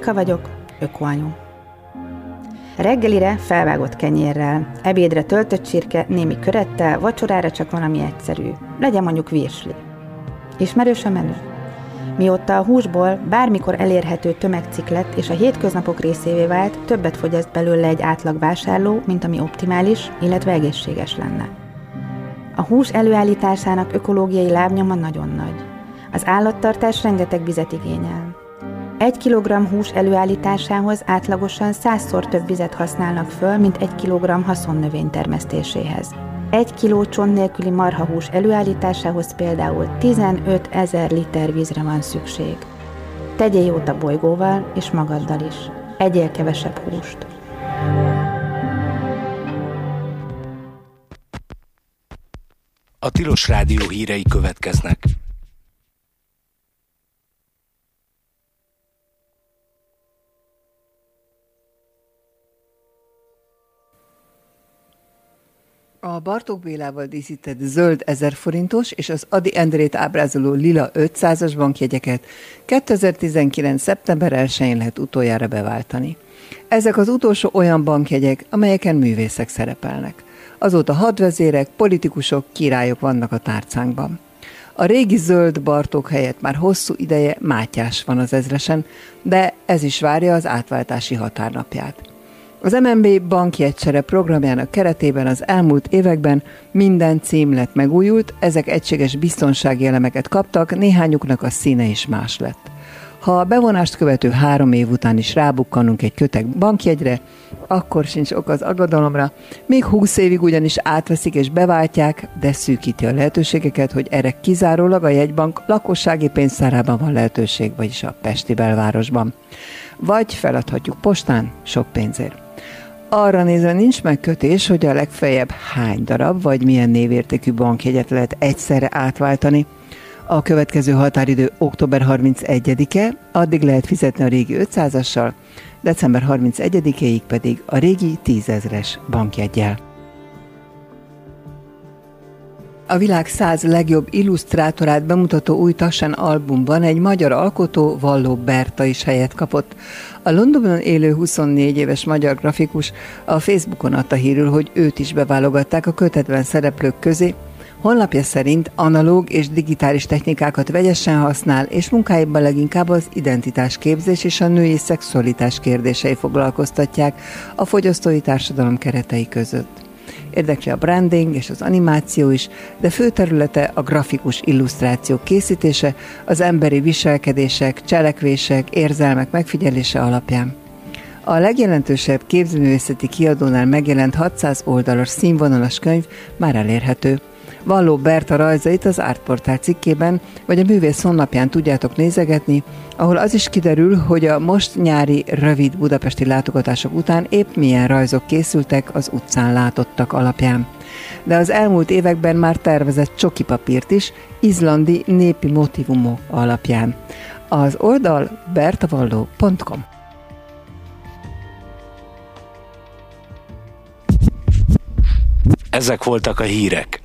Réka vagyok, ökoanyu. Reggelire felvágott kenyérrel, ebédre töltött csirke, némi körettel, vacsorára csak valami egyszerű. Legyen mondjuk virsli. Ismerős a menü? Mióta a húsból bármikor elérhető tömegciklet és a hétköznapok részévé vált, többet fogyaszt belőle egy átlag vásárló, mint ami optimális, illetve egészséges lenne. A hús előállításának ökológiai lábnyoma nagyon nagy. Az állattartás rengeteg vizet igényel. Egy kilogramm hús előállításához átlagosan százszor több vizet használnak föl, mint egy kilogramm haszonnövény termesztéséhez. Egy kiló csont nélküli marhahús előállításához például 15 ezer liter vízre van szükség. Tegyél jót a bolygóval és magaddal is. Egyél kevesebb húst. A Tilos Rádió hírei következnek. A Bartók Bélával díszített zöld 1000 forintos és az Adi Endrét ábrázoló lila 500-as bankjegyeket 2019. szeptember 1-én lehet utoljára beváltani. Ezek az utolsó olyan bankjegyek, amelyeken művészek szerepelnek. Azóta hadvezérek, politikusok, királyok vannak a tárcánkban. A régi zöld Bartók helyett már hosszú ideje Mátyás van az ezresen, de ez is várja az átváltási határnapját. Az MNB bankjegysere programjának keretében az elmúlt években minden címlet megújult, ezek egységes biztonsági elemeket kaptak, néhányuknak a színe is más lett. Ha a bevonást követő három év után is rábukkanunk egy kötek bankjegyre, akkor sincs ok az aggodalomra, még húsz évig ugyanis átveszik és beváltják, de szűkíti a lehetőségeket, hogy erre kizárólag a jegybank lakossági pénztárában van lehetőség, vagyis a Pesti belvárosban. Vagy feladhatjuk postán sok pénzért. Arra nézve nincs megkötés, hogy a legfeljebb hány darab vagy milyen névértékű bankjegyet lehet egyszerre átváltani. A következő határidő október 31-e, addig lehet fizetni a régi 500-assal, december 31-ig pedig a régi 10 ezres bankjegyel. A világ száz legjobb illusztrátorát bemutató új Tassen albumban egy magyar alkotó, Valló Berta is helyet kapott. A Londonban élő 24 éves magyar grafikus a Facebookon adta hírül, hogy őt is beválogatták a kötetben szereplők közé, Honlapja szerint analóg és digitális technikákat vegyesen használ, és munkáiban leginkább az identitásképzés és a női szexualitás kérdései foglalkoztatják a fogyasztói társadalom keretei között. Érdekli a branding és az animáció is, de fő területe a grafikus illusztrációk készítése, az emberi viselkedések, cselekvések, érzelmek megfigyelése alapján. A legjelentősebb képzőművészeti kiadónál megjelent 600 oldalas színvonalas könyv már elérhető. Valló Berta rajzait az Artportál cikkében, vagy a művész honlapján tudjátok nézegetni, ahol az is kiderül, hogy a most nyári rövid budapesti látogatások után épp milyen rajzok készültek az utcán látottak alapján. De az elmúlt években már tervezett csoki papírt is, izlandi népi motivumok alapján. Az oldal bertavalló.com Ezek voltak a hírek.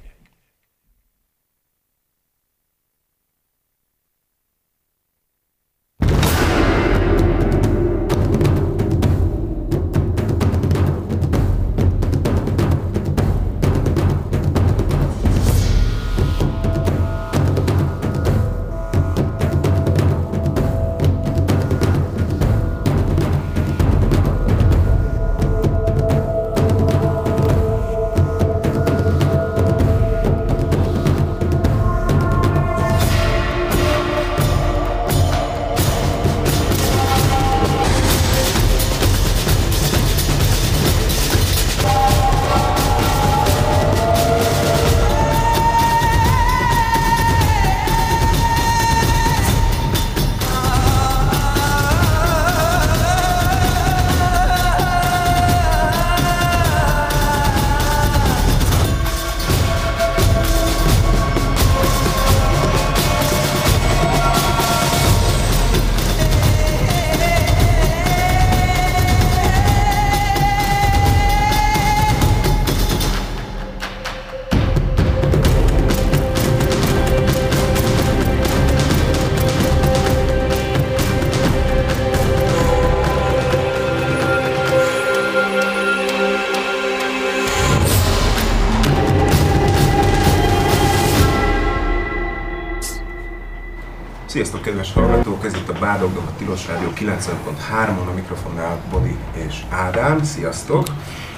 Itt a Tilos Rádió 90.3-on, a mikrofonnál Bodi és Ádám. Sziasztok!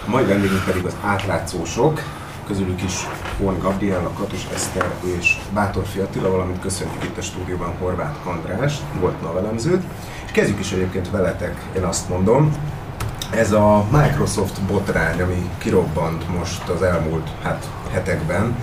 A mai vendégünk pedig az átlátszósok, közülük is Horn Gabriella, Katus Eszter és Bátorfi Attila, valamint köszöntjük itt a stúdióban Horváth András, volt novelemzőt. És kezdjük is egyébként veletek, én azt mondom. Ez a Microsoft botrány, ami kirobbant most az elmúlt hát, hetekben,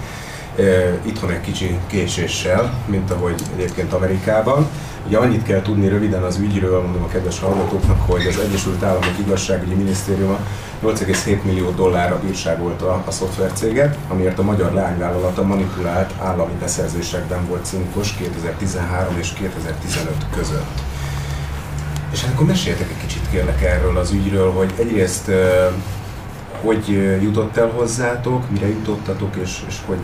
itthon egy kicsi késéssel, mint ahogy egyébként Amerikában. Ugye annyit kell tudni röviden az ügyről, mondom a kedves hallgatóknak, hogy az Egyesült Államok Igazságügyi Minisztériuma 8,7 millió dollárra bírságolta a szoftvercéget, amiért a magyar leányvállalata manipulált állami beszerzésekben volt cinkos 2013 és 2015 között. És hát akkor meséljetek egy kicsit kérlek erről az ügyről, hogy egyrészt hogy jutott el hozzátok, mire jutottatok, és, és hogy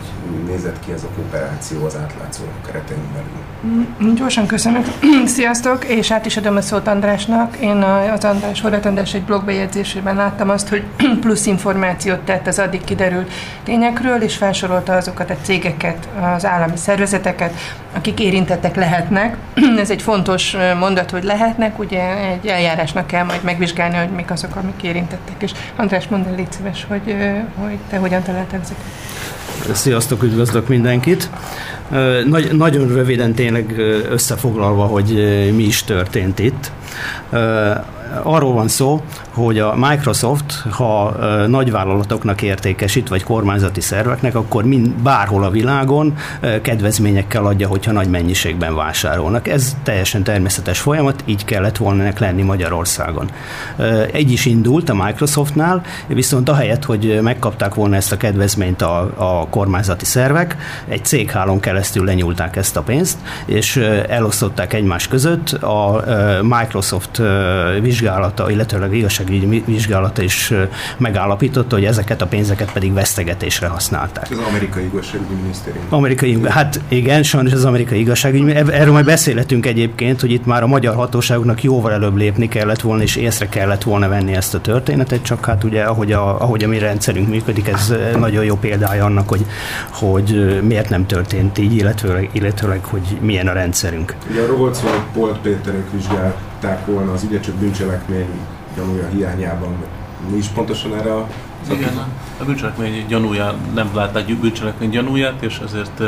nézett ki ez a kooperáció az átlátszó keretein belül? Mm, gyorsan köszönöm. Sziasztok, és át is adom a szót Andrásnak. Én az András Horváth András egy blogbejegyzésében láttam azt, hogy plusz információt tett az addig kiderült tényekről, és felsorolta azokat a cégeket, az állami szervezeteket, akik érintettek lehetnek. Ez egy fontos mondat, hogy lehetnek, ugye egy eljárásnak kell majd megvizsgálni, hogy mik azok, amik érintettek. És András, mondd el, légy szíves, hogy, hogy te hogyan találtál ezeket. Sziasztok, üdvözlök mindenkit! Nagy, nagyon röviden tényleg összefoglalva, hogy mi is történt itt arról van szó, hogy a Microsoft, ha nagyvállalatoknak értékesít, vagy kormányzati szerveknek, akkor mind, bárhol a világon kedvezményekkel adja, hogyha nagy mennyiségben vásárolnak. Ez teljesen természetes folyamat, így kellett volna ennek lenni Magyarországon. Egy is indult a Microsoftnál, viszont ahelyett, hogy megkapták volna ezt a kedvezményt a, a kormányzati szervek, egy céghálón keresztül lenyúlták ezt a pénzt, és elosztották egymás között. A Microsoft vizsgálata, illetőleg igazságügyi vizsgálata is megállapította, hogy ezeket a pénzeket pedig vesztegetésre használták. Ez az amerikai igazságügyi minisztérium. Amerikai, hát igen, sajnos az amerikai igazságügyi, erről majd beszélhetünk egyébként, hogy itt már a magyar hatóságoknak jóval előbb lépni kellett volna, és észre kellett volna venni ezt a történetet, csak hát ugye ahogy a, ahogy a mi rendszerünk működik, ez nagyon jó példája annak, hogy, hogy miért nem történt így, illetőleg, illetőleg hogy milyen a rendszerünk. Ugye arról volt szó, hogy Polt Péterék vizsgál látták volna az ügyet, csak bűncselekmény gyanúja hiányában. Mi is pontosan erre a Igen, a bűncselekmény gyanúját, nem látták bűncselekmény gyanúját, és ezért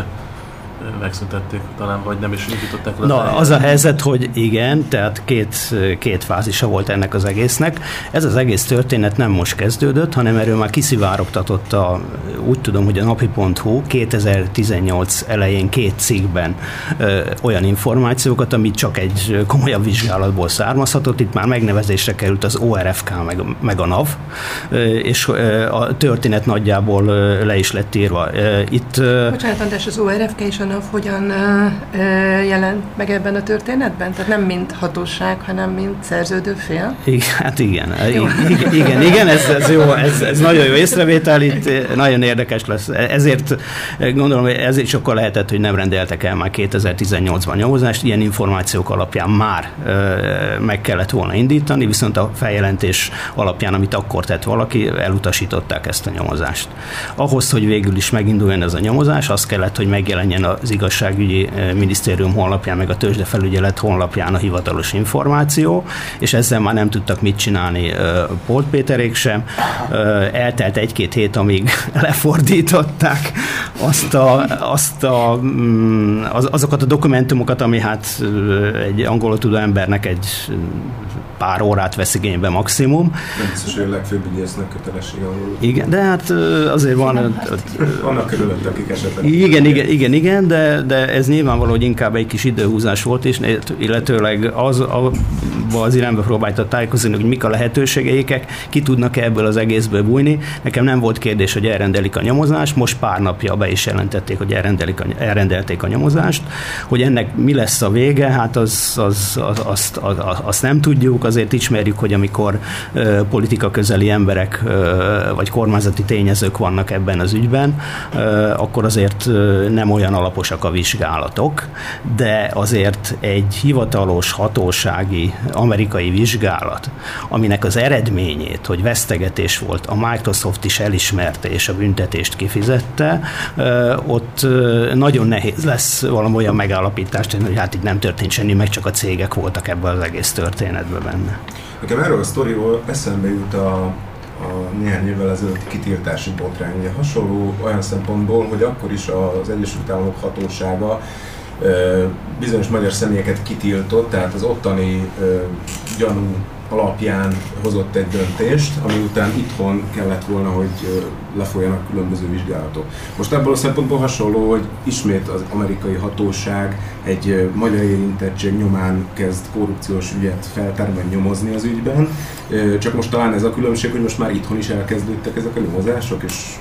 megszüntették talán, vagy nem is indították le. Na, az a helyzet, hogy igen, tehát két, két fázisa volt ennek az egésznek. Ez az egész történet nem most kezdődött, hanem erről már kiszivárogtatott a, úgy tudom, hogy a napi.hu 2018 elején két cikkben ö, olyan információkat, amit csak egy komolyabb vizsgálatból származhatott. Itt már megnevezésre került az ORFK meg, meg a NAV, ö, és ö, a történet nagyjából ö, le is lett írva. Itt, ö, Bocsánat, András, az ORFK és a NAV hogyan jelent meg ebben a történetben? Tehát nem mint hatóság, hanem mint szerződő fél? Igen, hát igen. Igen, igen, igen ez, ez, jó, ez, ez nagyon jó észrevétel, itt nagyon érdekes lesz. Ezért gondolom, hogy ez is akkor lehetett, hogy nem rendeltek el már 2018-ban nyomozást, ilyen információk alapján már meg kellett volna indítani, viszont a feljelentés alapján, amit akkor tett valaki, elutasították ezt a nyomozást. Ahhoz, hogy végül is meginduljon ez a nyomozás, az kellett, hogy megjelenjen a az igazságügyi eh, minisztérium honlapján, meg a tőzsdefelügyelet honlapján a hivatalos információ, és ezzel már nem tudtak mit csinálni eh, Polt Péterék sem. Eh, eltelt egy-két hét, amíg lefordították azt a, azt a, mm, az, azokat a dokumentumokat, ami hát egy angolul tudó embernek egy pár órát vesz igénybe maximum. Nem biztos, hogy a legfőbb ügyésznek kötelessége Igen, de hát azért van... Vannak körülött, akik esetleg... Igen, igen, igen, igen, de, de ez nyilvánvaló, hogy inkább egy kis időhúzás volt, és illetőleg az, a, az irányba próbálta tájékozni, hogy mik a lehetőségeik, ki tudnak ebből az egészből bújni. Nekem nem volt kérdés, hogy elrendelik a nyomozást, most pár napja be is jelentették, hogy elrendelik a, elrendelték a nyomozást. Hogy ennek mi lesz a vége, hát az, az, az, azt, az, azt nem tudjuk, azért ismerjük, hogy amikor ö, politika közeli emberek ö, vagy kormányzati tényezők vannak ebben az ügyben, ö, akkor azért nem olyan alap alaposak a vizsgálatok, de azért egy hivatalos hatósági amerikai vizsgálat, aminek az eredményét, hogy vesztegetés volt, a Microsoft is elismerte és a büntetést kifizette, ott nagyon nehéz lesz valami olyan megállapítást, hogy hát itt nem történt semmi, meg csak a cégek voltak ebben az egész történetben benne. Nekem erről a sztoriról eszembe jut a a néhány évvel ezelőtti kitiltási botrány. Ugye hasonló olyan szempontból, hogy akkor is az Egyesült Államok hatósága bizonyos magyar személyeket kitiltott, tehát az ottani gyanú alapján hozott egy döntést, ami után itthon kellett volna, hogy lefolyjanak különböző vizsgálatok. Most ebből a szempontból hasonló, hogy ismét az amerikai hatóság egy magyar érintettség nyomán kezd korrupciós ügyet feltárni, nyomozni az ügyben. Csak most talán ez a különbség, hogy most már itthon is elkezdődtek ezek a nyomozások, és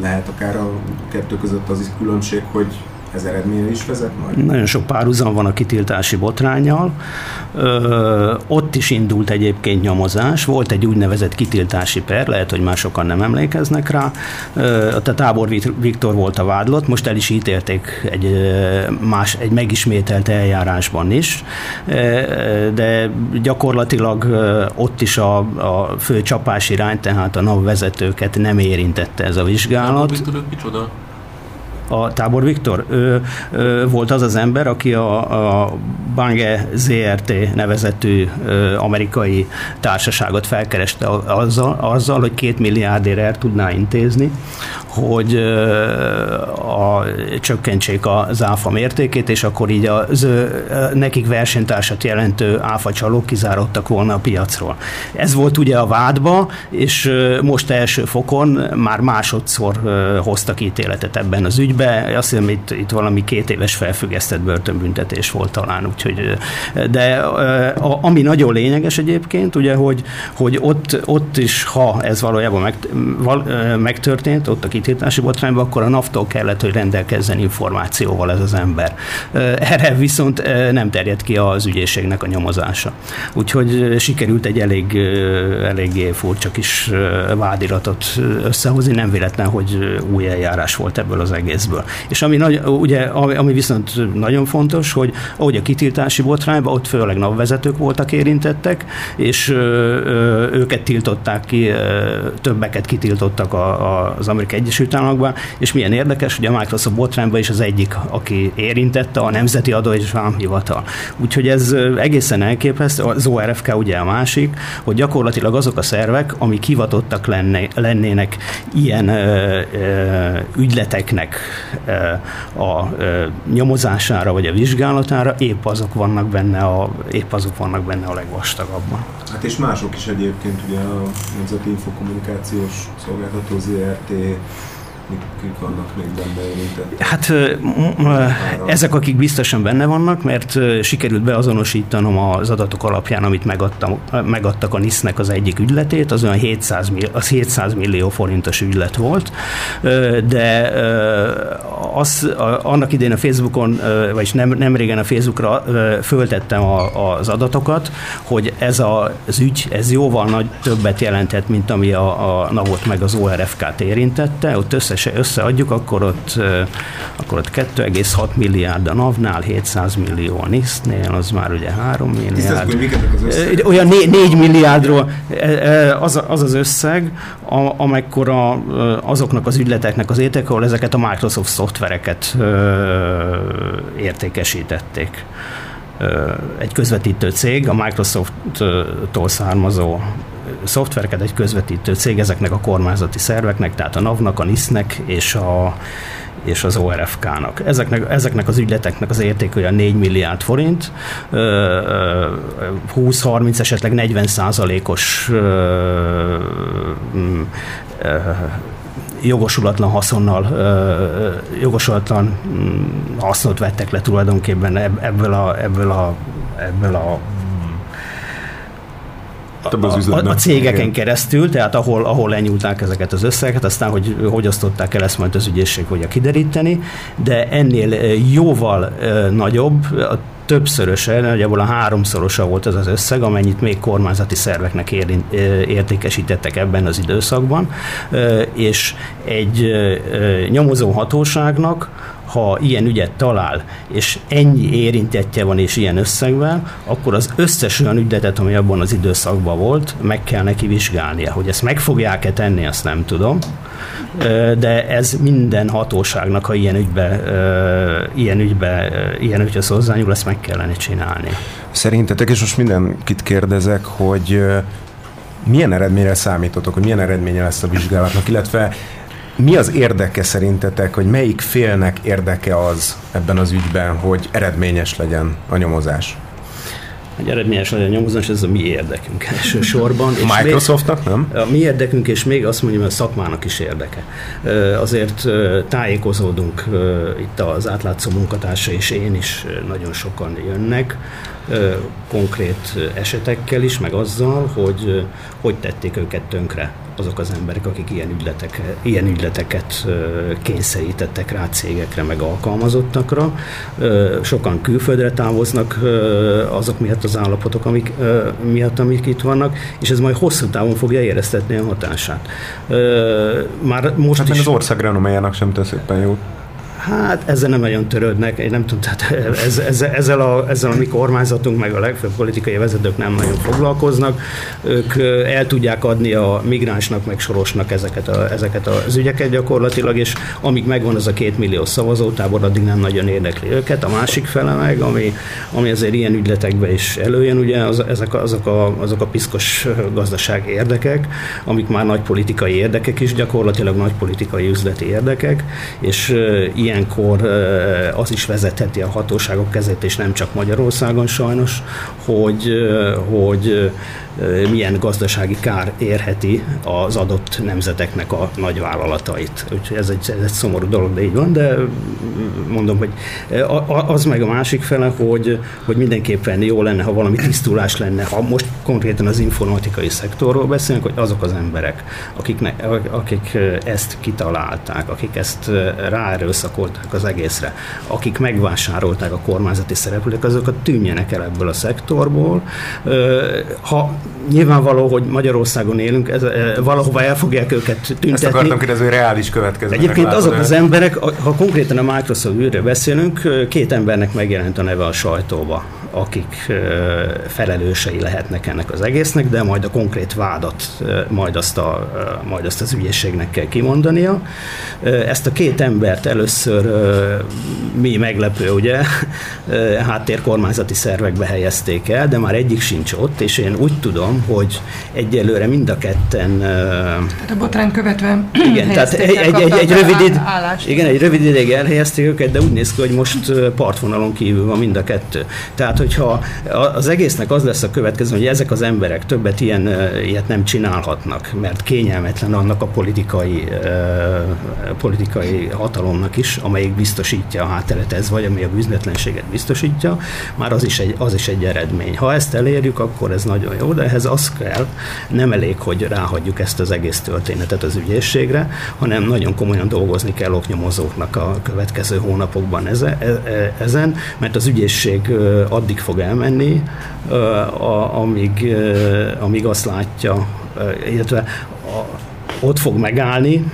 lehet akár a kettő között az is különbség, hogy ez eredménye is vezet majd? Nagyon sok párhuzam van a kitiltási botrányjal. Ö, ott is indult egyébként nyomozás, volt egy úgynevezett kitiltási per, lehet, hogy már sokan nem emlékeznek rá. Ö, a Tábor Viktor volt a vádlott, most el is ítélték egy, más, egy megismételt eljárásban is, de gyakorlatilag ott is a, a fő csapás irány, tehát a NAV vezetőket nem érintette ez a vizsgálat. Tábor Viktor, micsoda? A Tábor Viktor. Ő, ő volt az az ember, aki a, a Bange ZRT nevezetű amerikai társaságot felkereste azzal, azzal, hogy két milliárdért el tudná intézni, hogy a, csökkentsék az áfa mértékét, és akkor így az nekik versenytársat jelentő áfa csalók kizárodtak volna a piacról. Ez volt ugye a vádba, és most első fokon már másodszor hoztak ítéletet ebben az ügyben. Azt hiszem, itt, itt valami két éves felfüggesztett börtönbüntetés volt talán, úgyhogy, de ami nagyon lényeges egyébként, ugye, hogy, hogy ott, ott is, ha ez valójában meg, val, megtörtént, ott a kitiltási botrányban, akkor a NAFTA kellett, hogy rendelkezzen információval ez az ember. Erre viszont nem terjed ki az ügyészségnek a nyomozása. Úgyhogy sikerült egy elég, eléggé furcsa kis vádiratot összehozni, nem véletlen, hogy új eljárás volt ebből az egészből. És ami, nagy, ugye, ami viszont nagyon fontos, hogy ahogy a kitiltási botrányban, ott főleg napvezetők voltak érintettek, és őket tiltották ki, többeket kitiltottak az Amerikai Egyesült Államokban, és milyen érdekes, hogy a Microsoft botrányban is az egyik, aki érintette a Nemzeti Adó és Vámhivatal. Úgyhogy ez egészen elképesztő, az ORFK ugye a másik, hogy gyakorlatilag azok a szervek, amik hivatottak lenne, lennének ilyen ö, ö, ügyleteknek ö, a ö, nyomozására vagy a vizsgálatára, épp azok vannak benne a, épp azok vannak benne a legvastagabban. Hát és mások is egyébként, ugye a Nemzeti Infokommunikációs Szolgáltató ZRT, kik vannak még benne érintett? Hát ezek, akik biztosan benne vannak, mert sikerült beazonosítanom az adatok alapján, amit megadtam, megadtak a NISZ-nek az egyik ügyletét, az olyan 700, millió, az 700 millió forintos ügylet volt, de az, annak idén a Facebookon, vagyis nem, nem régen a Facebookra föltettem a, az adatokat, hogy ez a, az ügy, ez jóval nagy többet jelentett, mint ami a, a NAVOT meg az ORFK-t érintette, ott össze össze, összeadjuk, akkor ott, akkor ott 2,6 milliárd a NAV-nál, 700 millió a NISZ-nél, az már ugye 3 milliárd. Az Olyan 4, 4 milliárdról az az, az összeg, amekkora azoknak az ügyleteknek az értéke, ahol ezeket a Microsoft szoftvereket értékesítették egy közvetítő cég, a Microsoft-tól származó szoftvereket egy közvetítő cég ezeknek a kormányzati szerveknek, tehát a NAV-nak, a NISZ-nek és a és az ORFK-nak. Ezeknek, ezeknek az ügyleteknek az érték olyan 4 milliárd forint, 20-30, esetleg 40 százalékos jogosulatlan haszonnal, jogosulatlan mm, hasznot vettek le tulajdonképpen ebből a, ebből a, ebből a a, a, a cégeken Igen. keresztül, tehát ahol, ahol lenyúlták ezeket az összegeket, aztán hogy hogy osztották el, ezt majd az ügyészség fogja kideríteni, de ennél jóval nagyobb, a többszöröse, nagyjából a háromszorosa volt ez az összeg, amennyit még kormányzati szerveknek értékesítettek ebben az időszakban, és egy nyomozó hatóságnak ha ilyen ügyet talál, és ennyi érintettje van, és ilyen összegben, akkor az összes olyan ügyletet, ami abban az időszakban volt, meg kell neki vizsgálnia. Hogy ezt meg fogják-e tenni, azt nem tudom, de ez minden hatóságnak, ha ilyen ügybe, ilyen ügybe, ilyen ügyhöz hozzányúl, ezt meg kellene csinálni. Szerintetek, és most mindenkit kérdezek, hogy milyen eredményre számítotok, hogy milyen eredménye lesz a vizsgálatnak, illetve mi az érdeke szerintetek, hogy melyik félnek érdeke az ebben az ügyben, hogy eredményes legyen a nyomozás? Hogy eredményes legyen a nyomozás, ez a mi érdekünk elsősorban. És Microsoftnak, nem? A mi érdekünk, és még azt mondjam, a szakmának is érdeke. Azért tájékozódunk itt az átlátszó munkatársa, és én is nagyon sokan jönnek, konkrét esetekkel is, meg azzal, hogy hogy tették őket tönkre azok az emberek, akik ilyen, ügyletek, ilyen ügyleteket kényszerítettek rá cégekre, meg alkalmazottakra. Sokan külföldre távoznak azok miatt az állapotok, amik, miatt, amik itt vannak, és ez majd hosszú távon fogja éreztetni a hatását. Már most hát is... az ország renoméjának sem tesz éppen jót. Hát ezzel nem nagyon törődnek, én nem tudom, tehát ez, ezzel, ezzel, a, ezzel a mi kormányzatunk, meg a legfőbb politikai vezetők nem nagyon foglalkoznak. Ők el tudják adni a migránsnak, meg sorosnak ezeket, a, ezeket az ügyeket gyakorlatilag, és amíg megvan az a két millió szavazótábor, addig nem nagyon érdekli őket. A másik fele meg, ami, ami azért ilyen ügyletekbe is előjön, ugye az, ezek, azok, a, azok a piszkos gazdaság érdekek, amik már nagy politikai érdekek is, gyakorlatilag nagy politikai üzleti érdekek, és ilyen ilyenkor az is vezetheti a hatóságok kezét, és nem csak Magyarországon sajnos, hogy, hogy milyen gazdasági kár érheti az adott nemzeteknek a nagyvállalatait. Úgyhogy ez egy, ez egy szomorú dolog, de így van, de mondom, hogy az meg a másik fele, hogy, hogy mindenképpen jó lenne, ha valami tisztulás lenne, ha most konkrétan az informatikai szektorról beszélünk, hogy azok az emberek, akiknek, akik ezt kitalálták, akik ezt ráerőszakolták az egészre, akik megvásárolták a kormányzati szereplők, azokat tűnjenek el ebből a szektorból. Ha nyilvánvaló, hogy Magyarországon élünk, ez, valahova el fogják őket tüntetni. Ezt akartam kérdezni, hogy reális következmények Egyébként azok az emberek, ha konkrétan a Microsoft űrre beszélünk, két embernek megjelent a neve a sajtóba akik felelősei lehetnek ennek az egésznek, de majd a konkrét vádat, majd azt, a, majd azt az ügyességnek kell kimondania. Ezt a két embert először mi meglepő, ugye, háttérkormányzati szervekbe helyezték el, de már egyik sincs ott, és én úgy tudom, hogy egyelőre mind a ketten... Tehát a botrány követve Igen, tehát egy, egy, egy, egy, rövid id, igen, egy rövid ideig elhelyezték őket, de úgy néz ki, hogy most partvonalon kívül van mind a kettő. Tehát, hogyha az egésznek az lesz a következő, hogy ezek az emberek többet ilyen, ilyet nem csinálhatnak, mert kényelmetlen annak a politikai, politikai hatalomnak is, amelyik biztosítja a hátteret ez, vagy ami a bűnetlenséget biztosítja, már az is, egy, az is egy eredmény. Ha ezt elérjük, akkor ez nagyon jó, de ehhez az kell, nem elég, hogy ráhagyjuk ezt az egész történetet az ügyészségre, hanem nagyon komolyan dolgozni kell oknyomozóknak a következő hónapokban e, e, ezen, mert az ügyészség addig addig fog elmenni, amíg, amíg azt látja, illetve ott fog megállni,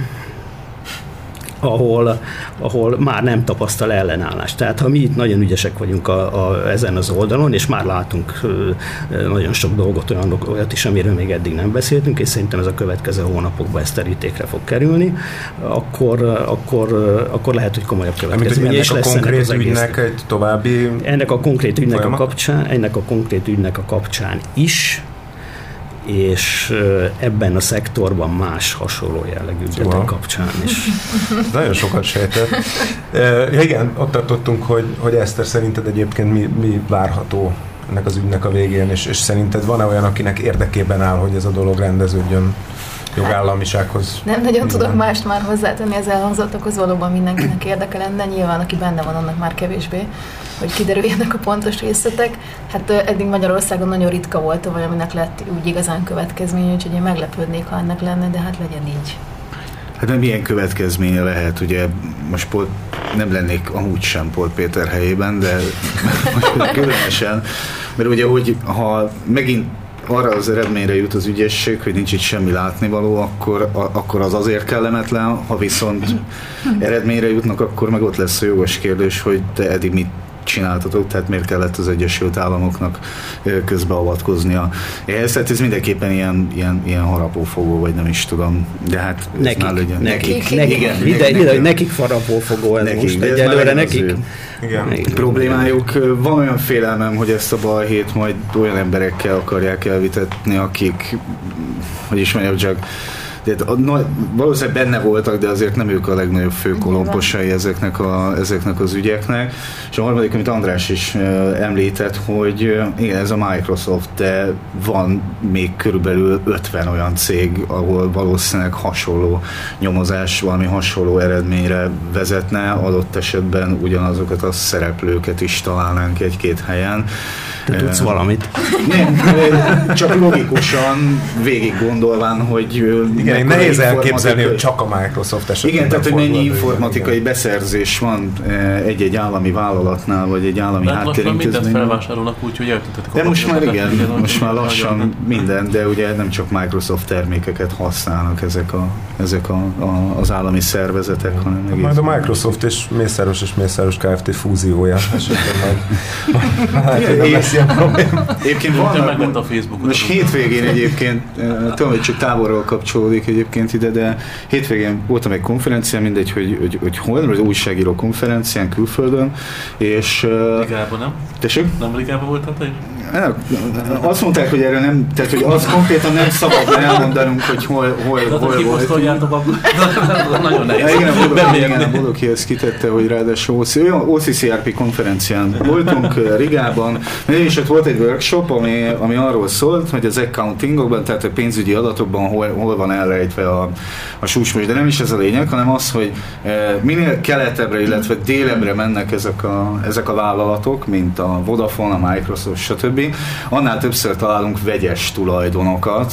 ahol, ahol már nem tapasztal ellenállást. Tehát ha mi itt nagyon ügyesek vagyunk a, a, ezen az oldalon, és már látunk nagyon sok dolgot, olyan, olyat is, amiről még eddig nem beszéltünk, és szerintem ez a következő hónapokban ezt terítékre fog kerülni, akkor, akkor, akkor lehet, hogy komolyabb következménye is lesz ennek az ügynek egy további Ennek a konkrét ügynek folyamat? a kapcsán, ennek a konkrét ügynek a kapcsán is és ebben a szektorban más hasonló jellegű szóval. kapcsán is. Nagyon sokat sejtett. Ja, igen, ott tartottunk, hogy, hogy Eszter szerinted egyébként mi, mi várható ennek az ügynek a végén, és, és szerinted van-e olyan, akinek érdekében áll, hogy ez a dolog rendeződjön? Jogállamisághoz. Nem nagyon minden. tudok mást már hozzátenni az elhangzottakhoz, valóban mindenkinek érdeke lenne, nyilván aki benne van, annak már kevésbé, hogy kiderüljenek a pontos részletek. Hát eddig Magyarországon nagyon ritka volt, vagy aminek lett úgy igazán következménye, úgyhogy én meglepődnék, ha ennek lenne, de hát legyen így. Hát nem milyen következménye lehet, ugye most Pol, nem lennék amúgy sem Pol Péter helyében, de most különösen, mert ugye, hogy ha megint arra az eredményre jut az ügyesség, hogy nincs itt semmi látnivaló, akkor, a, akkor az azért kellemetlen, ha viszont eredményre jutnak, akkor meg ott lesz a jogos kérdés, hogy te eddig mit csináltatok, tehát miért kellett az Egyesült Államoknak közbeavatkoznia. Ehhez, tehát ez mindenképpen ilyen, ilyen, ilyen harapófogó, vagy nem is tudom, de hát ez nekik, már legyen. Nekik, nekik, nekik, igen, ide, nekik, ide, nekik farapófogó ez nekik, most egyelőre nekik. Igen. Igen. Problémájuk, van olyan félelmem, hogy ezt a balhét majd olyan emberekkel akarják elvitetni, akik, hogy is mondjam, csak de a, na, valószínűleg benne voltak, de azért nem ők a legnagyobb főkolomposai ezeknek, a, ezeknek az ügyeknek. És a harmadik, amit András is említett, hogy igen, ez a Microsoft, de van még körülbelül 50 olyan cég, ahol valószínűleg hasonló nyomozás, valami hasonló eredményre vezetne, adott esetben ugyanazokat a szereplőket is találnánk egy-két helyen. Te tudsz valamit? Nem, csak logikusan végig gondolván, hogy igen, én nehéz elképzelni, hogy csak a Microsoft esetében Igen, tehát hogy mennyi informatikai igen. beszerzés van egy-egy állami vállalatnál, vagy egy állami háttérintézménynél. Most mindent felvásárolnak úgy, hogy eltüntetik De most már igen, igen most már lassan minden, de ugye nem csak Microsoft termékeket használnak ezek, a, ezek a, a, az állami szervezetek, hanem egész. Majd a Microsoft és Mészáros és Mészáros Kft. fúziója esetleg majd. Egyébként vannak, most hétvégén egyébként, tudom, hogy csak távolról kapcsolódik egyébként ide, de hétvégén voltam egy konferencián, mindegy, hogy, hogy, hogy hol, az újságíró konferencián külföldön, és... Ligában, nem? Tessék? Nem Ligában voltál te azt mondták, hogy erre nem, tehát hogy az konkrétan nem szabad elmondanunk, hogy hol, hol, hol, hol volt. Nagyon nehéz. Igen, a igen, a Bodoki ezt kitette, hogy ráadásul OCCRP konferencián voltunk Rigában, és ott volt egy workshop, ami, ami arról szólt, hogy az accountingokban, tehát a pénzügyi adatokban hol, hol van elrejtve a, a súsmos, de nem is ez a lényeg, hanem az, hogy minél keletebbre, illetve délebre mennek ezek a, ezek a vállalatok, mint a Vodafone, a Microsoft, stb., annál többször találunk vegyes tulajdonokat.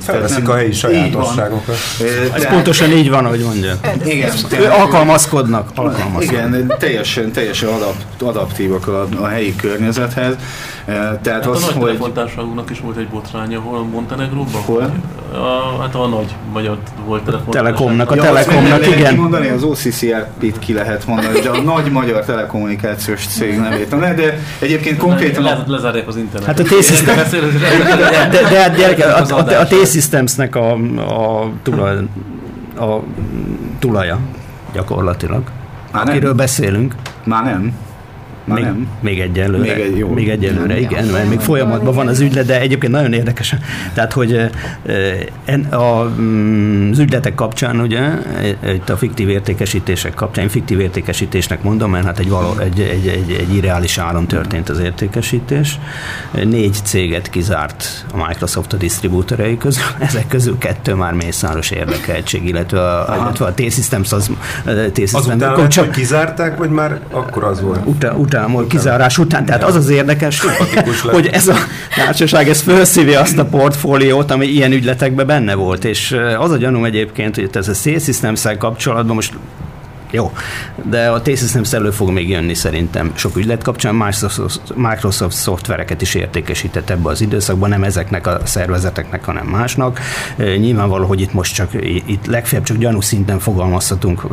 Felveszik a helyi sajátosságokat. Ez tehát, pontosan így van, ahogy mondja. Igen. Alkalmazkodnak. alkalmazkodnak. Igen, teljesen, teljesen adapt, adaptívak a, a helyi környezethez. Tehát hát az, a nagy hogy... is volt egy botránya, hol Montenegróban? Hol? A, hát a nagy magyar volt telefontársaság. Telekomnak, a ja, Telekomnak, igen. mondani, az OCCRP-t ki lehet mondani, de a nagy magyar telekommunikációs cég nevét. De, de egyébként konkrétan... Le, lezárják az internet. Hát a T-Systems... de, de, de, de a, a, a T-Systemsnek a, a, tulaj, a tulaja gyakorlatilag. Már akiről nem. beszélünk. Már nem. Még, nem. még egyelőre. Még, egy, jó. még egyelőre, nem, igen, mert még folyamatban van az ügylet, de egyébként nagyon érdekes. Tehát, hogy mm, az ügyletek kapcsán, ugye, itt a fiktív értékesítések kapcsán, fiktív értékesítésnek mondom, mert hát egy, való, egy, egy, egy, egy irreális áron történt az értékesítés. Négy céget kizárt a Microsoft a disztribútorei közül, ezek közül kettő már mészáros érdekeltség, illetve a, illetve a T-Systems az... T-Systems, Azután, csak kizárták, vagy már akkor az volt? Utána, utána után, kizárás után. Tehát az az érdekes, hogy ez a társaság ez felszívja azt a portfóliót, ami ilyen ügyletekben benne volt. És az a gyanúm egyébként, hogy ez a systems kapcsolatban most jó, de a T-Systems elő fog még jönni szerintem sok ügylet kapcsán. Microsoft, Microsoft szoftvereket is értékesített ebbe az időszakban, nem ezeknek a szervezeteknek, hanem másnak. Nyilvánvaló, hogy itt most csak, itt legfeljebb csak gyanú szinten fogalmazhatunk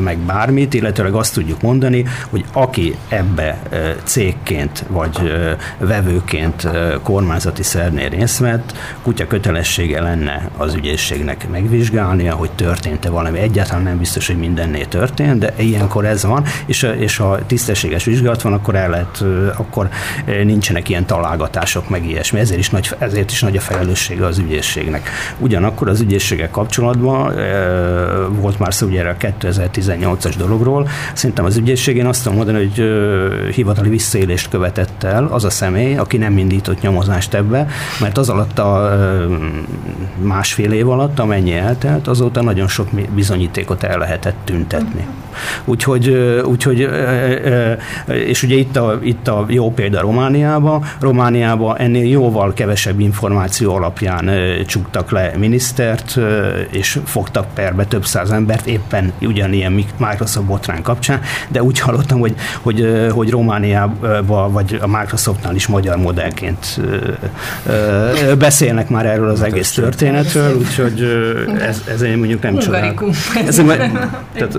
meg bármit, illetőleg azt tudjuk mondani, hogy aki ebbe cégként vagy vevőként kormányzati szernél részt vett, kutya kötelessége lenne az ügyészségnek megvizsgálnia, hogy történt-e valami. Egyáltalán nem biztos, hogy mindennél történt történt, de ilyenkor ez van, és, és ha tisztességes vizsgálat van, akkor el lehet, akkor nincsenek ilyen találgatások, meg ilyesmi. Ezért is nagy, ezért is nagy a felelőssége az ügyészségnek. Ugyanakkor az ügyészségek kapcsolatban volt már szó ugye a 2018-as dologról, szerintem az ügyészségén azt tudom mondani, hogy hivatali visszaélést követett el az a személy, aki nem indított nyomozást ebbe, mert az alatt a másfél év alatt, amennyi eltelt, azóta nagyon sok bizonyítékot el lehetett tüntetni csinálni. Úgyhogy, úgyhogy és ugye itt a, itt a jó példa Romániában, Romániában ennél jóval kevesebb információ alapján csuktak le minisztert, és fogtak perbe több száz embert, éppen ugyanilyen Microsoft botrán kapcsán, de úgy hallottam, hogy, hogy, hogy Romániában, vagy a Microsoftnál is magyar modellként beszélnek már erről az egész történetről, úgyhogy ez, ez én mondjuk nem csodálkozom. Ez, tehát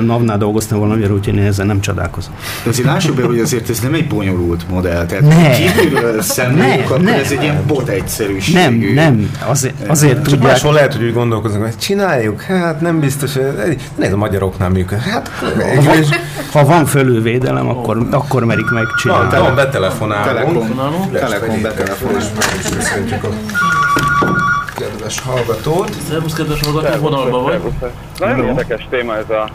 NAV-nál dolgoztam valamiért, úgyhogy én ezzel nem csodálkozom. Azért lássuk be, hogy azért ez nem egy bonyolult modell. Tehát ne. kívülről szemléljük, akkor ne. ez egy ilyen bot egyszerűség. Nem, nem. Azért, azért Csak tudják... máshol lehet, hogy úgy gondolkoznak, hogy csináljuk, hát nem biztos, hogy ez a magyaroknál működik. Hát, ha, van, ha van fölülvédelem, akkor, akkor merik megcsinálni. Van, betelefonálunk. Telefonálunk. Telefon betelefonálunk kedves hallgatót. Szervusz, kedves hallgató, vonalban vagy. Nagyon no. érdekes téma ez a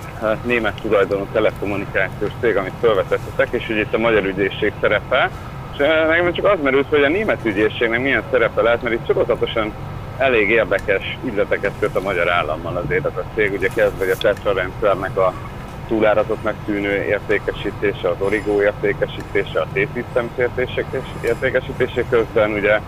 német tulajdonú telekommunikációs cég, amit felvetettetek, és hogy itt a magyar ügyészség szerepe. És nekem csak az merült, hogy a német ügyészségnek milyen szerepe lehet, mert itt sorozatosan elég érdekes ügyleteket köt a magyar állammal azért ez a cég. Ugye kezdve a Tetra rendszernek a túlárazotnak tűnő értékesítése, az origó értékesítése, a T-Systems értékesítése közben ugye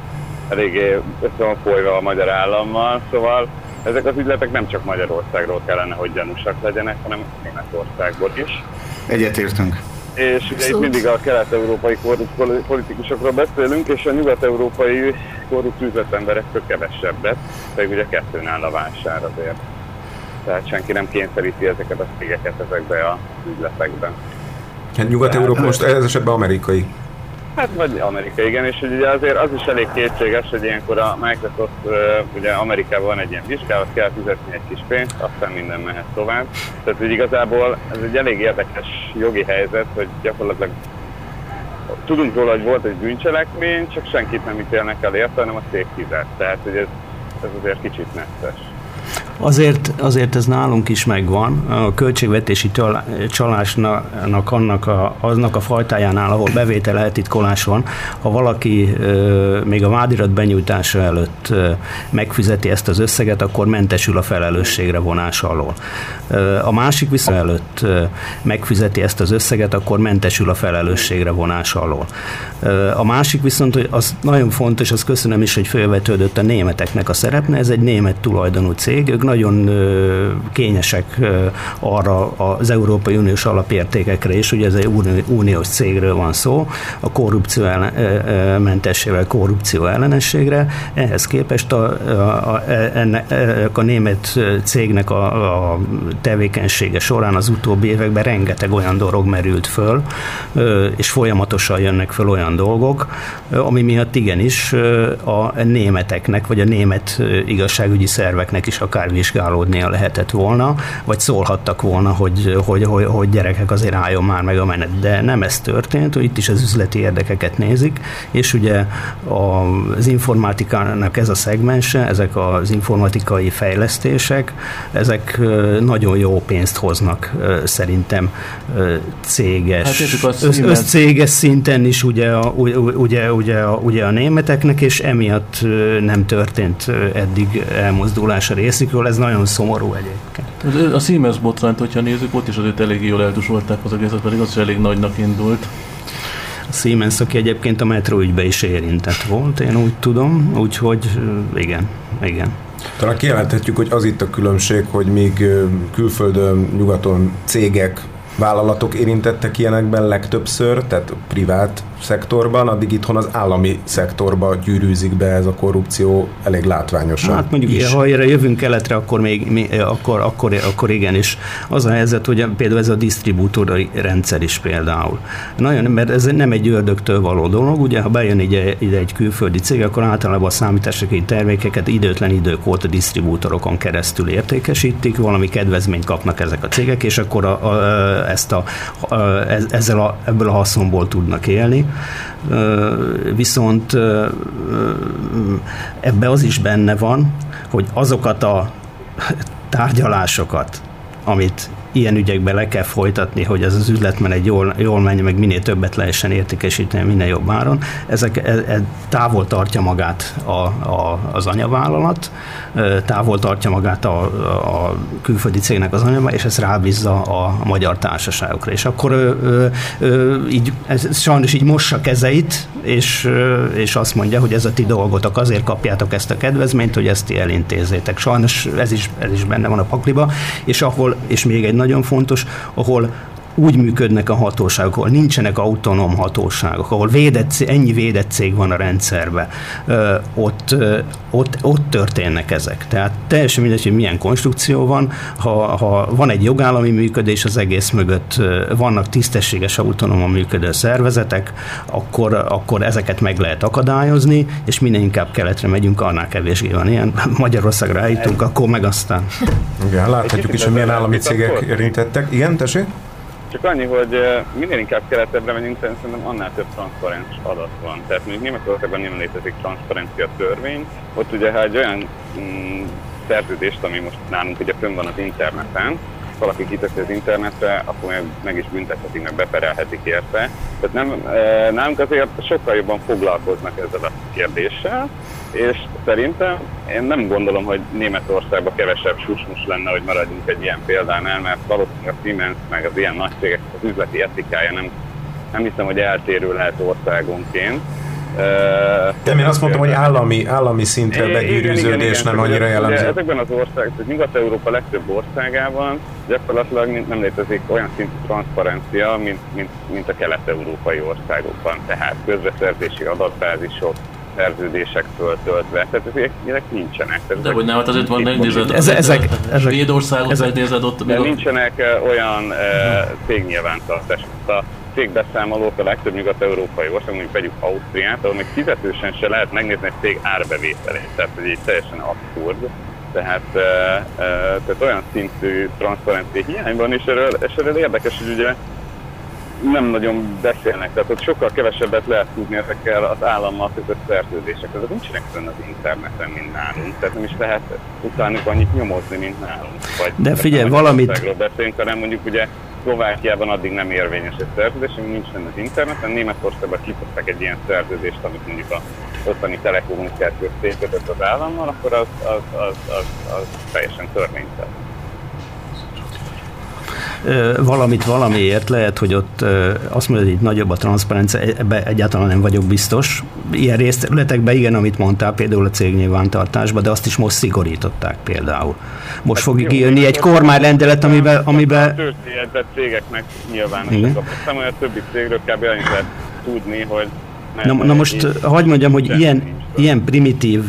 eléggé össze van folyva a magyar állammal, szóval ezek az ügyletek nem csak Magyarországról kellene, hogy gyanúsak legyenek, hanem Németországból is. Egyetértünk. És ugye itt mindig a kelet-európai korrupt politikusokról beszélünk, és a nyugat-európai korrupt üzletemberektől kevesebbet, pedig ugye kettőn áll a vásár azért. Tehát senki nem kényszeríti ezeket a cégeket ezekbe a ügyletekben. Hát Nyugat-Európa most ez esetben amerikai Hát vagy Amerika, igen, és ugye azért az is elég kétséges, hogy ilyenkor a Microsoft, ugye Amerikában van egy ilyen vizsgálat, kell fizetni egy kis pénzt, aztán minden mehet tovább. Tehát hogy igazából ez egy elég érdekes jogi helyzet, hogy gyakorlatilag tudunk róla, hogy volt egy bűncselekmény, csak senkit nem ítélnek el érte, hanem a cég fizet. Tehát, hogy ez, ez azért kicsit necces. Azért, azért ez nálunk is megvan. A költségvetési csalásnak annak a, aznak a fajtájánál, ahol bevétel eltitkolás van, ha valaki még a vádirat benyújtása előtt megfizeti ezt az összeget, akkor mentesül a felelősségre vonás alól. A másik viszont előtt megfizeti ezt az összeget, akkor mentesül a felelősségre vonás alól. A másik viszont, hogy az nagyon fontos, az köszönöm is, hogy felvetődött a németeknek a szerepne, ez egy német tulajdonú cég, ők nagyon kényesek arra az Európai Uniós alapértékekre is, ugye ez egy uniós cégről van szó, a korrupció mentessével korrupció ellenességre. Ehhez képest a, a, a, ennek, a német cégnek a, a tevékenysége során az utóbbi években rengeteg olyan dolog merült föl, és folyamatosan jönnek föl olyan dolgok, ami miatt igenis a németeknek, vagy a német igazságügyi szerveknek is akár vizsgálódnia lehetett volna, vagy szólhattak volna, hogy, hogy, hogy, hogy gyerekek azért álljon már meg a menet. De nem ez történt, itt is az üzleti érdekeket nézik, és ugye az informatikának ez a szegmense, ezek az informatikai fejlesztések, ezek nagyon jó pénzt hoznak szerintem céges, hát össz, összcéges szinten is ugye a, ugye, ugye, a, ugye a németeknek, és emiatt nem történt eddig elmozdulás a részükről, ez nagyon szomorú egyébként. A Siemens botrányt, hogyha nézzük, ott is azért eléggé jól eltusolták az egészet, pedig az is elég nagynak indult. A Siemens, aki egyébként a metro ügybe is érintett volt, én úgy tudom, úgyhogy igen, igen. Talán kijelenthetjük, hogy az itt a különbség, hogy míg külföldön, nyugaton cégek, vállalatok érintettek ilyenekben legtöbbször, tehát privát szektorban, addig itthon az állami szektorba gyűrűzik be ez a korrupció elég látványosan. Hát mondjuk, is. ha erre jövünk keletre, akkor még, még akkor, akkor, akkor igen, és az a helyzet, hogy például ez a disztribútori rendszer is például. Nagyon, mert ez nem egy ördögtől való dolog, ugye, ha bejön ide, ide egy külföldi cég, akkor általában a számításokai termékeket időtlen idők óta disztribútorokon keresztül értékesítik, valami kedvezményt kapnak ezek a cégek, és akkor a, a, ezt a, a, ezzel a, ebből a haszonból tudnak élni. Viszont ebbe az is benne van, hogy azokat a tárgyalásokat, amit ilyen ügyekben le kell folytatni, hogy ez az üzletmenet jól, jól menjen, meg minél többet lehessen értékesíteni, minél jobb áron. Ezek e, e, távol tartja magát a, a, az anyavállalat, távol tartja magát a, a külföldi cégnek az anyama, és ezt rábízza a magyar társaságokra. És akkor ö, ö, így, ez sajnos így mossa kezeit, és, ö, és azt mondja, hogy ez a ti dolgotok, azért kapjátok ezt a kedvezményt, hogy ezt ti elintézzétek. Sajnos ez is, ez is benne van a pakliba, és ahol, és még egy nagyon fontos, ahol úgy működnek a hatóságok, ahol nincsenek autonóm hatóságok, ahol védett, ennyi védett cég van a rendszerben, ott, ott, ott történnek ezek. Tehát teljesen mindegy, hogy milyen konstrukció van, ha, ha van egy jogállami működés az egész mögött, vannak tisztességes autonóman működő szervezetek, akkor, akkor ezeket meg lehet akadályozni, és minél inkább keletre megyünk, annál kevésbé van ilyen. Magyarországra eljutunk, akkor meg aztán. Igen, láthatjuk is, hogy milyen állami cégek érintettek. Igen, tessék? Csak annyi, hogy minél inkább keletebbre megyünk, szerintem annál több transzparens adat van. Tehát mondjuk Németországban nem létezik transzparencia törvény. Ott ugye, ha egy olyan mm, szerződést, ami most nálunk ugye fönn van az interneten, valaki kiteszi az internetre, akkor meg, is büntethetik, meg beperelhetik érte. Tehát nem, nálunk azért sokkal jobban foglalkoznak ezzel a kérdéssel, és szerintem én nem gondolom, hogy Németországban kevesebb susmus lenne, hogy maradjunk egy ilyen példánál, mert valószínűleg a Siemens meg az ilyen nagy cégek az üzleti etikája nem, nem hiszem, hogy eltérő lehet országonként. De én azt mondtam, hogy állami, állami szintre begyűrűződés nem annyira jellemző. Ezekben az országban, Nyugat-Európa legtöbb országában gyakorlatilag nem létezik olyan szintű transzparencia, mint, mint, mint a kelet-európai országokban. Tehát közbeszerzési adatbázisok, szerződésektől töltve. Tehát ezek, ezek nincsenek. Tehát de hogy nem, hát azért van nézed, ez, ezek, ezek, Svédországot ezek, megnézed ott. De nincsenek uh, olyan uh, cégnyilvántartások. A cégbeszámolók a legtöbb nyugat-európai ország, mondjuk vegyük Ausztriát, ahol még fizetősen se lehet megnézni egy cég árbevételét. Tehát ez egy teljesen abszurd. Tehát, uh, uh, tehát olyan szintű transzparencia hiány van, és erről, és erről érdekes, hogy ugye nem nagyon beszélnek, tehát ott sokkal kevesebbet lehet tudni ezekkel az állammal között szerződésekkel. Ezek nincsenek fönn az interneten, mint nálunk, tehát nem is lehet utánuk annyit nyomozni, mint nálunk. Vagy De figyelj, valamit... beszélünk, hanem mondjuk ugye Szlovákiában addig nem érvényes egy szerződés, ami nincs fenn az interneten. Németországban kihoztak egy ilyen szerződést, amit mondjuk a ottani telekommunikációs cég az állammal, akkor az, az, az, az, az teljesen törvényszerű valamit valamiért, lehet, hogy ott azt mondod, hogy itt nagyobb a transzparencia, e, ebbe egyáltalán nem vagyok biztos. Ilyen részletekben igen, amit mondtál, például a cégnyilvántartásban, de azt is most szigorították például. Most hát fog kijönni egy kormányrendelet, amiben... amiben... A cégeknek nyilvánosak a a többi cégről kb. annyit lehet tudni, hogy Na, na most hagyd mondjam, hogy ilyen, ilyen primitív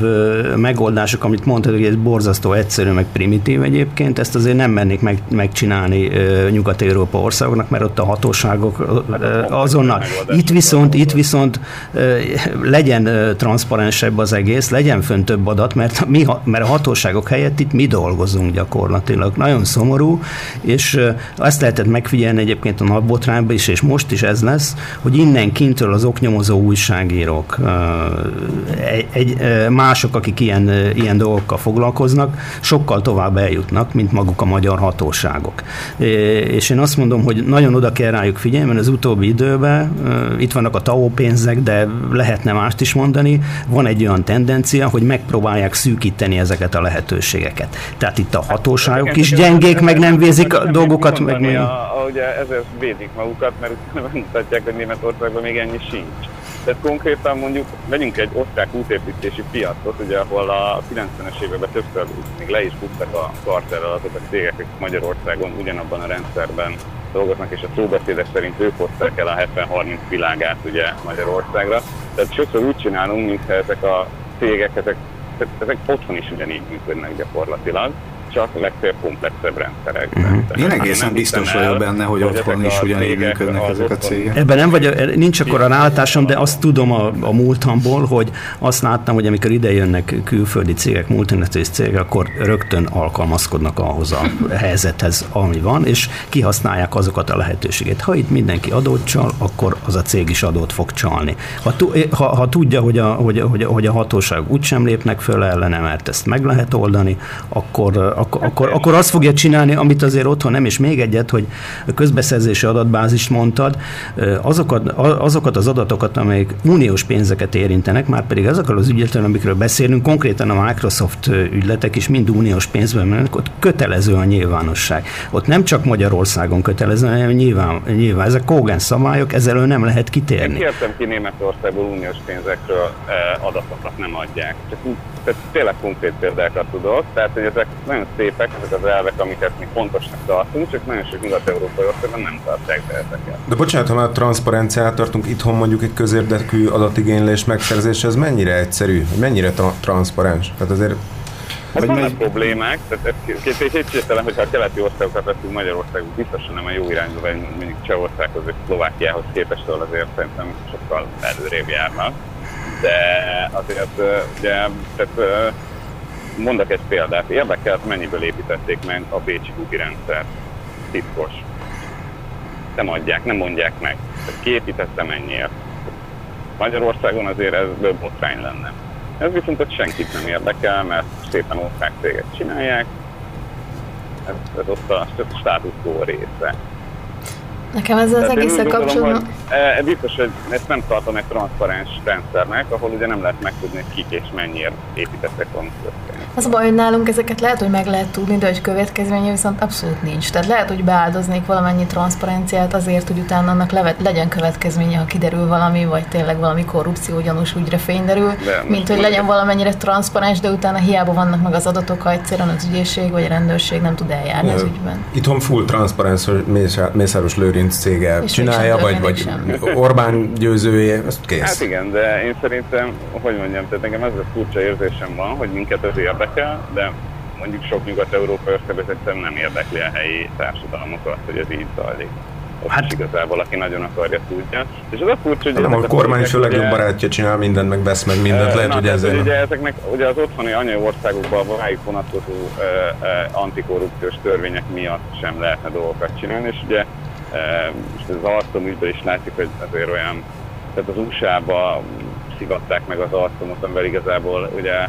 megoldások, amit mondtad, hogy ez borzasztó egyszerű, meg primitív egyébként, ezt azért nem mennék meg, megcsinálni Nyugat-Európa országoknak, mert ott a hatóságok azonnal. Itt viszont, itt viszont legyen transzparensebb az egész, legyen fönn több adat, mert, mi, mert a hatóságok helyett itt mi dolgozunk gyakorlatilag. Nagyon szomorú, és ezt lehetett megfigyelni egyébként a nagybotrányban is, és most is ez lesz, hogy innen kintről az oknyomozó újságírók, egy, egy, mások, akik ilyen, ilyen dolgokkal foglalkoznak, sokkal tovább eljutnak, mint maguk a magyar hatóságok. És én azt mondom, hogy nagyon oda kell rájuk figyelni, mert az utóbbi időben itt vannak a TAO pénzek, de lehetne mást is mondani, van egy olyan tendencia, hogy megpróbálják szűkíteni ezeket a lehetőségeket. Tehát itt a hatóságok is gyengék, meg nem vézik a dolgokat. Meg mi... a, ugye ezért védik magukat, mert mutatják, hogy Németországban még ennyi sincs. Tehát konkrétan mondjuk vegyünk egy osztrák útépítési piacot, ugye, ahol a 90-es években többször még le is futtak a karterrel azok a cégek, akik Magyarországon ugyanabban a rendszerben dolgoznak, és a szóbeszédek szerint ők hozták el a 70-30 világát ugye Magyarországra. Tehát sokszor úgy csinálunk, mintha ezek a cégek, ezek, ezek otthon is ugyanígy működnek gyakorlatilag csak legfeljebb komplexebb rendszerek. Uh-huh. Én egészen biztos vagyok benne, hogy otthon is ugyanígy működnek ezek a cégek. Ebben nem vagy, nincs akkor a rálátásom, de azt tudom a, a múltamból, hogy azt láttam, hogy amikor ide jönnek külföldi cégek, multinacionális cégek, akkor rögtön alkalmazkodnak ahhoz a helyzethez, ami van, és kihasználják azokat a lehetőséget. Ha itt mindenki adót csal, akkor az a cég is adót fog csalni. Ha, ha, ha tudja, hogy a, hogy, hogy, hogy a hatóság úgysem lépnek föl ellene, mert ezt meg lehet oldani, akkor, akkor, akkor, akkor azt fogja csinálni, amit azért otthon nem, és még egyet, hogy a közbeszerzési adatbázist mondtad, azokat, azokat az adatokat, amelyek uniós pénzeket érintenek, már pedig azokkal az ügyetől, amikről beszélünk, konkrétan a Microsoft ügyletek is mind uniós pénzben mennek, ott kötelező a nyilvánosság. Ott nem csak Magyarországon kötelező, hanem nyilván, nyilván ezek Kogan szabályok, ezzel nem lehet kitérni. Kértem ki Németországból uniós pénzekről adatokat nem adják. Csak tehát tényleg konkrét példákat tudok, tehát hogy ezek nagyon szépek, ezek az elvek, amiket mi fontosnak tartunk, csak nagyon sok nyugat-európai országban nem tartják be ezeket. De bocsánat, ha már transzparenciát tartunk, itthon mondjuk egy közérdekű adatigénylés megszerzése, ez mennyire egyszerű, mennyire tra- transzparens? Tehát azért Hát vannak meg... problémák, tehát kétségtelen, hogyha a keleti országokat veszünk Magyarországon, biztosan nem a jó irányba, vagy mondjuk Csehországhoz vagy Szlovákiához képest, ahol azért szerintem sokkal előrébb járnak. De azért ugye, tehát mondok egy példát, érdekelt, mennyiből építették meg a Bécsi Gugi rendszer. Titkos. Nem adják, nem mondják meg. ki építette mennyiért. Magyarországon azért ez botrány lenne. Ez viszont ott senkit nem érdekel, mert szépen országcégek csinálják, ez, ez ott a, quo része. Nekem ez az egész kapcsolatban... E, biztos, hogy ezt nem tartom egy transzparens rendszernek, ahol ugye nem lehet megtudni, hogy kik és mennyire építettek valamit az a baj, hogy nálunk ezeket lehet, hogy meg lehet tudni, de hogy következménye viszont abszolút nincs. Tehát lehet, hogy beáldoznék valamennyi transzparenciát azért, hogy utána annak levet, legyen következménye, ha kiderül valami, vagy tényleg valami korrupció gyanús ügyre fényderül, de, mint hogy legyen valamennyire transzparens, de utána hiába vannak meg az adatok, ha egyszerűen az ügyészség vagy a rendőrség nem tud eljárni az ügyben. Itthon full transzparens, Mészáros Lőrinc cége és csinálja, vagy, vagy Orbán győzője, ezt kész. Hát igen, de én szerintem, hogy mondjam, tehát nekem ez a furcsa érzésem van, hogy minket ez érdekel, de mondjuk sok nyugat-európai országvezetően nem érdekli a helyi társadalmakat, hogy ez így zajlik. Ott hát, igazából, aki nagyon akarja, tudja. És az a furcsa, hogy... Nem, a kormány is a legjobb barátja csinál mindent, meg vesz meg mindent, e, lehet, na, hogy ezért... Ugye ezeknek ugye az otthoni anyai országokban a rájuk vonatkozó e, e, antikorrupciós törvények miatt sem lehetne dolgokat csinálni, és ugye most az Alstom ügyben is látszik, hogy azért olyan, tehát az USA-ba szivatták meg az Alstomot, amivel igazából ugye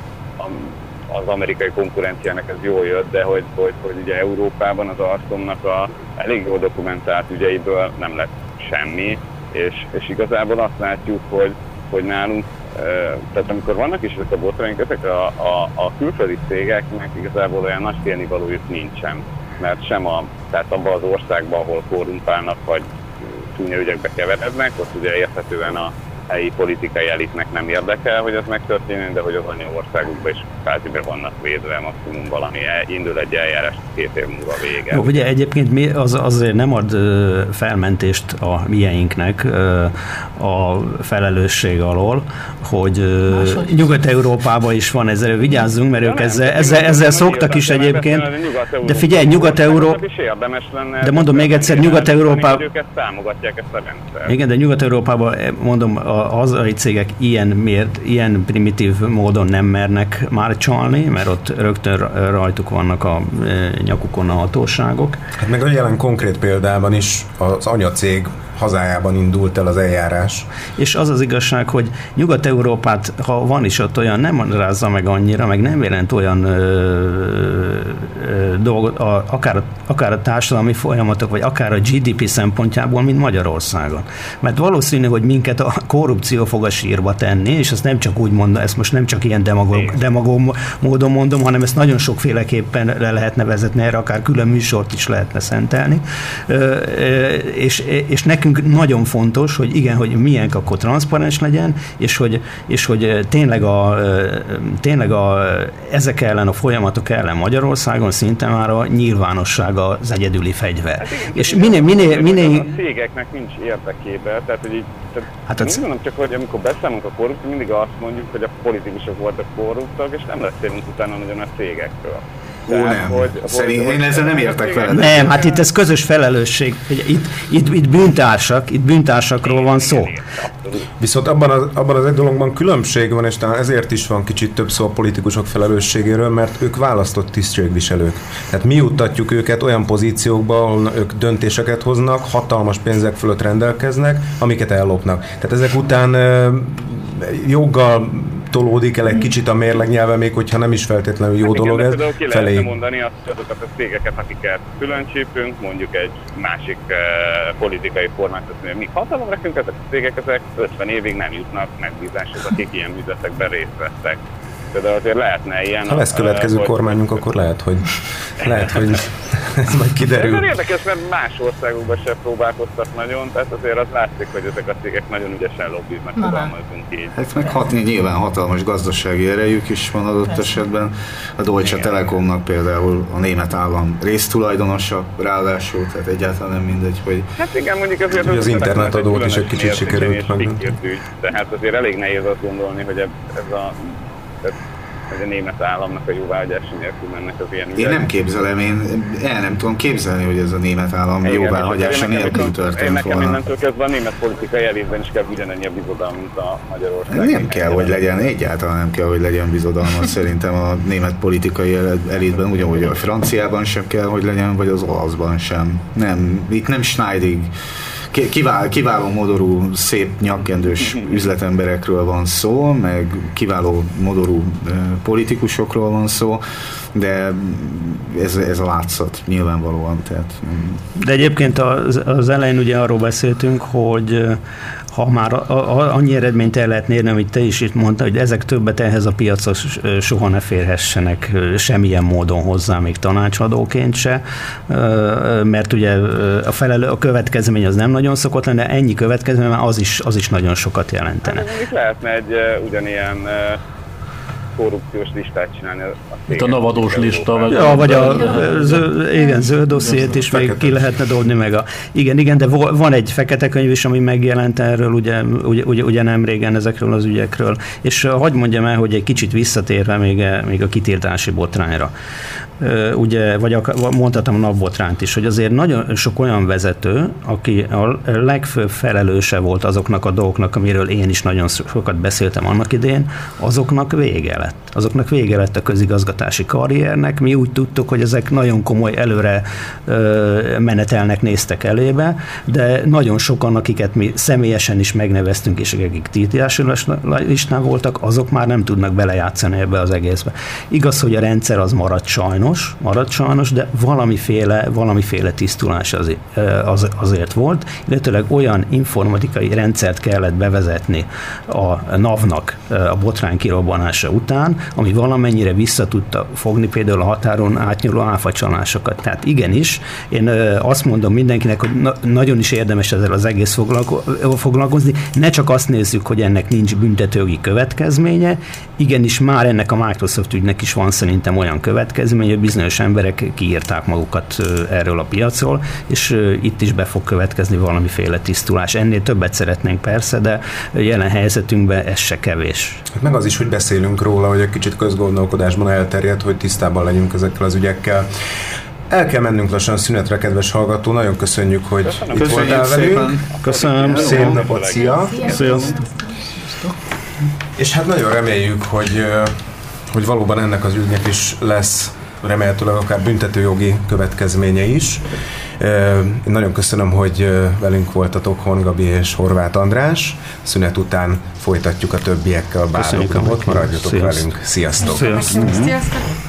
az amerikai konkurenciának ez jól jött, de hogy, hogy, hogy ugye Európában az Alstomnak a elég jó dokumentált ügyeiből nem lett semmi, és, és igazából azt látjuk, hogy, hogy nálunk, tehát amikor vannak is ezek a botrányok, ezek a, a, a külföldi cégeknek igazából olyan nagy félnivalójuk nincsen mert sem a, tehát abban az országban, ahol korrumpálnak, vagy csúnya ügyekbe keverednek, ott ugye érthetően a helyi politikai elitnek nem érdekel, hogy ez megtörténjen, de hogy az anyaországokban is kvázi be vannak védve, maximum valami indul egy eljárás, két év múlva vége. Jó, ugye egyébként mi az, azért nem ad felmentést a mieinknek a felelősség alól, hogy Nyugat-Európában is van ezzel, vigyázzunk, mert ők ezzel, ezzel, ezzel szoktak is egyébként. De figyelj, Nyugat-Európa... De mondom még egyszer, Nyugat-Európában... Őket támogatják ezt a rendszert. Igen, de Nyugat-Európában mondom, az hazai cégek ilyen, mért, ilyen primitív módon nem mernek már csalni, mert ott rögtön rajtuk vannak a nyakukon a hatóságok. Hát meg a jelen konkrét példában is az anyacég hazájában indult el az eljárás. És az az igazság, hogy Nyugat-Európát, ha van is ott olyan, nem rázza meg annyira, meg nem jelent olyan ö, ö, dolgot, a, akár, akár a társadalmi folyamatok, vagy akár a GDP szempontjából, mint Magyarországon. Mert valószínű, hogy minket a korrupció fog a sírba tenni, és ezt nem csak úgy mondom, ezt most nem csak ilyen demagóg, demagóg módon mondom, hanem ezt nagyon sokféleképpen le lehetne vezetni, erre akár külön műsort is lehetne szentelni. Ö, és, és nekünk nekünk nagyon fontos, hogy igen, hogy milyen akkor transzparens legyen, és hogy, és hogy tényleg, a, tényleg a, ezek ellen, a folyamatok ellen Magyarországon szinte már a nyilvánosság az egyedüli fegyver. Hát igen, és minél, minél, minél... A cégeknek nincs érdekében, tehát hogy így, tehát hát az... mondom csak, hogy amikor beszámolunk a korrupció, mindig azt mondjuk, hogy a politikusok voltak korruptak, és nem beszélünk utána nagyon a cégekről. Ó, nem. Hogy, Szerint én ezzel nem értek vele. Nem, hát itt ez közös felelősség. Itt, itt, itt bűntársak, itt bűntársakról van szó. Viszont abban az, abban az egy dologban különbség van, és talán ezért is van kicsit több szó a politikusok felelősségéről, mert ők választott tisztségviselők. Tehát mi juttatjuk őket olyan pozíciókba, ahol ők döntéseket hoznak, hatalmas pénzek fölött rendelkeznek, amiket ellopnak. Tehát ezek után joggal tolódik el egy kicsit a mérleg nyelve, még hogyha nem is feltétlenül jó Hát dolog igen, ez. például ki Felé. mondani azt, hogy azokat a cégeket, akiket külön csípünk, mondjuk egy másik uh, politikai formát, mondja, míg hatalomra ezek a cégek ezek 50 évig nem jutnak megbízáshoz, akik ilyen üzletekben részt vettek. Például azért lehetne ilyen... Ha lesz következő hogy- kormányunk, akkor lehet, hogy, lehet, hogy ez majd Ez kiderül. érdekes, mert más országokban sem próbálkoztak nagyon, tehát azért az látszik, hogy ezek a cégek nagyon ügyesen lobbiznak, Na, na. fogalmazunk így. Hát meg hatni nyilván hatalmas gazdasági erejük is van adott Persze. esetben. A Deutsche Telekomnak például a német állam résztulajdonosa ráadásul, tehát egyáltalán nem mindegy, hogy Hát igen, mondjuk azért... Ugye az ez internetadót is egy kicsit sikerült meg. Tehát azért elég nehéz azt gondolni, hogy ez a, ez, hogy a német államnak a jóváhagyása nélkül mennek az ilyen én ügyek. nem képzelem, én el nem tudom képzelni, hogy ez a német állam Igen, jóváhagyása nélkül Én történt nekem volna. innentől kezdve a német politikai elitben is kell ugyanennyi a bizodalom, mint a Magyarország. Nem kell, hogy legyen, egyáltalán nem kell, hogy legyen bizodalmat szerintem a német politikai el- elitben, ugyanúgy a franciában sem kell, hogy legyen, vagy az olaszban sem. Nem, itt nem Schneidig kivál, kiváló modorú, szép nyakkendős üzletemberekről van szó, meg kiváló modorú politikusokról van szó, de ez, ez a látszat nyilvánvalóan. Tehát, De egyébként az, az elején ugye arról beszéltünk, hogy ha már a, a, annyi eredményt el lehet érni, amit te is itt mondtad, hogy ezek többet ehhez a piachoz soha ne férhessenek semmilyen módon hozzá, még tanácsadóként se, mert ugye a, felelő, a következmény az nem nagyon szokott lenni, de ennyi következmény, az is, az is nagyon sokat jelentene. Hát mondjuk lehetne egy ugyanilyen korrupciós listát csinálni. A Mint a navadós lista, vagy Ja, vagy a zöld, igen, zöld dossziét is még ki lehetne dobni meg. A, igen, igen, de van egy fekete könyv is, ami megjelent erről, ugye, ugye, ugye, ugye nem régen ezekről az ügyekről. És hagyd mondjam el, hogy egy kicsit visszatérve még, eh, még a kitiltási botrányra. Ugye, vagy a, mondhatom a napbotrányt is, hogy azért nagyon sok olyan vezető, aki a legfőbb felelőse volt azoknak a dolgoknak, amiről én is nagyon sokat beszéltem annak idén, azoknak vége lett. Azoknak vége lett a közigazgatási karriernek. Mi úgy tudtuk, hogy ezek nagyon komoly előre menetelnek néztek elébe, de nagyon sokan, akiket mi személyesen is megneveztünk, és akik tiltási listán voltak, azok már nem tudnak belejátszani ebbe az egészbe. Igaz, hogy a rendszer az maradt sajnos, maradt sajnos, de valamiféle, valamiféle tisztulás az, az, azért volt, illetőleg olyan informatikai rendszert kellett bevezetni a NAV-nak a botrány kirobbanása után, ami valamennyire vissza tudta fogni például a határon átnyúló áfacsalásokat. Tehát igenis, én azt mondom mindenkinek, hogy na, nagyon is érdemes ezzel az egész foglalko- foglalkozni, ne csak azt nézzük, hogy ennek nincs büntetőgi következménye, igenis már ennek a Microsoft ügynek is van szerintem olyan következménye, bizonyos emberek kiírták magukat erről a piacról, és itt is be fog következni valamiféle tisztulás. Ennél többet szeretnénk persze, de jelen helyzetünkben ez se kevés. Hát meg az is, hogy beszélünk róla, hogy egy kicsit közgondolkodásban elterjedt, hogy tisztában legyünk ezekkel az ügyekkel. El kell mennünk lassan szünetre, kedves hallgató. Nagyon köszönjük, hogy Köszönöm. itt Köszönjük voltál velünk. szépen. Köszönöm. Szép napot, szia! Sziasztok! És hát nagyon reméljük, hogy, hogy valóban ennek az ügynek is lesz remélhetőleg akár büntetőjogi következménye is. Én nagyon köszönöm, hogy velünk voltatok Horn Gabi és Horváth András. Szünet után folytatjuk a többiekkel a meghívást. Maradjatok Sziasztok. velünk. Sziasztok! Sziasztok! Sziasztok!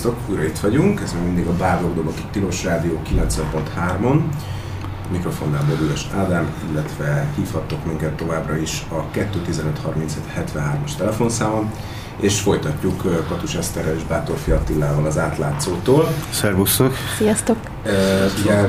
Sziasztok, újra itt vagyunk, ez még mindig a Bárdogdobok itt Tilos Rádió 90.3-on. Mikrofonnál Bodulas Ádám, illetve hívhattok minket továbbra is a 215 as telefonszámon, és folytatjuk uh, Katus Eszterrel és Bátorfi Attilával az átlátszótól. Szervusztok! Sziasztok! Uh, ugye,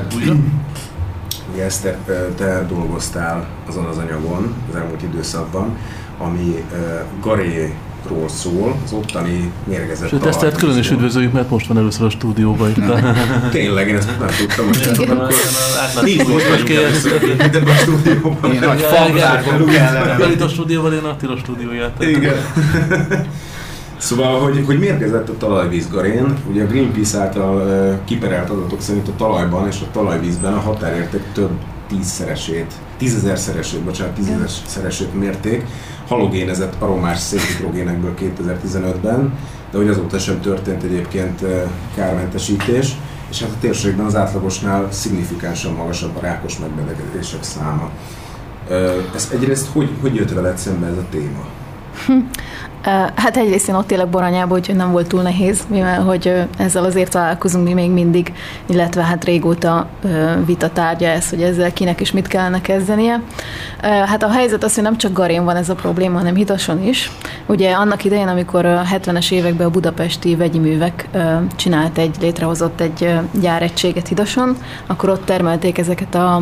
ugye Eszter, te dolgoztál azon az anyagon az elmúlt időszakban, ami uh, Garé ról szól, az ottani mérgezett Sőt, ezt tehát külön is üdvözöljük, mert most van először a stúdióban itt. Tényleg, én ezt nem tudtam, hogy ezt akkor most vagy kérdeztem a stúdióban. Én nagy kellene. Itt a stúdióban, én Attila stúdióját. Igen. Szóval, hogy, hogy mérgezett a talajvíz garén, ugye a Greenpeace által uh, kiperelt adatok szerint a talajban és a talajvízben a határérték több tízszeresét, tízezerszeresét, bocsánat, tízezerszeresét mérték, halogénezett aromás szénhidrogénekből 2015-ben, de hogy azóta sem történt egyébként kármentesítés, és hát a térségben az átlagosnál szignifikánsan magasabb a rákos megbetegedések száma. Ez egyrészt hogy, hogy jött veled szembe ez a téma? Hát egyrészt én ott élek Baranyában, úgyhogy nem volt túl nehéz, mivel hogy ezzel azért találkozunk mi még mindig, illetve hát régóta vita tárgya ez, hogy ezzel kinek is mit kellene kezdenie. Hát a helyzet az, hogy nem csak Garén van ez a probléma, hanem Hitason is. Ugye annak idején, amikor a 70-es években a budapesti vegyi művek csinált egy, létrehozott egy gyáregységet Hitason, akkor ott termelték ezeket a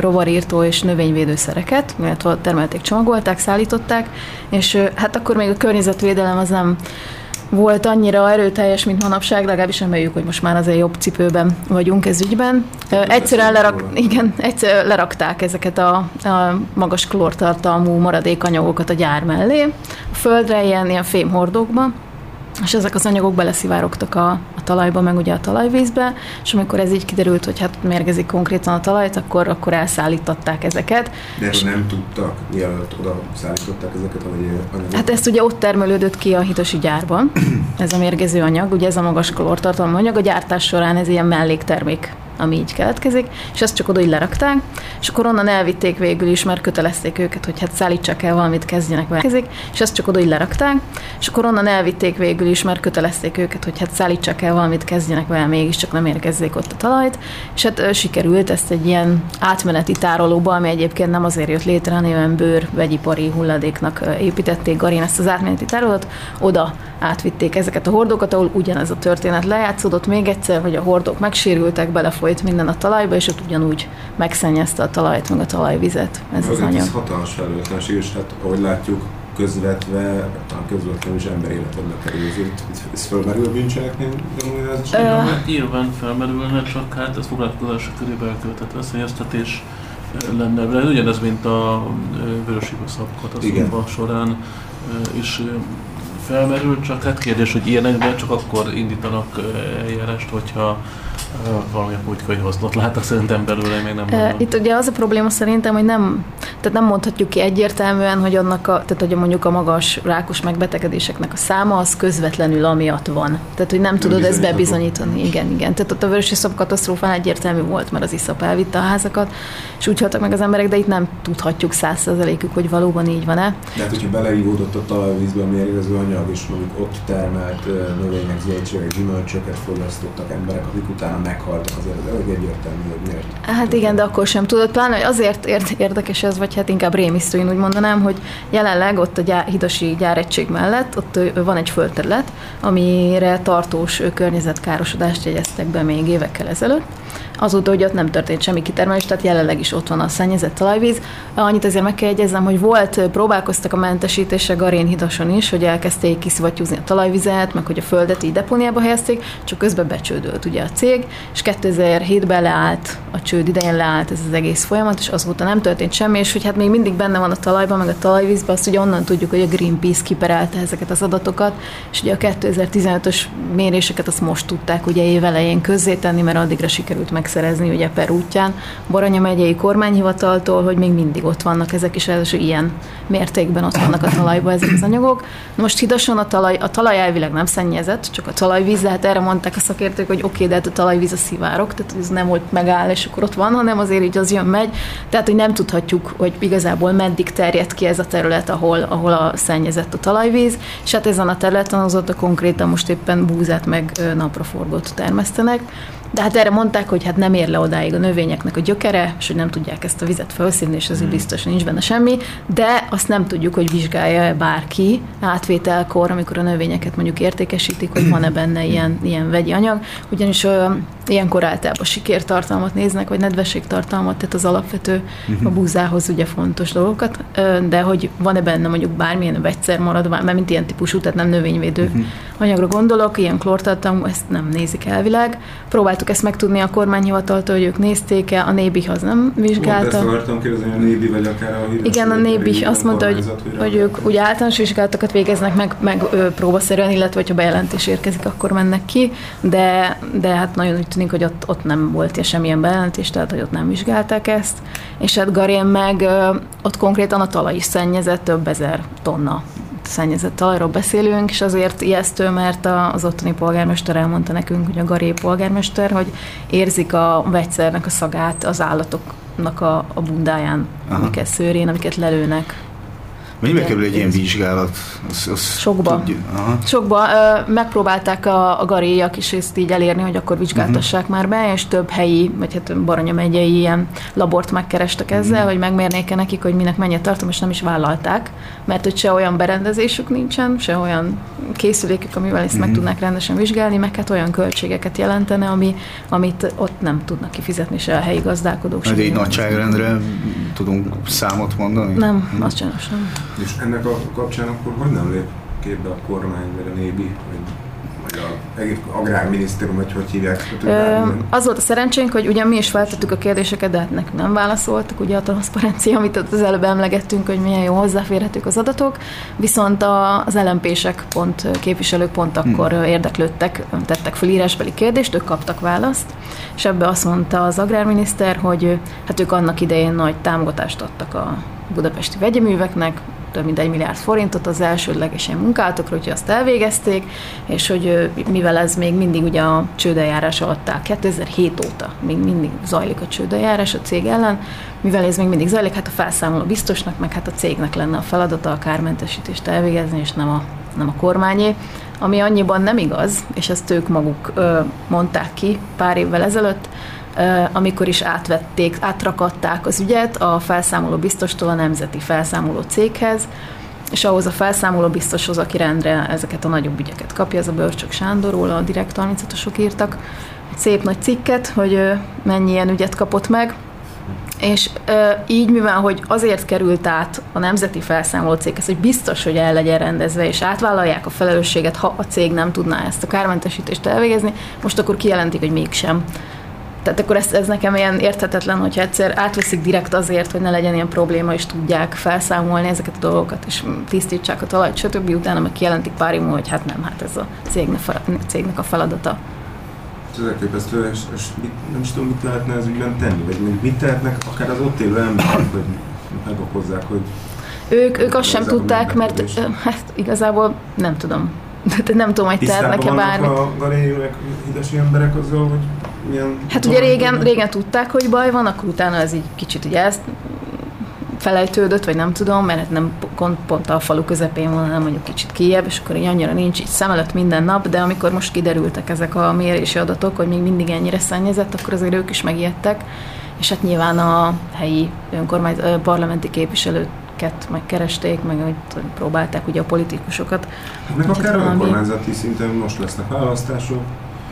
rovarírtó és növényvédőszereket, illetve termelték, csomagolták, szállították, és hát akkor még környezetvédelem az nem volt annyira erőteljes, mint manapság, legalábbis reméljük, hogy most már azért jobb cipőben vagyunk ez ügyben. Egyszerűen lerak, igen, egyszer lerakták ezeket a, a magas klórtartalmú maradékanyagokat a gyár mellé, a földre, ilyen, ilyen fémhordókba, és ezek az anyagok beleszivárogtak a, a talajba, meg ugye a talajvízbe, és amikor ez így kiderült, hogy hát mérgezik konkrétan a talajt, akkor, akkor elszállították ezeket. De és nem tudtak, mielőtt oda szállították ezeket a anyagokat? Hát ezt ugye ott termelődött ki a hitosi gyárban, ez a mérgező anyag, ugye ez a magas klórtartalmú anyag, a gyártás során ez ilyen melléktermék ami így keletkezik, és ezt csak oda így lerakták, és akkor onnan elvitték végül is, mert kötelezték őket, hogy hát szállítsak el valamit, kezdjenek vele, és ezt csak oda így lerakták, és akkor onnan elvitték végül is, mert kötelezték őket, hogy hát szállítsak el valamit, kezdjenek vele, mégiscsak nem érkezzék ott a talajt, és hát sikerült ezt egy ilyen átmeneti tárolóba, ami egyébként nem azért jött létre, hanem bőr vegyipari hulladéknak építették Garin ezt az átmeneti tárolót, oda átvitték ezeket a hordókat, ahol ugyanez a történet lejátszódott még egyszer, hogy a hordók megsérültek, belefolyt minden a talajba, és ott ugyanúgy megszennyezte a talajt, meg a talajvizet. Ez az, az anyag. Ez hatalmas felelőtlenség, és hát ahogy látjuk, közvetve, talán közvetlenül is ember életedbe kerül. Ez fölmerül a bűncselekmény gyanújázás? Uh, nyilván felmerülne, csak hát ez foglalkozásra körében elköltett veszélyeztetés lenne. De ugyanez, mint a vörös katasztrófa során is felmerül, csak hát kérdés, hogy ilyenekben csak akkor indítanak eljárást, hogyha valami politikai hasznot láttak szerintem belőle, még nem mondom. Itt ugye az a probléma szerintem, hogy nem, tehát nem mondhatjuk ki egyértelműen, hogy annak a, tehát hogy mondjuk a magas rákos megbetegedéseknek a száma az közvetlenül amiatt van. Tehát, hogy nem, tudod ezt bebizonyítani. Igen, igen. Tehát ott a vörös iszap katasztrófán egyértelmű volt, mert az iszap elvitte a házakat, és úgy haltak meg az emberek, de itt nem tudhatjuk százszerzelékük, hogy valóban így van-e. De hát, hogyha beleívódott a talajvízbe a mérgező anyag, és mondjuk ott termelt növények, zöldségek, gyümölcsöket fogyasztottak emberek, akik utána meghaltak, az elég egyértelmű, hogy miért. Hát igen, de akkor sem tudod. Pláne, hogy azért érdekes ez, vagy hát inkább rémisztő, én úgy mondanám, hogy jelenleg ott a gyár, hidasi gyáregység mellett ott van egy földterület, amire tartós környezetkárosodást jegyeztek be még évekkel ezelőtt, azóta, hogy ott nem történt semmi kitermelés, tehát jelenleg is ott van a szennyezett talajvíz. Annyit azért meg kell jegyeznem, hogy volt, próbálkoztak a mentesítése Garén hidason is, hogy elkezdték kiszivattyúzni a talajvizet, meg hogy a földet így depóniába helyezték, csak közben becsődölt ugye a cég, és 2007-ben leállt, a csőd idején leállt ez az egész folyamat, és azóta nem történt semmi, és hogy hát még mindig benne van a talajban, meg a talajvízben, azt ugye onnan tudjuk, hogy a Greenpeace kiperelte ezeket az adatokat, és ugye a 2015-ös méréseket azt most tudták ugye évelején közzétenni, mert addigra sikerült meg megszerezni ugye per útján. Baranya megyei kormányhivataltól, hogy még mindig ott vannak ezek is, első ilyen mértékben ott vannak a talajban ezek az anyagok. Most hidason a talaj, a talaj elvileg nem szennyezett, csak a talajvíz, hát erre mondták a szakértők, hogy oké, okay, de hát a talajvíz a szivárok, tehát ez nem ott megáll, és akkor ott van, hanem azért így az jön, megy. Tehát, hogy nem tudhatjuk, hogy igazából meddig terjed ki ez a terület, ahol, ahol a szennyezett a talajvíz, és hát ezen a területen azóta konkrétan most éppen búzát meg napraforgót termesztenek. De hát erre mondták, hogy hát nem ér le odáig a növényeknek a gyökere, és hogy nem tudják ezt a vizet felszívni, és azért mm. biztos nincs benne semmi, de azt nem tudjuk, hogy vizsgálja-e bárki átvételkor, amikor a növényeket mondjuk értékesítik, hogy van-e benne ilyen, ilyen vegyi anyag, ugyanis ilyenkor általában sikértartalmat néznek, vagy nedvességtartalmat, tehát az alapvető uh-huh. a búzához ugye fontos dolgokat, de hogy van-e benne mondjuk bármilyen vegyszer maradvány, mert mint ilyen típusú, tehát nem növényvédő uh-huh. anyagra gondolok, ilyen klórtartalmú, ezt nem nézik elvileg. Próbáltuk ezt megtudni a kormányhivataltól, hogy ők nézték-e, a Nébi az nem vizsgálta. Ezt akartam kérdezni, a Nébi vagy akár a Igen, a Nébi azt mondta, hogy, hogy ők ugye általános vizsgálatokat végeznek meg, meg próbaszerűen, illetve hogyha bejelentés érkezik, akkor mennek ki, de, de hát nagyon úgy tűnik, hogy ott, ott nem volt semmilyen bejelentés, tehát hogy ott nem vizsgálták ezt, és hát Garén meg ott konkrétan a talaj is szennyezett, több ezer tonna szennyezett talajról beszélünk, és azért ijesztő, mert az ottani polgármester elmondta nekünk, hogy a Garé polgármester, hogy érzik a vegyszernek a szagát az állatoknak a, a bundáján, Aha. amiket szőrén, amiket lelőnek. Mennyibe kerül egy ilyen vizsgálat? Az, az Sokba. Tudja, aha. Sokba. Ö, megpróbálták a, a garéjak is ezt így elérni, hogy akkor vizsgáltassák uh-huh. már be, és több helyi, vagy hát Baranya megyei ilyen labort megkerestek ezzel, uh-huh. hogy megmérnék nekik, hogy minek mennyi a tartom, és nem is vállalták, mert hogy se olyan berendezésük nincsen, se olyan készülékük, amivel ezt uh-huh. meg mhm. tudnák rendesen vizsgálni, meg hát olyan költségeket jelentene, ami, amit ott nem tudnak kifizetni se a helyi gazdálkodók. De egy nagyságrendre tudunk számot mondani? Nem, uh-huh. azt sajnos nem. És ennek a kapcsán akkor hogy nem lép képbe a kormány, vagy a nébi, vagy vagy a egész agrárminisztérium, vagy hogy hívják? Ö, az volt a szerencsénk, hogy ugyan mi is feltettük a kérdéseket, de hát nekünk nem válaszoltak, ugye a transzparencia, amit az előbb emlegettünk, hogy milyen jó hozzáférhetők az adatok, viszont az LMP-sek pont, képviselők pont hmm. akkor hmm. érdeklődtek, tettek fel írásbeli kérdést, ők kaptak választ, és ebbe azt mondta az agrárminiszter, hogy hát ők annak idején nagy támogatást adtak a budapesti vegyeműveknek, több mint egy milliárd forintot az elsődlegesen munkáltokra, hogy azt elvégezték, és hogy mivel ez még mindig ugye a csődeljárás alatt áll, 2007 óta még mindig zajlik a csődeljárás a cég ellen, mivel ez még mindig zajlik, hát a felszámoló biztosnak, meg hát a cégnek lenne a feladata a kármentesítést elvégezni, és nem a, nem a kormányé, ami annyiban nem igaz, és ezt ők maguk ö, mondták ki pár évvel ezelőtt, amikor is átvették, átrakadták az ügyet a felszámoló biztostól a nemzeti felszámoló céghez, és ahhoz a felszámoló biztoshoz, aki rendre ezeket a nagyobb ügyeket kapja, ez a Börcsök Sándorról, a direkt 35 írtak egy szép nagy cikket, hogy mennyi ilyen ügyet kapott meg, és így, mivel hogy azért került át a nemzeti felszámoló céghez, hogy biztos, hogy el legyen rendezve, és átvállalják a felelősséget, ha a cég nem tudná ezt a kármentesítést elvégezni, most akkor kijelentik, hogy mégsem. Tehát akkor ez, ez nekem ilyen érthetetlen, hogyha egyszer átveszik direkt azért, hogy ne legyen ilyen probléma, és tudják felszámolni ezeket a dolgokat, és tisztítsák a talajt, stb. Utána meg kijelentik pár imó, hogy hát nem, hát ez a cégnek, cégnek a feladata. Ez elképesztő, és, és mit, nem is tudom, mit lehetne ez ügyben tenni, vagy mit tehetnek akár az ott élő emberek, hogy megokozzák, hogy ők, ők azt sem tudták, mert hát igazából nem tudom. Tehát nem tudom, hogy tehetnek-e bármit. a hidesi emberek azzal, hogy milyen... Hát ugye régen, régen tudták, hogy baj van, akkor utána ez így kicsit ugye ezt felejtődött, vagy nem tudom, mert nem pont, pont a falu közepén van, hanem mondjuk kicsit kijebb, és akkor így annyira nincs így szem előtt minden nap, de amikor most kiderültek ezek a mérési adatok, hogy még mindig ennyire szennyezett, akkor azért ők is megijedtek, és hát nyilván a helyi önkormány, parlamenti képviselőket megkeresték, meg hogy próbálták ugye a politikusokat. Hát meg akár önkormányzati szinten most lesznek választások,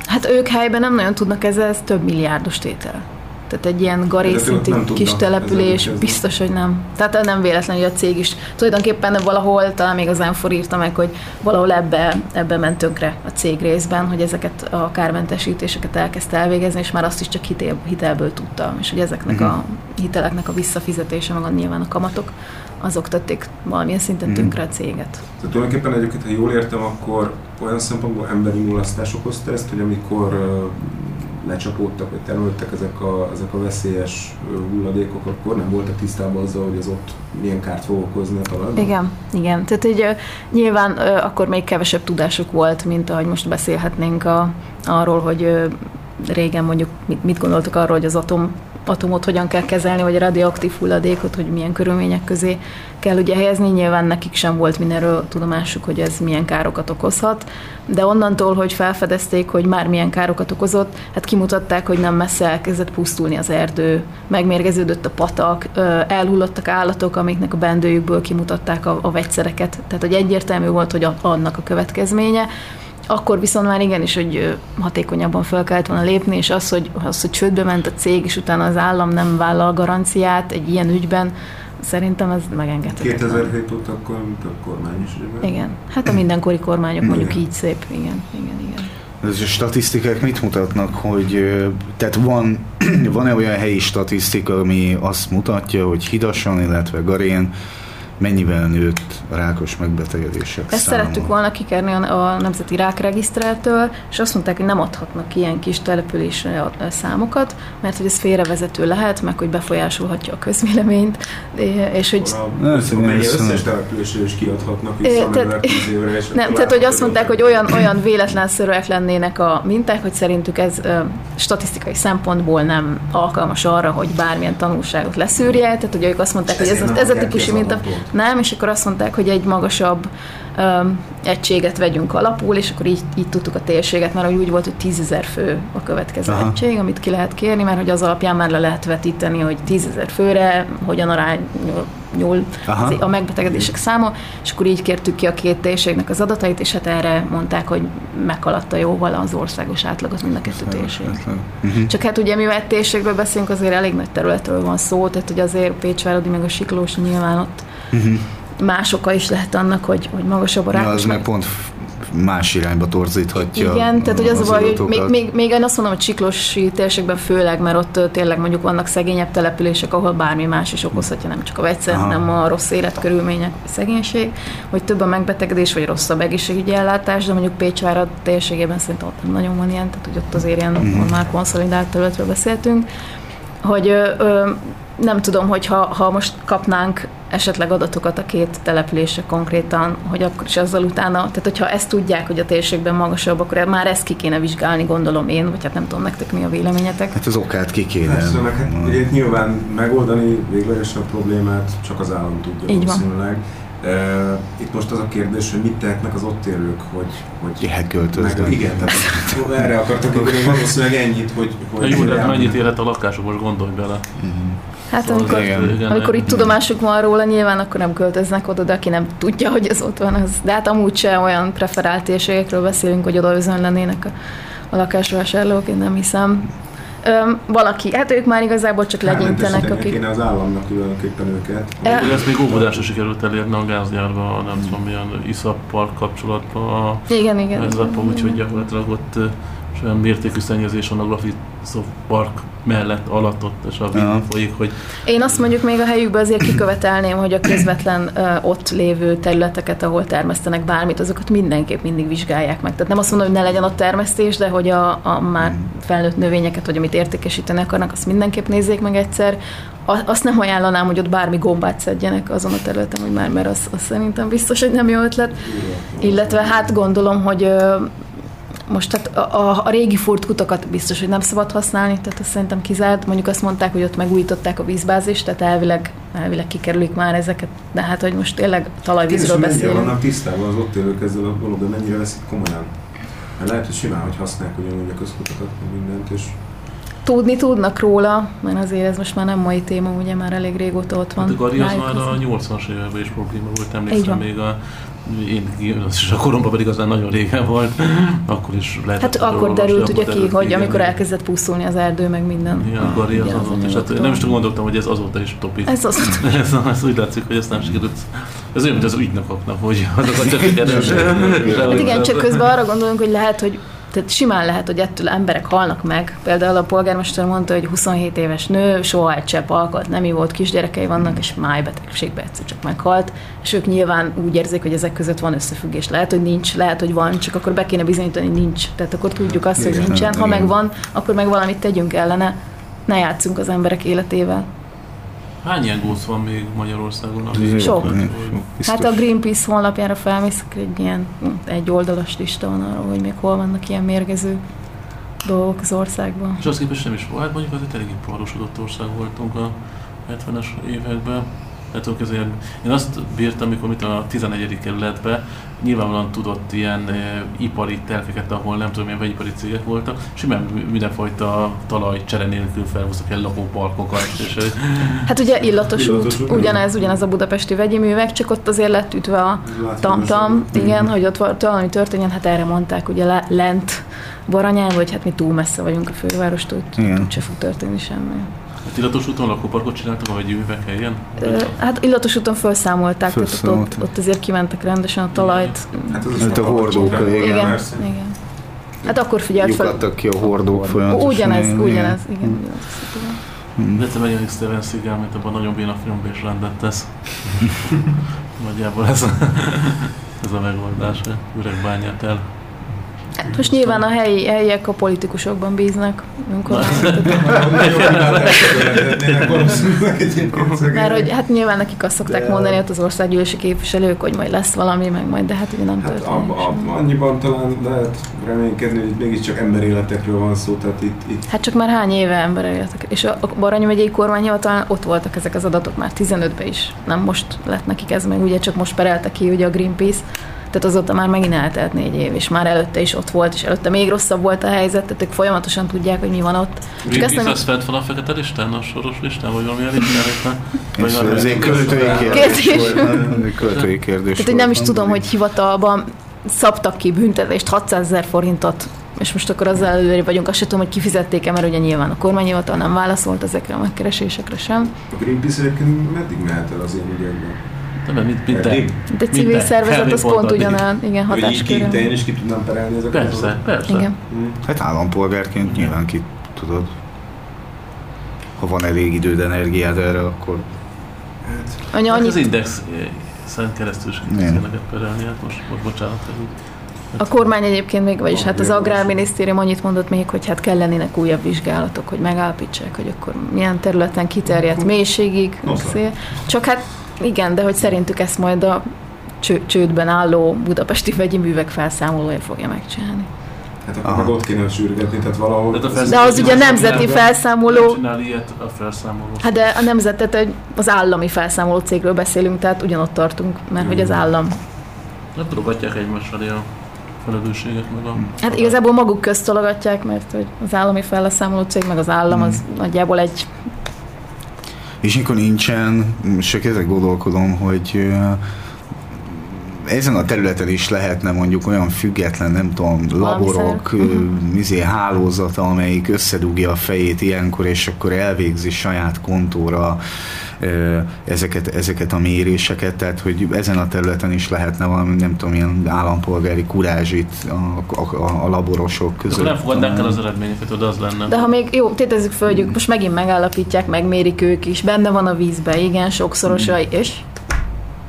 Hát ők helyben nem nagyon tudnak ezzel, ez több milliárdos tétel. Tehát egy ilyen garészintű kis település, biztos, hogy nem. Tehát nem véletlen, hogy a cég is tulajdonképpen valahol, talán még az Enfor írta meg, hogy valahol ebbe, ebbe ment tönkre a cég részben, hogy ezeket a kármentesítéseket elkezdte elvégezni, és már azt is csak hitel, hitelből tudta, és hogy ezeknek uh-huh. a hiteleknek a visszafizetése, meg a nyilván a kamatok, azok tették valamilyen szinten mhm. tönkre a céget. Tehát tulajdonképpen egyébként, ha jól értem, akkor olyan szempontból emberi mulasztás okozta ezt, hogy amikor lecsapódtak, vagy terültek ezek a, ezek a veszélyes hulladékok, akkor nem voltak tisztában azzal, hogy az ott milyen kárt fog okozni a talajban? Igen, igen. Tehát így nyilván akkor még kevesebb tudásuk volt, mint ahogy most beszélhetnénk a, arról, hogy régen mondjuk mit, mit gondoltak arról, hogy az atom atomot hogyan kell kezelni, vagy a radioaktív hulladékot, hogy milyen körülmények közé kell ugye helyezni. Nyilván nekik sem volt mindenről tudomásuk, hogy ez milyen károkat okozhat, de onnantól, hogy felfedezték, hogy már milyen károkat okozott, hát kimutatták, hogy nem messze elkezdett pusztulni az erdő, megmérgeződött a patak, elhullottak állatok, amiknek a bendőjükből kimutatták a, a vegyszereket. Tehát, hogy egyértelmű volt, hogy annak a következménye. Akkor viszont már igenis, hogy hatékonyabban fel kellett volna lépni, és az, hogy, az, hogy csődbe ment a cég, és utána az állam nem vállal garanciát egy ilyen ügyben, Szerintem ez megengedhetetlen. 2007 óta akkor több kormány is. Ugye? Igen, hát a mindenkori kormányok mondjuk így szép, igen, igen, igen. Ez a statisztikák mit mutatnak, hogy tehát van, van-e olyan helyi statisztika, ami azt mutatja, hogy Hidasan, illetve Garén mennyivel nőtt a rákos megbetegedések Ezt száma. szerettük volna kikerni a Nemzeti Rákregisztrátől, és azt mondták, hogy nem adhatnak ilyen kis településre a számokat, mert hogy ez félrevezető lehet, meg hogy befolyásolhatja a közvéleményt, és hogy... A, összes településre is kiadhatnak, és tehát, Nem, tehát hogy azt mondták, hogy olyan, olyan véletlenszerűek lennének a minták, hogy szerintük ez ö, statisztikai szempontból nem alkalmas arra, hogy bármilyen tanulságot leszűrje, tehát hogy ők azt mondták, hogy ez, ez a típusú minta nem, és akkor azt mondták, hogy egy magasabb um, egységet vegyünk alapul, és akkor így, így tudtuk a térséget, mert úgy volt, hogy tízezer fő a következő Aha. egység, amit ki lehet kérni, mert hogy az alapján már le lehet vetíteni, hogy tízezer főre hogyan arányul a megbetegedések száma, és akkor így kértük ki a két térségnek az adatait, és hát erre mondták, hogy meghaladta jóval az országos átlagot mind a kettő térség. Uh-huh. Csak hát ugye mivel térségről beszélünk, azért elég nagy területről van szó, tehát hogy azért Pécsvárodi meg a Siklós nyilván ott uh-huh. más oka is lehet annak, hogy, hogy magasabb a rákos. Ja, az meg pont más irányba torzíthatja. Igen, tehát hogy az, az baj, hogy még, még, még én azt mondom, hogy Csiklosi térségben főleg, mert ott tényleg mondjuk vannak szegényebb települések, ahol bármi más is okozhatja, nem csak a vegyszer, Aha. hanem a rossz életkörülmények, a szegénység, hogy több a megbetegedés, vagy rosszabb egészségügyi ellátás, de mondjuk Pécsvárad térségében szerintem ott nem nagyon van ilyen, tehát hogy ott azért ilyen uh-huh. már konszolidált területről beszéltünk, hogy ö, ö, nem tudom, hogy ha, ha most kapnánk esetleg adatokat a két településre konkrétan, hogy akkor is azzal utána, tehát hogyha ezt tudják, hogy a térségben magasabb, akkor már ezt ki kéne vizsgálni, gondolom én, vagy hát nem tudom nektek mi a véleményetek. Hát az okát ki kéne. Hát, szóval, hát, ugye, nyilván megoldani véglegesen a problémát csak az állam tudja Így valószínűleg. Uh, itt most az a kérdés, hogy mit tehetnek az ott élők, hogy... hogy Elköltöznek. Igen, tehát erre akartak, hogy valószínűleg ennyit, hogy... hogy jó, de mennyit érhet a lakások, most gondolj bele. Uh-huh. Hát szóval amikor, igen, igen, amikor itt tudomásuk van róla, nyilván akkor nem költöznek oda, de aki nem tudja, hogy ez ott van, az. De hát amúgy se olyan preferált térségekről beszélünk, hogy oda lennének a, a lakásvásárlók, én nem hiszem. Öm, valaki, hát ők már igazából csak hát, legyintenek, akik... Kéne az államnak különképpen őket. E... Ezt még óvodásra sikerült elérni a gázgyárba, nem tudom milyen iszappal kapcsolatban. A, igen, igen. Ez úgyhogy gyakorlatilag ott olyan mértékű szennyezés van a Graphisoft Park mellett, alatt ott és a ja. folyik, hogy... Én azt mondjuk még a helyükben azért kikövetelném, hogy a közvetlen uh, ott lévő területeket, ahol termesztenek bármit, azokat mindenképp mindig vizsgálják meg. Tehát nem azt mondom, hogy ne legyen ott termesztés, de hogy a, a már felnőtt növényeket, vagy amit értékesíteni akarnak, azt mindenképp nézzék meg egyszer. Azt nem ajánlanám, hogy ott bármi gombát szedjenek azon a területen, hogy már, mert az, az szerintem biztos, hogy nem jó ötlet. Illetve hát gondolom, hogy most tehát a, a, a régi kutakat biztos, hogy nem szabad használni, tehát azt szerintem kizárt. Mondjuk azt mondták, hogy ott megújították a vízbázist, tehát elvileg, elvileg kikerülik már ezeket, de hát, hogy most tényleg talajvízről beszélünk. Mennyire vannak tisztában az ott élők ezzel a dologgal, mennyire veszik komolyan? Mert lehet, hogy simán, hogy használják ugyanúgy a közkutakat, mindent, és tudni tudnak róla, mert azért ez most már nem mai téma, ugye már elég régóta ott van. Hát a Gari az már a 80-as években is probléma volt, emlékszem még a én és a koromban pedig aztán nagyon régen volt, akkor is lehet. Hát akkor derült ugye ki, hogy igen, amikor elkezdett pusztulni az erdő, meg minden. Igen, a Gari az, az, az, és hát nem is tudom, gondoltam, hogy ez azóta is topik. Ez az. ez, ez úgy látszik, hogy ezt nem sikerült. Ez olyan, mint az ügynökoknak, hogy azokat csak Hát igen, csak közben arra gondolunk, hogy lehet, hogy Tehát simán lehet, hogy ettől emberek halnak meg. Például a polgármester mondta, hogy 27 éves nő, soha egy csepp alkat nem volt, kisgyerekei vannak, és májbetegségbe egyszer csak meghalt. És ők nyilván úgy érzik, hogy ezek között van összefüggés. Lehet, hogy nincs, lehet, hogy van, csak akkor be kéne bizonyítani, hogy nincs. Tehát akkor tudjuk azt, hogy nincsen. Ha meg van, akkor meg valamit tegyünk ellene. Ne játszunk az emberek életével. Hány ilyen góc van még Magyarországon? Sok. Hát a Greenpeace honlapjára felmész, egy ilyen egy oldalas lista van arról, hogy még hol vannak ilyen mérgező dolgok az országban. És azt képest nem is volt, hát mondjuk az egy eléggé parosodott ország voltunk a 70-es években. Hát azért én azt bírtam, amikor mit a 11. kerületbe nyilvánvalóan tudott ilyen e, ipari telkeket, ahol nem tudom milyen vegyipari cégek voltak, simán mindenfajta talajcsere nélkül felhoztak el lakóparkokat. És, hát ugye illatos, illatos út, ugyanez, ugyanez a budapesti vegyi művek, csak ott azért lett ütve a tamtam, igen, hogy ott valami történjen, hát erre mondták, ugye le, lent Baranyán, vagy hát mi túl messze vagyunk a fővárostól, ott se fog történni semmi. Hát illatos úton lakóparkot csináltak, vagy jövőbe helyen? Hát illatos úton felszámolták, tehát ott, ott azért kimentek rendesen a talajt. Hát az a hordók, igen. Igen, igen. Hát akkor figyelt fel. Lyukadtak ki a hordók folyamatosan. Ugyanez, ugyanez, igen. Hmm. De te megyen Steven Seagal, mint abban nagyon béna filmben is rendet tesz. Nagyjából ez a, ez a megoldás, üregbányát el Hát most nyilván a helyi, helyiek a politikusokban bíznak. Mert hogy hát nyilván nekik azt szokták mondani ott az országgyűlési képviselők, hogy majd lesz valami, meg majd, de hát ugye nem hát történik. Abba, abba, annyiban talán lehet reménykedni, hogy mégiscsak emberéletekről van szó, tehát itt, itt... Hát csak már hány éve emberéletek. És a, Baranyi megyei kormányhivatal ott voltak ezek az adatok már 15-ben is. Nem most lett nekik ez meg, ugye csak most perelte ki ugye a Greenpeace tehát azóta már megint eltelt négy év, és már előtte is ott volt, és előtte még rosszabb volt a helyzet, tehát ők folyamatosan tudják, hogy mi van ott. Csak ezt nem... fent van a fekete listán, a soros listán, vagy valami listán? Ez egy költői kérdés. Költői kérdés. Tehát, hogy nem is tudom, hogy hivatalban szabtak ki büntetést 600 ezer forintot és most akkor azzal előre vagyunk, azt sem tudom, hogy kifizették-e, mert ugye nyilván a kormányhivatal nem válaszolt ezekre a megkeresésekre sem. A Greenpeace egyébként meddig mehet el az én ügyekben? De, mint, mint te, De civil mint szervezet az pont ugyanolyan, igen, hatáskörön. Te én is ki tudnám perelni ezeket? Persze, persze. Igen. Hát állampolgárként nyilván ki tudod. Ha van elég időd, energiád erre, akkor... Hát, Anya, hát az index szent keresztül sem tudsz perelni, hát most, most bocsánat. A kormány egyébként még, vagyis hát az Agrárminisztérium annyit mondott még, hogy hát kellenének újabb vizsgálatok, hogy megállapítsák, hogy akkor milyen területen kiterjedt mélységig. Csak hát igen, de hogy szerintük ezt majd a cső, csődben álló budapesti vegyi művek felszámolója fogja megcsinálni. Hát akkor meg ott kéne sürgetni, tehát valahol... Tehát de az ugye nemzeti felszámoló... ilyet a felszámoló. Hát de a nemzetet, az állami felszámoló cégről beszélünk, tehát ugyanott tartunk, mert hogy az állam... Nem progatják egymással a felelősséget meg a... Hát igazából maguk közt tologatják, mert hogy az állami felszámoló cég meg az állam az hmm. nagyjából egy és mikor nincsen, csak ezek gondolkodom, hogy ezen a területen is lehetne mondjuk olyan független, nem tudom, laborok, izé, hálózata, amelyik összedugja a fejét ilyenkor, és akkor elvégzi saját kontóra ezeket, ezeket a méréseket, tehát hogy ezen a területen is lehetne valami, nem tudom, ilyen állampolgári kurázsit a, a, a laborosok között. De nem fogadnánk el az eredményeket, hogy az lenne. De ha még, jó, tétezzük föl, hogy most megint megállapítják, megmérik ők is, benne van a vízbe, igen, sokszorosa, mm. és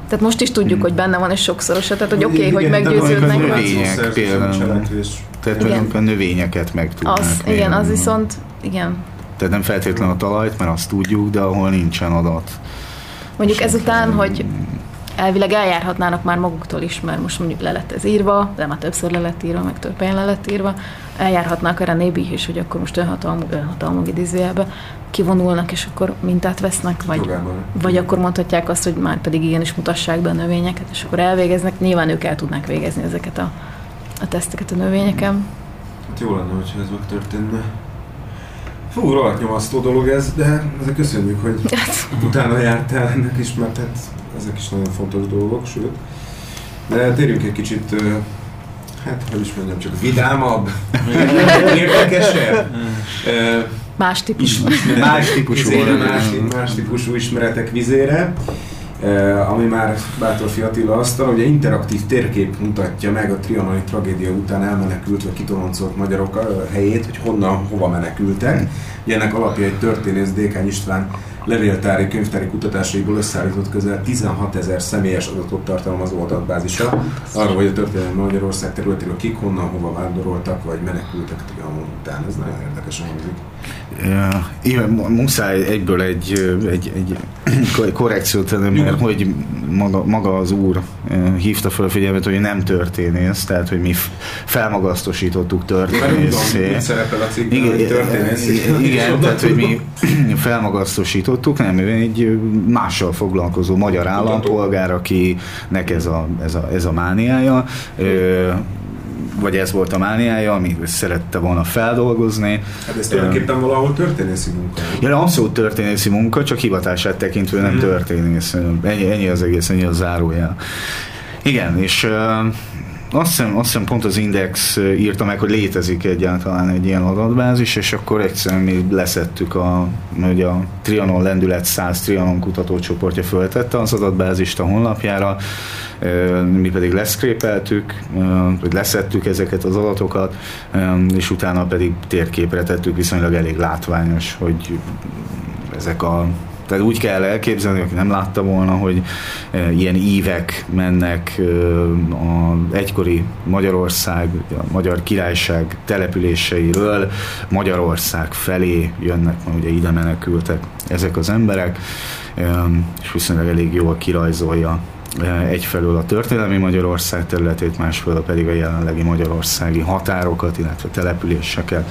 tehát most is tudjuk, mm. hogy benne van, és sokszorosa, tehát hogy oké, okay, hogy meggyőződnek. A növények például. Tehát a növényeket meg tudnak. Az, igen, az viszont, igen, tehát nem feltétlenül a talajt, mert azt tudjuk, de ahol nincsen adat. Mondjuk ezután, hogy elvileg eljárhatnának már maguktól is, mert most mondjuk le lett ez írva, de már többször le lett írva, meg több helyen le lett írva, eljárhatnák erre nébi is, hogy akkor most önhatalmú, önhatalmú idézőjelbe kivonulnak, és akkor mintát vesznek, vagy, vagy akkor mondhatják azt, hogy már pedig igenis mutassák be a növényeket, és akkor elvégeznek, nyilván ők el tudnák végezni ezeket a, a teszteket a növényeken. Hát jó lenne, hogyha ez megtörténne. Fú, rohadt nyomasztó dolog ez, de ezek köszönjük, hogy utána jártál ennek is, mert hát ezek is nagyon fontos dolgok, sőt. De térjünk egy kicsit, hát hogy is mondjam, csak vidámabb, érdekesebb. Más típusú. Más típusú, más, más típusú ismeretek vizére. Ami már Bátorfi Attila asztal, ugye interaktív térkép mutatja meg a trianoni tragédia után elmenekült vagy kitoloncolt magyarok helyét, hogy honnan, hova menekültek. Ugye ennek alapja egy történész Dékány István levéltári, könyvtári kutatásaiból összeállított közel 16 ezer személyes adatot tartalmazó adatbázisa, arról, hogy a történelmi Magyarország területéről kik honnan, hova vándoroltak, vagy menekültek Trianon után. Ez nagyon érdekesen hangzik. Igen, muszáj egyből egy, egy, egy korrekciót tenni, mert hogy maga, maga az úr hívta fel a figyelmet, hogy nem történész, tehát hogy mi felmagasztosítottuk történészé. Igen, igen, tehát hogy mi felmagasztosítottuk, nem, egy mással foglalkozó magyar állampolgár, akinek ez a, ez a, ez a mániája vagy ez volt a mániája, amit szerette volna feldolgozni. Hát ez tulajdonképpen valahol történészi munka. Ja, abszolút történészi munka, csak hivatását tekintve nem mhm. történész. Ennyi, ennyi az egész, ennyi a zárójel. Igen, és azt hiszem, azt hiszem pont az Index írta meg, hogy létezik egyáltalán egy ilyen adatbázis, és akkor egyszerűen mi leszettük, a, hogy a Trianon Lendület 100 Trianon kutatócsoportja föltette az adatbázist a honlapjára, mi pedig leszkrépeltük, vagy leszettük ezeket az adatokat, és utána pedig térképre tettük, viszonylag elég látványos, hogy ezek a tehát úgy kell elképzelni, aki nem látta volna, hogy e, ilyen ívek mennek e, a egykori Magyarország, a Magyar Királyság településeiről Magyarország felé jönnek, mert ugye ide menekültek ezek az emberek, e, és viszonylag elég jól kirajzolja egyfelől a történelmi Magyarország területét, másfelől pedig a jelenlegi magyarországi határokat, illetve településeket.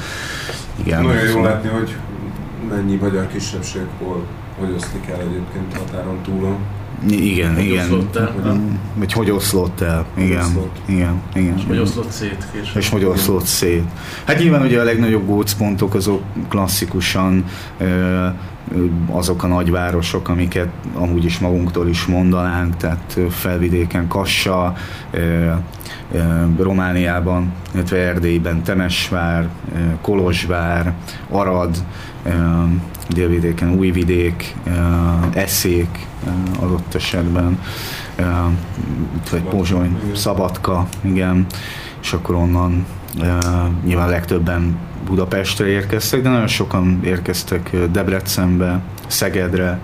Igen, Nagyon jó látni, hogy mennyi magyar kisebbség hol hogy oszlik el egyébként határon túlon? Igen, hogy igen. Oszlott el, Vagy hogy oszlott el, igen. Oszlott. igen, igen. És hogy oszlott szét később. És hogy oszlott szét. Hát nyilván ugye a legnagyobb gócpontok azok klasszikusan azok a nagyvárosok, amiket amúgy is magunktól is mondanánk, tehát felvidéken Kassa, Romániában, illetve Erdélyben Temesvár, Kolozsvár, Arad, délvidéken Újvidék, Eszék adott esetben, vagy Pozsony, Szabadka, igen, és akkor onnan nyilván legtöbben Budapestre érkeztek, de nagyon sokan érkeztek Debrecenbe, Szegedre,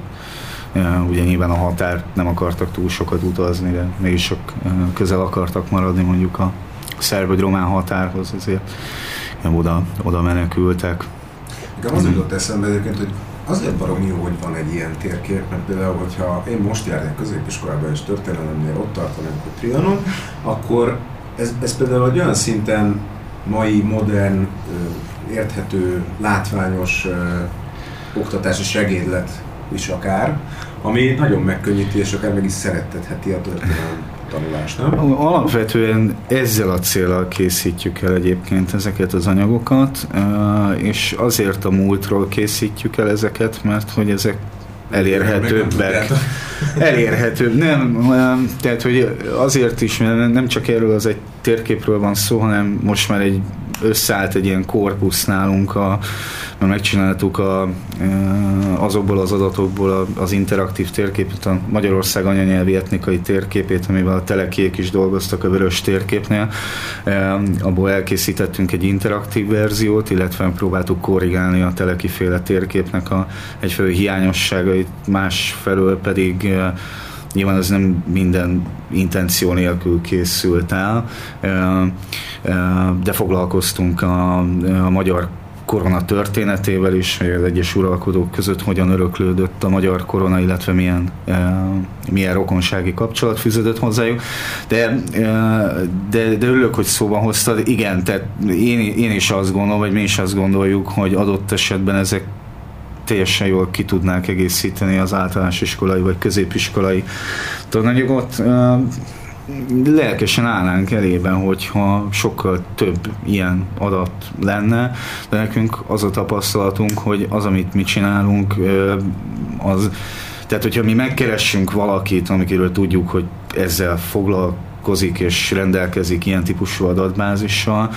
ugye nyilván a határ nem akartak túl sokat utazni, de mégis sok közel akartak maradni mondjuk a szerb vagy román határhoz, ezért oda, oda menekültek. Nekem az jutott eszembe egyébként, hogy azért barom jó, hogy van egy ilyen térkép, mert például, hogyha én most járnék középiskolában és történelemnél ott tartanánk, hogy Trianon, akkor ez, ez például egy olyan szinten mai, modern, érthető, látványos oktatási segédlet is akár, ami nagyon megkönnyíti és akár meg is szerettetheti a történelem tanulás, nem? Alapvetően ezzel a célral készítjük el egyébként ezeket az anyagokat, és azért a múltról készítjük el ezeket, mert hogy ezek elérhetőbbek. Elérhetőbb. Nem, tehát hogy azért is, mert nem csak erről az egy térképről van szó, hanem most már egy összeállt egy ilyen korpusz nálunk, a, mert megcsináltuk a, azokból az adatokból az interaktív térképet, a Magyarország anyanyelvi etnikai térképét, amivel a telekék is dolgoztak a vörös térképnél. Abból elkészítettünk egy interaktív verziót, illetve próbáltuk korrigálni a telekiféle térképnek a egyfelől hiányosságait, másfelől pedig Nyilván ez nem minden intenció nélkül készült el, de foglalkoztunk a, a magyar korona történetével is, hogy az egyes uralkodók között hogyan öröklődött a magyar korona, illetve milyen, milyen rokonsági kapcsolat fűződött hozzájuk. De, de, de örülök, hogy szóba hoztad. Igen, tehát én, én is azt gondolom, vagy mi is azt gondoljuk, hogy adott esetben ezek teljesen jól ki tudnák egészíteni az általános iskolai vagy középiskolai tananyagot. Lelkesen állnánk elében, hogyha sokkal több ilyen adat lenne, de nekünk az a tapasztalatunk, hogy az, amit mi csinálunk, az tehát, hogyha mi megkeressünk valakit, amikről tudjuk, hogy ezzel foglalkozik, és rendelkezik ilyen típusú adatbázissal,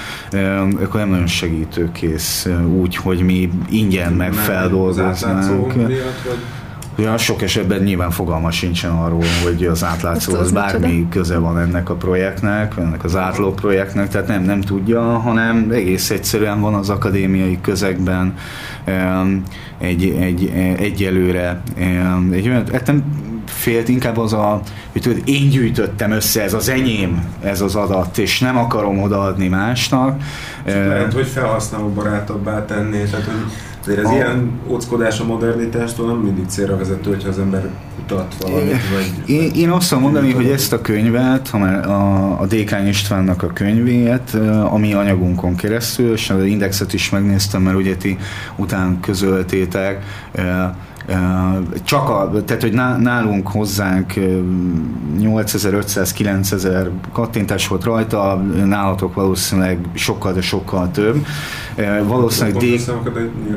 akkor nem nagyon segítőkész úgy, hogy mi ingyen meg feldolgoznánk. Ja, sok esetben nyilván fogalma sincsen arról, hogy az átlátszóhoz bármi köze van ennek a projektnek, ennek az átló projektnek, tehát nem, nem tudja, hanem egész egyszerűen van az akadémiai közegben egy, egy, egyelőre egy olyan, hát nem félt inkább az a, hogy tudod, én gyűjtöttem össze, ez az enyém, ez az adat, és nem akarom odaadni másnak. Lehet, hogy felhasználó barátabbá tenni, tehát hogy Azért ez a... ilyen óckodás a modernitástól nem mindig célra vezető, hogyha az ember kutat valamit, vagy... Én, én azt tudom mondani, hogy ezt a könyvet, ha már a, a Dékány Istvánnak a könyvét, a mi anyagunkon keresztül, és az indexet is megnéztem, mert ugye ti után közöltétek, csak a, tehát, hogy nálunk hozzánk 8500-9000 kattintás volt rajta, nálatok valószínűleg sokkal, de sokkal több. Valószínűleg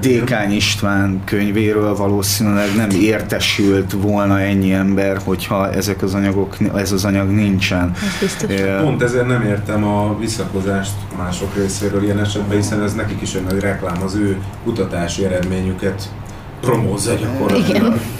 Dékány István könyvéről valószínűleg nem értesült volna ennyi ember, hogyha ezek az anyagok, ez az anyag nincsen. Pont ezért nem értem a visszakozást mások részéről ilyen esetben, hiszen ez nekik is egy nagy reklám, az ő kutatási eredményüket promózza gyakorlatilag. Igen.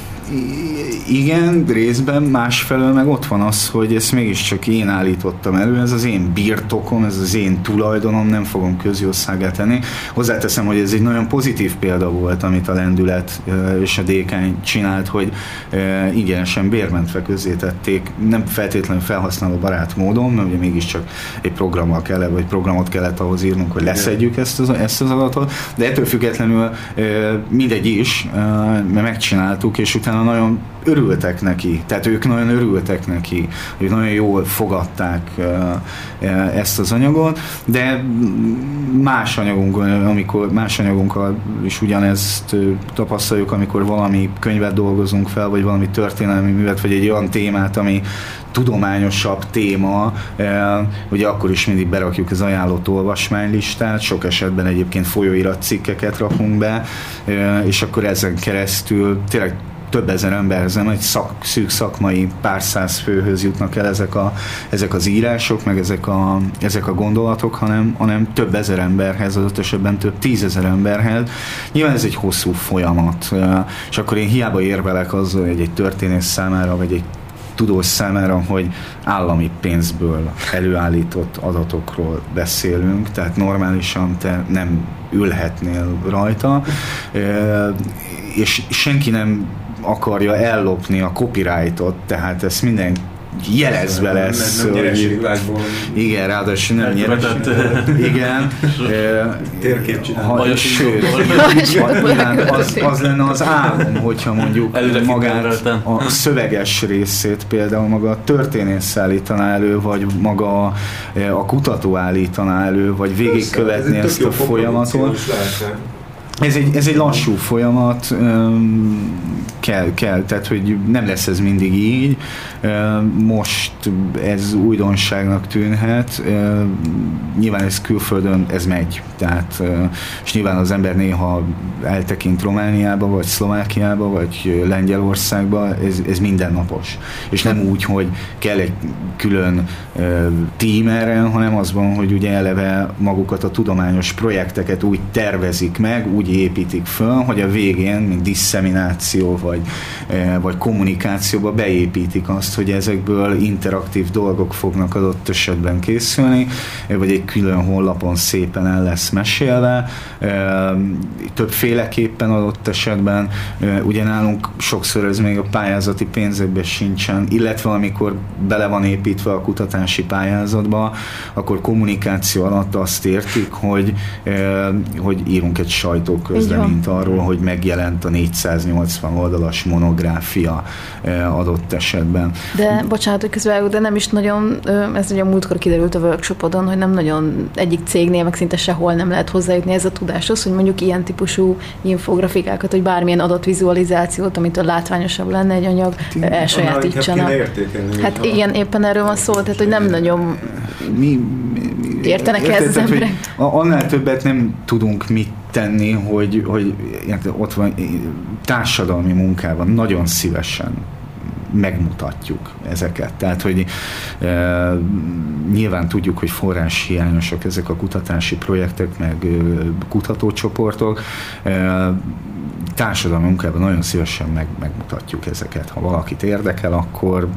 Igen, részben, másfelől meg ott van az, hogy ezt mégiscsak én állítottam elő, ez az én birtokom, ez az én tulajdonom, nem fogom közjószágát tenni. Hozzáteszem, hogy ez egy nagyon pozitív példa volt, amit a lendület és a dékány csinált, hogy ingyenesen bérmentve tették, nem feltétlenül felhasználó barát módon, mert ugye mégiscsak egy programmal kellett, vagy programot kellett ahhoz írnunk, hogy leszedjük ezt az, ezt az adatot, de ettől függetlenül mindegy is, mert megcsináltuk, és utána nagyon örültek neki, tehát ők nagyon örültek neki, ők nagyon jól fogadták ezt az anyagot, de más anyagunk, amikor más anyagunkkal is ugyanezt tapasztaljuk, amikor valami könyvet dolgozunk fel, vagy valami történelmi művet, vagy egy olyan témát, ami tudományosabb téma, ugye akkor is mindig berakjuk az ajánlott olvasmánylistát, sok esetben egyébként folyóirat cikkeket rakunk be, és akkor ezen keresztül tényleg több ezer emberhez, nem egy szak, szűk szakmai pár száz főhöz jutnak el ezek, a, ezek az írások, meg ezek a, ezek a gondolatok, hanem, hanem több ezer emberhez, az esetben több tízezer emberhez. Nyilván ez egy hosszú folyamat, és akkor én hiába érvelek azzal, hogy egy történész számára, vagy egy tudós számára, hogy állami pénzből előállított adatokról beszélünk, tehát normálisan te nem ülhetnél rajta, és senki nem akarja ellopni a copyrightot, tehát ezt minden jelezve lesz. Nem, nem hogy, igen, ráadásul nem nyeres. Igen. Térkép csinál. Sőt, az, az lenne az álom, hogyha mondjuk Előre magát a szöveges részét például maga a történész állítaná elő, vagy maga a kutató állítaná elő, vagy végigkövetni ezt a folyamatot. Ez egy, ez egy lassú folyamat, kell, kell, tehát hogy nem lesz ez mindig így. Most ez újdonságnak tűnhet, nyilván ez külföldön, ez megy, tehát és nyilván az ember néha eltekint Romániába, vagy Szlovákiába, vagy Lengyelországba, ez, ez mindennapos. És nem úgy, hogy kell egy külön tím erre, hanem az van, hogy ugye eleve magukat a tudományos projekteket úgy tervezik meg, úgy építik föl, hogy a végén, mint disszemináció vagy, vagy kommunikációba beépítik azt, hogy ezekből interaktív dolgok fognak adott esetben készülni, vagy egy külön honlapon szépen el lesz mesélve, többféleképpen adott esetben, ugye nálunk sokszor ez még a pályázati pénzekben sincsen, illetve amikor bele van építve a kutatási pályázatba, akkor kommunikáció alatt azt értik, hogy, hogy írunk egy sajtóközleményt arról, hogy megjelent a 480 oldalas monográfia adott esetben. De bocsánat, hogy közben, de nem is nagyon, ez ugye múltkor kiderült a workshopodon, hogy nem nagyon egyik cégnél, meg szinte sehol nem lehet hozzájutni ez a tudáshoz, hogy mondjuk ilyen típusú infografikákat, vagy bármilyen adatvizualizációt, amitől látványosabb lenne egy anyag, hát, elsajátítsanak. Hát igen, éppen erről van szó, tehát hogy nem nagyon mi, mi, értenek érted, ez az emberek. Annál többet nem tudunk mit tenni, hogy, hogy ott van társadalmi munkában nagyon szívesen megmutatjuk ezeket. Tehát, hogy e, nyilván tudjuk, hogy forrás hiányosak ezek a kutatási projektek, meg e, kutatócsoportok. E, társadalmi munkában nagyon szívesen meg, megmutatjuk ezeket. Ha valakit érdekel, akkor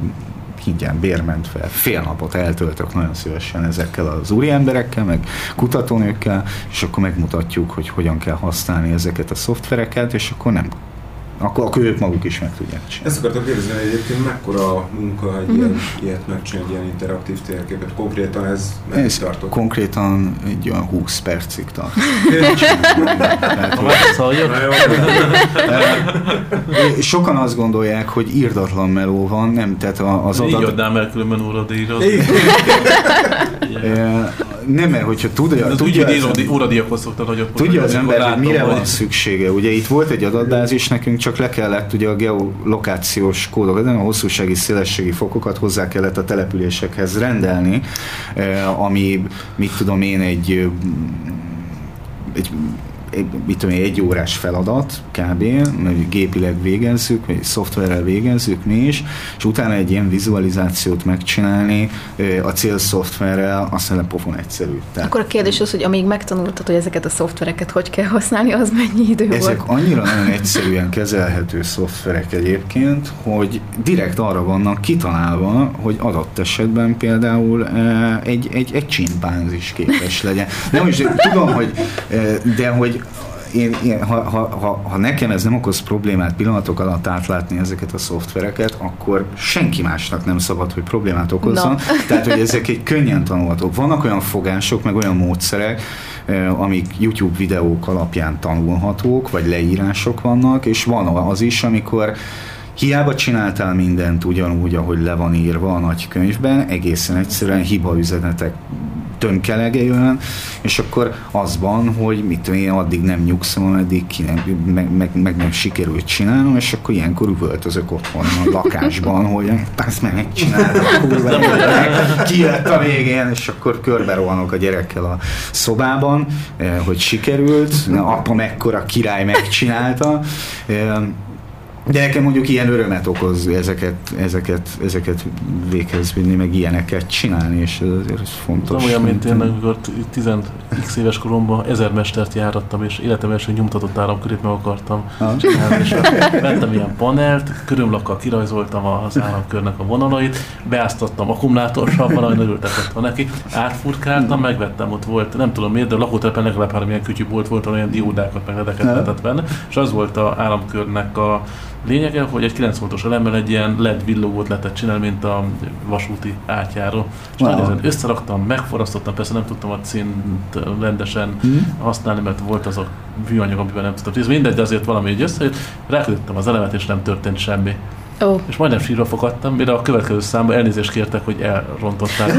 bérment fel. Fél napot eltöltök nagyon szívesen ezekkel az úri emberekkel, meg kutatónőkkel, és akkor megmutatjuk, hogy hogyan kell használni ezeket a szoftvereket, és akkor nem akkor, akkor ők maguk is meg tudják csinálni. Ezt akartam kérdezni, hogy egyébként mekkora munka egy ilyen, ilyet megcsinálni, egy ilyen interaktív térképet. Konkrétan ez meddig ez tartott? Konkrétan egy olyan 20 percig tart. Sokan azt gondolják, hogy írdatlan meló van, nem, tehát az adat... Így adnám el különben óradíjra. Nem, mert hogyha tudja... tudja óradíjakhoz szokta nagyobb. Tudja az ember, hogy mire van szüksége. Ugye itt volt egy adatbázis nekünk, csak le kellett ugye a geolokációs kódokat, a hosszúsági, szélességi fokokat hozzá kellett a településekhez rendelni, ami, mit tudom én, egy egy mit tudom, egy órás feladat kb. Mert gépileg végezzük, vagy szoftverrel végezzük mi is, és utána egy ilyen vizualizációt megcsinálni a célszoftverrel, aztán a pofon egyszerű. Tehát, Akkor a kérdés az, hogy amíg megtanultad, hogy ezeket a szoftvereket hogy kell használni, az mennyi idő Ezek volt? annyira nagyon egyszerűen kezelhető szoftverek egyébként, hogy direkt arra vannak kitalálva, hogy adott esetben például egy, egy, egy csimpánzis képes legyen. Nem is tudom, hogy de hogy én, én ha, ha, ha, ha nekem ez nem okoz problémát pillanatok alatt átlátni ezeket a szoftvereket, akkor senki másnak nem szabad, hogy problémát okozzon. No. Tehát, hogy ezek egy könnyen tanulhatók. Vannak olyan fogások, meg olyan módszerek, eh, amik YouTube videók alapján tanulhatók, vagy leírások vannak, és van az is, amikor Hiába csináltál mindent ugyanúgy, ahogy le van írva a nagy könyvben, egészen egyszerűen hiba üzenetek tönkelege jön, és akkor az van, hogy mit én addig nem nyugszom, ameddig ki nem, meg, meg, meg nem sikerült csinálnom, és akkor ilyenkor üvöltözök otthon a lakásban, hogy pász meg megcsináltam, kijött a végén, és akkor körbe rohanok a gyerekkel a szobában, eh, hogy sikerült, apa mekkora király megcsinálta, eh, de nekem mondjuk ilyen örömet okoz ezeket, ezeket, ezeket véghez vinni, meg ilyeneket csinálni, és ez azért fontos. Nem olyan, mint én, amikor 10 x éves koromban ezer mestert járattam, és életem első nyomtatott áramkörét meg akartam csinálni, és vettem ilyen panelt, körömlakkal kirajzoltam az áramkörnek a vonalait, beáztattam akkumulátorsabbal, nagyon örültek ott neki, átfurkáltam, megvettem, ott volt, nem tudom miért, de a lakótelepen legalább három ilyen kütyű volt, volt olyan diódákat, meg ledeket benne, és az volt a áramkörnek a Lényege, hogy egy 9 voltos elemmel egy ilyen LED villogót lehetett csinálni, mint a vasúti átjáró. És wow. nagyon összeraktam, megforrasztottam, persze nem tudtam a cínt rendesen mm. használni, mert volt az a műanyag, amiben nem tudtam. Ez mindegy, de azért valami így összejött. Rákötöttem az elemet, és nem történt semmi. Oh. És majdnem sírva fogadtam, mire a következő számban elnézést kértek, hogy elrontották.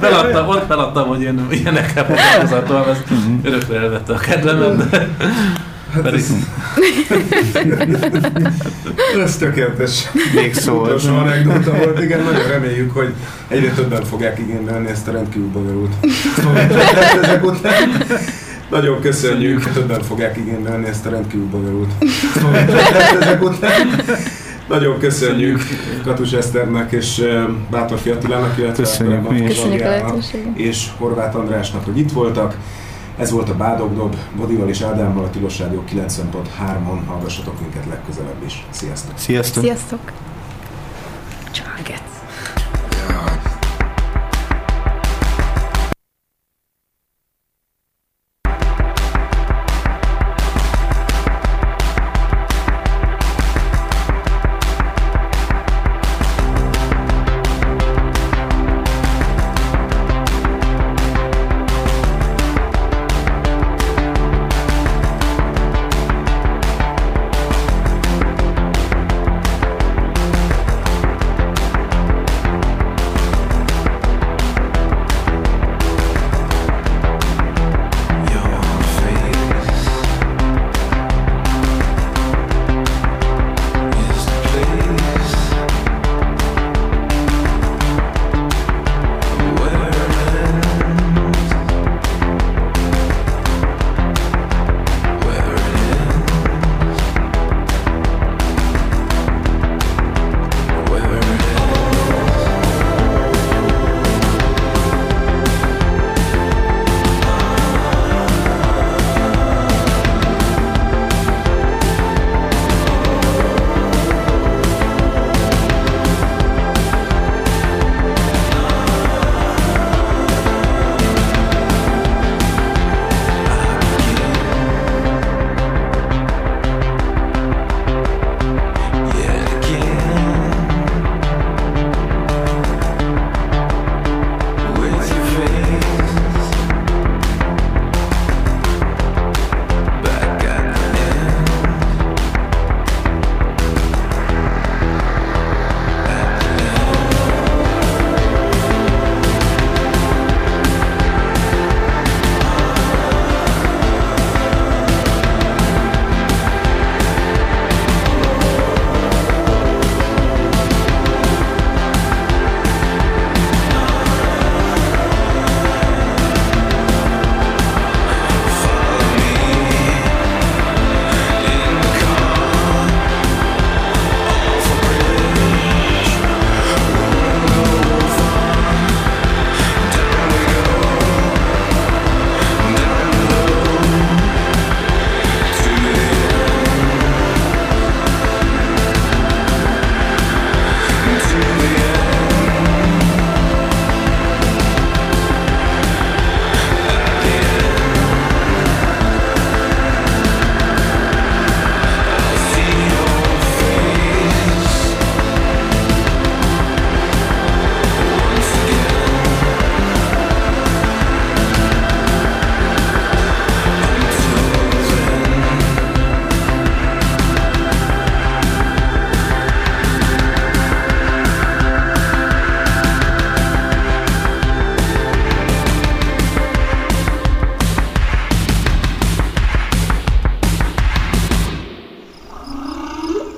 feladtam, ott feladtam, hogy én ilyenekkel foglalkozatom, ez mhm. örökre elvette a kedvemet, de Hát Pedig... ez... ez tökéletes. Még szó. Utolsó anekdóta volt, igen, nagyon reméljük, hogy egyre többen fogják igényelni ezt a rendkívül bonyolult ezek után. Nagyon köszönjük, többen fogják igényelni ezt a rendkívül bonyolult ezek után. Nagyon köszönjük Katus Eszternek és Bátor Fiatilának, illetve Köszönjük, és Horváth Andrásnak, hogy itt voltak. Ez volt a Bádogdob, Bodival és Ádámmal a Tilos Rádió 90.3-on. Hallgassatok minket legközelebb is. Sziasztok! Sziasztok! Sziasztok!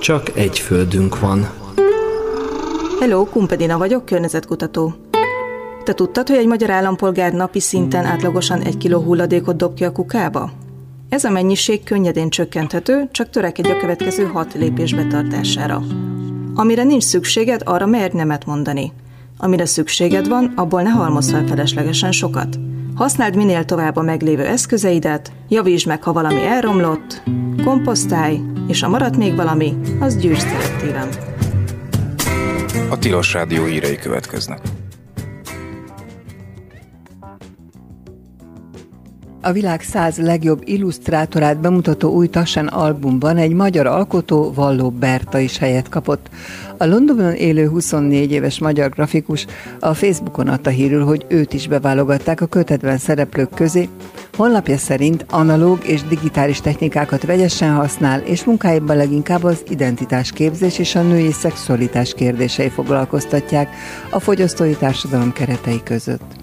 Csak egy földünk van. Hello, Kumpedina vagyok, környezetkutató. Te tudtad, hogy egy magyar állampolgár napi szinten átlagosan egy kiló hulladékot dob ki a kukába? Ez a mennyiség könnyedén csökkenthető, csak törekedj a következő hat lépés betartására. Amire nincs szükséged, arra merj nemet mondani. Amire szükséged van, abból ne halmozz fel feleslegesen sokat. Használd minél tovább a meglévő eszközeidet, javítsd meg, ha valami elromlott, komposztálj, és ha maradt még valami, az gyűjtsd szelektíven. A Tilos Rádió hírei következnek. A világ száz legjobb illusztrátorát bemutató új Tassen albumban egy magyar alkotó, Valló Berta is helyet kapott. A Londonban élő 24 éves magyar grafikus a Facebookon adta hírül, hogy őt is beválogatták a kötetben szereplők közé. Honlapja szerint analóg és digitális technikákat vegyesen használ, és munkáiban leginkább az identitásképzés és a női szexualitás kérdései foglalkoztatják a fogyasztói társadalom keretei között.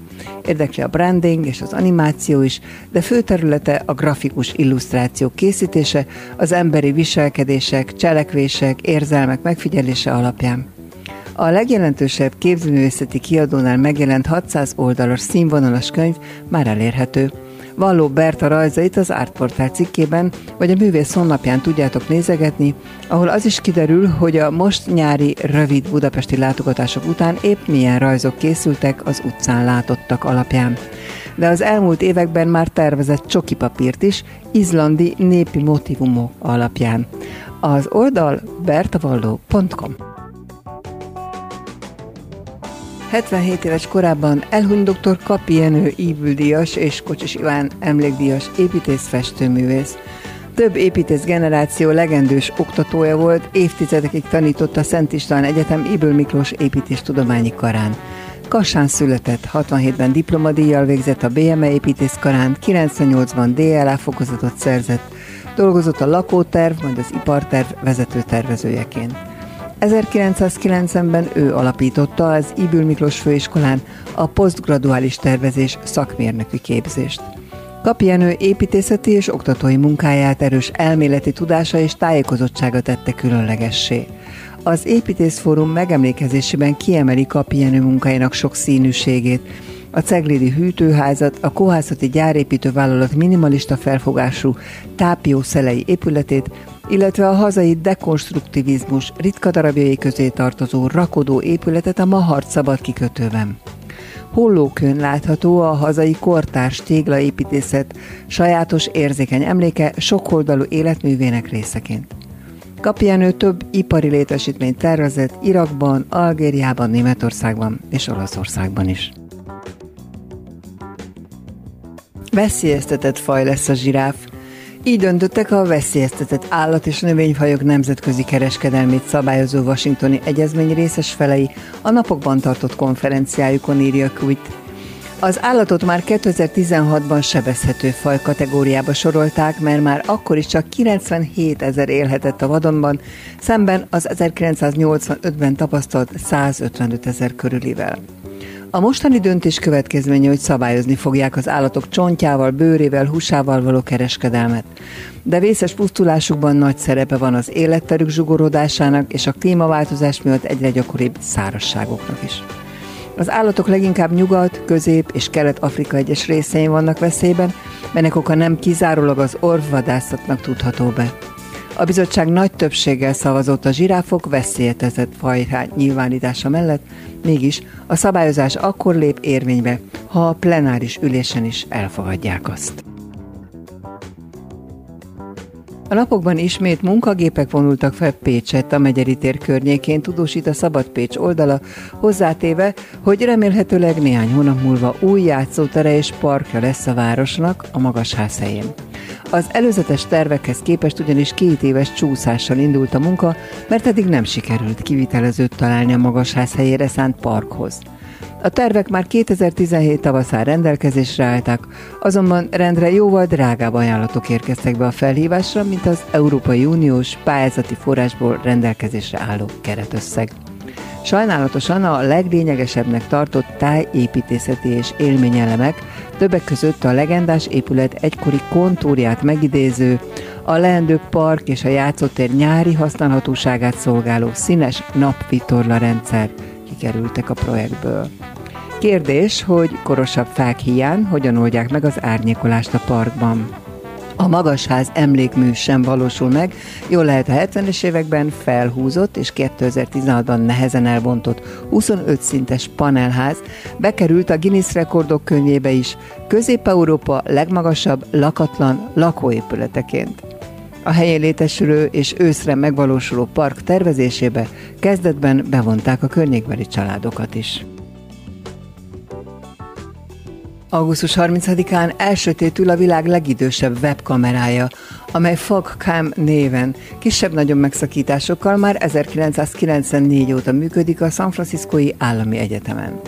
Érdekli a branding és az animáció is, de fő területe a grafikus illusztráció készítése, az emberi viselkedések, cselekvések, érzelmek megfigyelése alapján. A legjelentősebb képzőművészeti kiadónál megjelent 600 oldalas színvonalas könyv már elérhető. Valló Berta rajzait az Artportál cikkében, vagy a művész honlapján tudjátok nézegetni, ahol az is kiderül, hogy a most nyári rövid budapesti látogatások után épp milyen rajzok készültek az utcán látottak alapján. De az elmúlt években már tervezett csoki papírt is, izlandi népi motivumok alapján. Az oldal bertavalló.com 77 éves korában elhunyt dr. Kapi Jenő ívüldíjas és Kocsis Iván emlékdíjas építész festőművész. Több építész generáció legendős oktatója volt, évtizedekig tanított a Szent István Egyetem Iből Miklós építéstudományi karán. Kassán született, 67-ben diplomadíjjal végzett a BME építészkarán, 98-ban DLA fokozatot szerzett, dolgozott a lakóterv, majd az iparterv vezető tervezőjeként. 1990-ben ő alapította az Ibül Miklós Főiskolán a posztgraduális tervezés szakmérnöki képzést. Kapienő építészeti és oktatói munkáját erős elméleti tudása és tájékozottsága tette különlegessé. Az Építészfórum megemlékezésében kiemeli Kapienő munkájának sok színűségét, a Ceglédi hűtőházat, a kohászati gyárépítő vállalat minimalista felfogású tápió szelei épületét, illetve a hazai dekonstruktivizmus ritka darabjai közé tartozó rakodó épületet a Mahart szabad kikötőben. Hollókön látható a hazai kortárs téglaépítészet sajátos érzékeny emléke sokoldalú életművének részeként. Kapiánő több ipari létesítményt tervezett Irakban, Algériában, Németországban és Olaszországban is. Veszélyeztetett faj lesz a zsiráf, így döntöttek a veszélyeztetett állat- és növényfajok nemzetközi kereskedelmét szabályozó Washingtoni Egyezmény részes felei a napokban tartott konferenciájukon írja Quit. Az állatot már 2016-ban sebezhető faj kategóriába sorolták, mert már akkor is csak 97 ezer élhetett a vadonban, szemben az 1985-ben tapasztalt 155 ezer körülivel. A mostani döntés következménye, hogy szabályozni fogják az állatok csontjával, bőrével, húsával való kereskedelmet. De vészes pusztulásukban nagy szerepe van az életterük zsugorodásának és a klímaváltozás miatt egyre gyakoribb szárasságoknak is. Az állatok leginkább nyugat, közép és kelet-Afrika egyes részein vannak veszélyben, melynek oka nem kizárólag az orvvadászatnak tudható be. A bizottság nagy többséggel szavazott a zsiráfok veszélyeztetett fajrá nyilvánítása mellett, mégis a szabályozás akkor lép érvénybe, ha a plenáris ülésen is elfogadják azt. A napokban ismét munkagépek vonultak fel Pécset a Megyeri tér környékén, tudósít a Szabad Pécs oldala, hozzátéve, hogy remélhetőleg néhány hónap múlva új játszótere és parkja lesz a városnak a magasház helyén. Az előzetes tervekhez képest ugyanis két éves csúszással indult a munka, mert eddig nem sikerült kivitelezőt találni a magasház helyére szánt parkhoz. A tervek már 2017 tavaszán rendelkezésre álltak, azonban rendre jóval drágább ajánlatok érkeztek be a felhívásra, mint az Európai Uniós pályázati forrásból rendelkezésre álló keretösszeg. Sajnálatosan a leglényegesebbnek tartott tájépítészeti és élményelemek, többek között a legendás épület egykori kontúrját megidéző, a leendő park és a játszótér nyári használhatóságát szolgáló színes napvitorla rendszer kikerültek a projektből. Kérdés, hogy korosabb fák hiány hogyan oldják meg az árnyékolást a parkban. A magasház emlékmű sem valósul meg, jól lehet a 70-es években felhúzott és 2016-ban nehezen elbontott 25 szintes panelház bekerült a Guinness rekordok könyvébe is, Közép-Európa legmagasabb lakatlan lakóépületeként. A helyén létesülő és őszre megvalósuló park tervezésébe kezdetben bevonták a környékbeli családokat is. Augusztus 30-án elsötétül a világ legidősebb webkamerája, amely Fogcam néven kisebb-nagyobb megszakításokkal már 1994 óta működik a San Franciscoi Állami Egyetemen.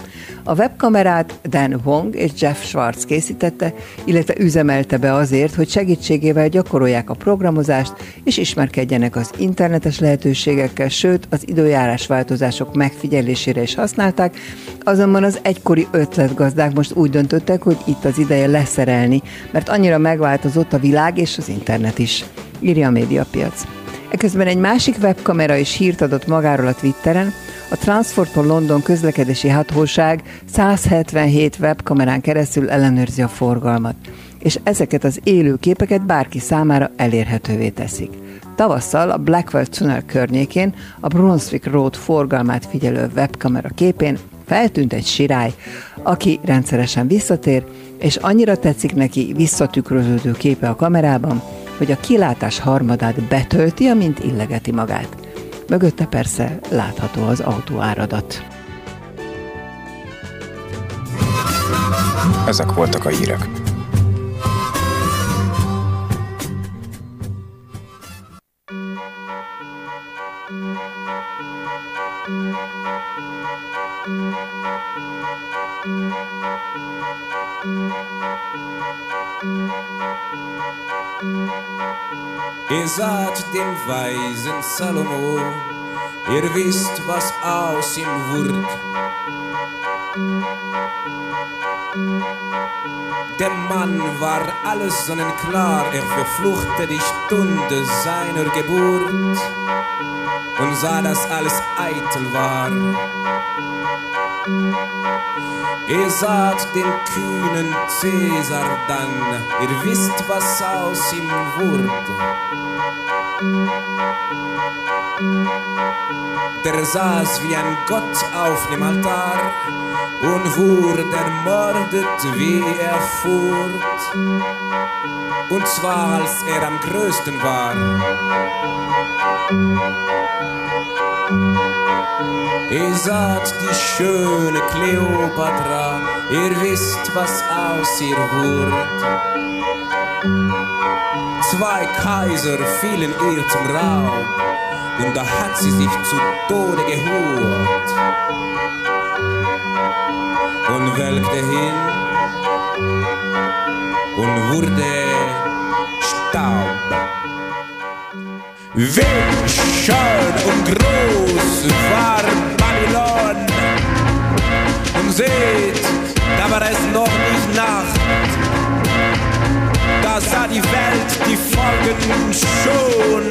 A webkamerát Dan Wong és Jeff Schwartz készítette, illetve üzemelte be azért, hogy segítségével gyakorolják a programozást és ismerkedjenek az internetes lehetőségekkel, sőt az időjárás változások megfigyelésére is használták, azonban az egykori ötletgazdák most úgy döntöttek, hogy itt az ideje leszerelni, mert annyira megváltozott a világ és az internet is, írja a médiapiac. Eközben egy másik webkamera is hírt adott magáról a Twitteren, a Transport for London közlekedési hatóság 177 webkamerán keresztül ellenőrzi a forgalmat, és ezeket az élő képeket bárki számára elérhetővé teszik. Tavasszal a Blackwell Tunnel környékén a Brunswick Road forgalmát figyelő webkamera képén feltűnt egy sirály, aki rendszeresen visszatér, és annyira tetszik neki visszatükröződő képe a kamerában, hogy a kilátás harmadát betölti, amint illegeti magát. Mögötte persze látható az autóáradat. Ezek voltak a hírek. Ihr saht den weisen Salomo, ihr wisst, was aus ihm wurde. Dem Mann war alles sonnenklar, er verfluchte die Stunde seiner Geburt und sah, dass alles eitel war. Ihr saht den kühnen Cäsar dann, ihr wisst, was aus ihm wurde. Der saß wie ein Gott auf dem Altar und wurde ermordet, wie er furt. Und zwar als er am größten war. Ihr saht die schöne Kleopatra, ihr wisst, was aus ihr wurde. Zwei Kaiser fielen ihr zum Raub, und da hat sie sich zu Tode gehurt und welkte hin und wurde Staub. Wie schön und groß war Babylon. Und seht, da war es noch nicht Nacht. Da sah die Welt die Folgen schon.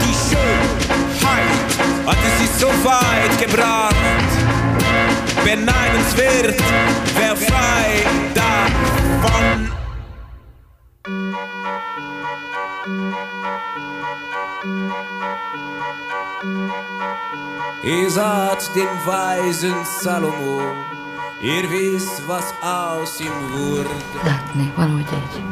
Die Schönheit hatte sie so weit gebracht. Beneidenswert, wer frei davon Ihr saht den weisen Salomo, ihr wisst, was aus ihm wurde. Látni, valahogy egy.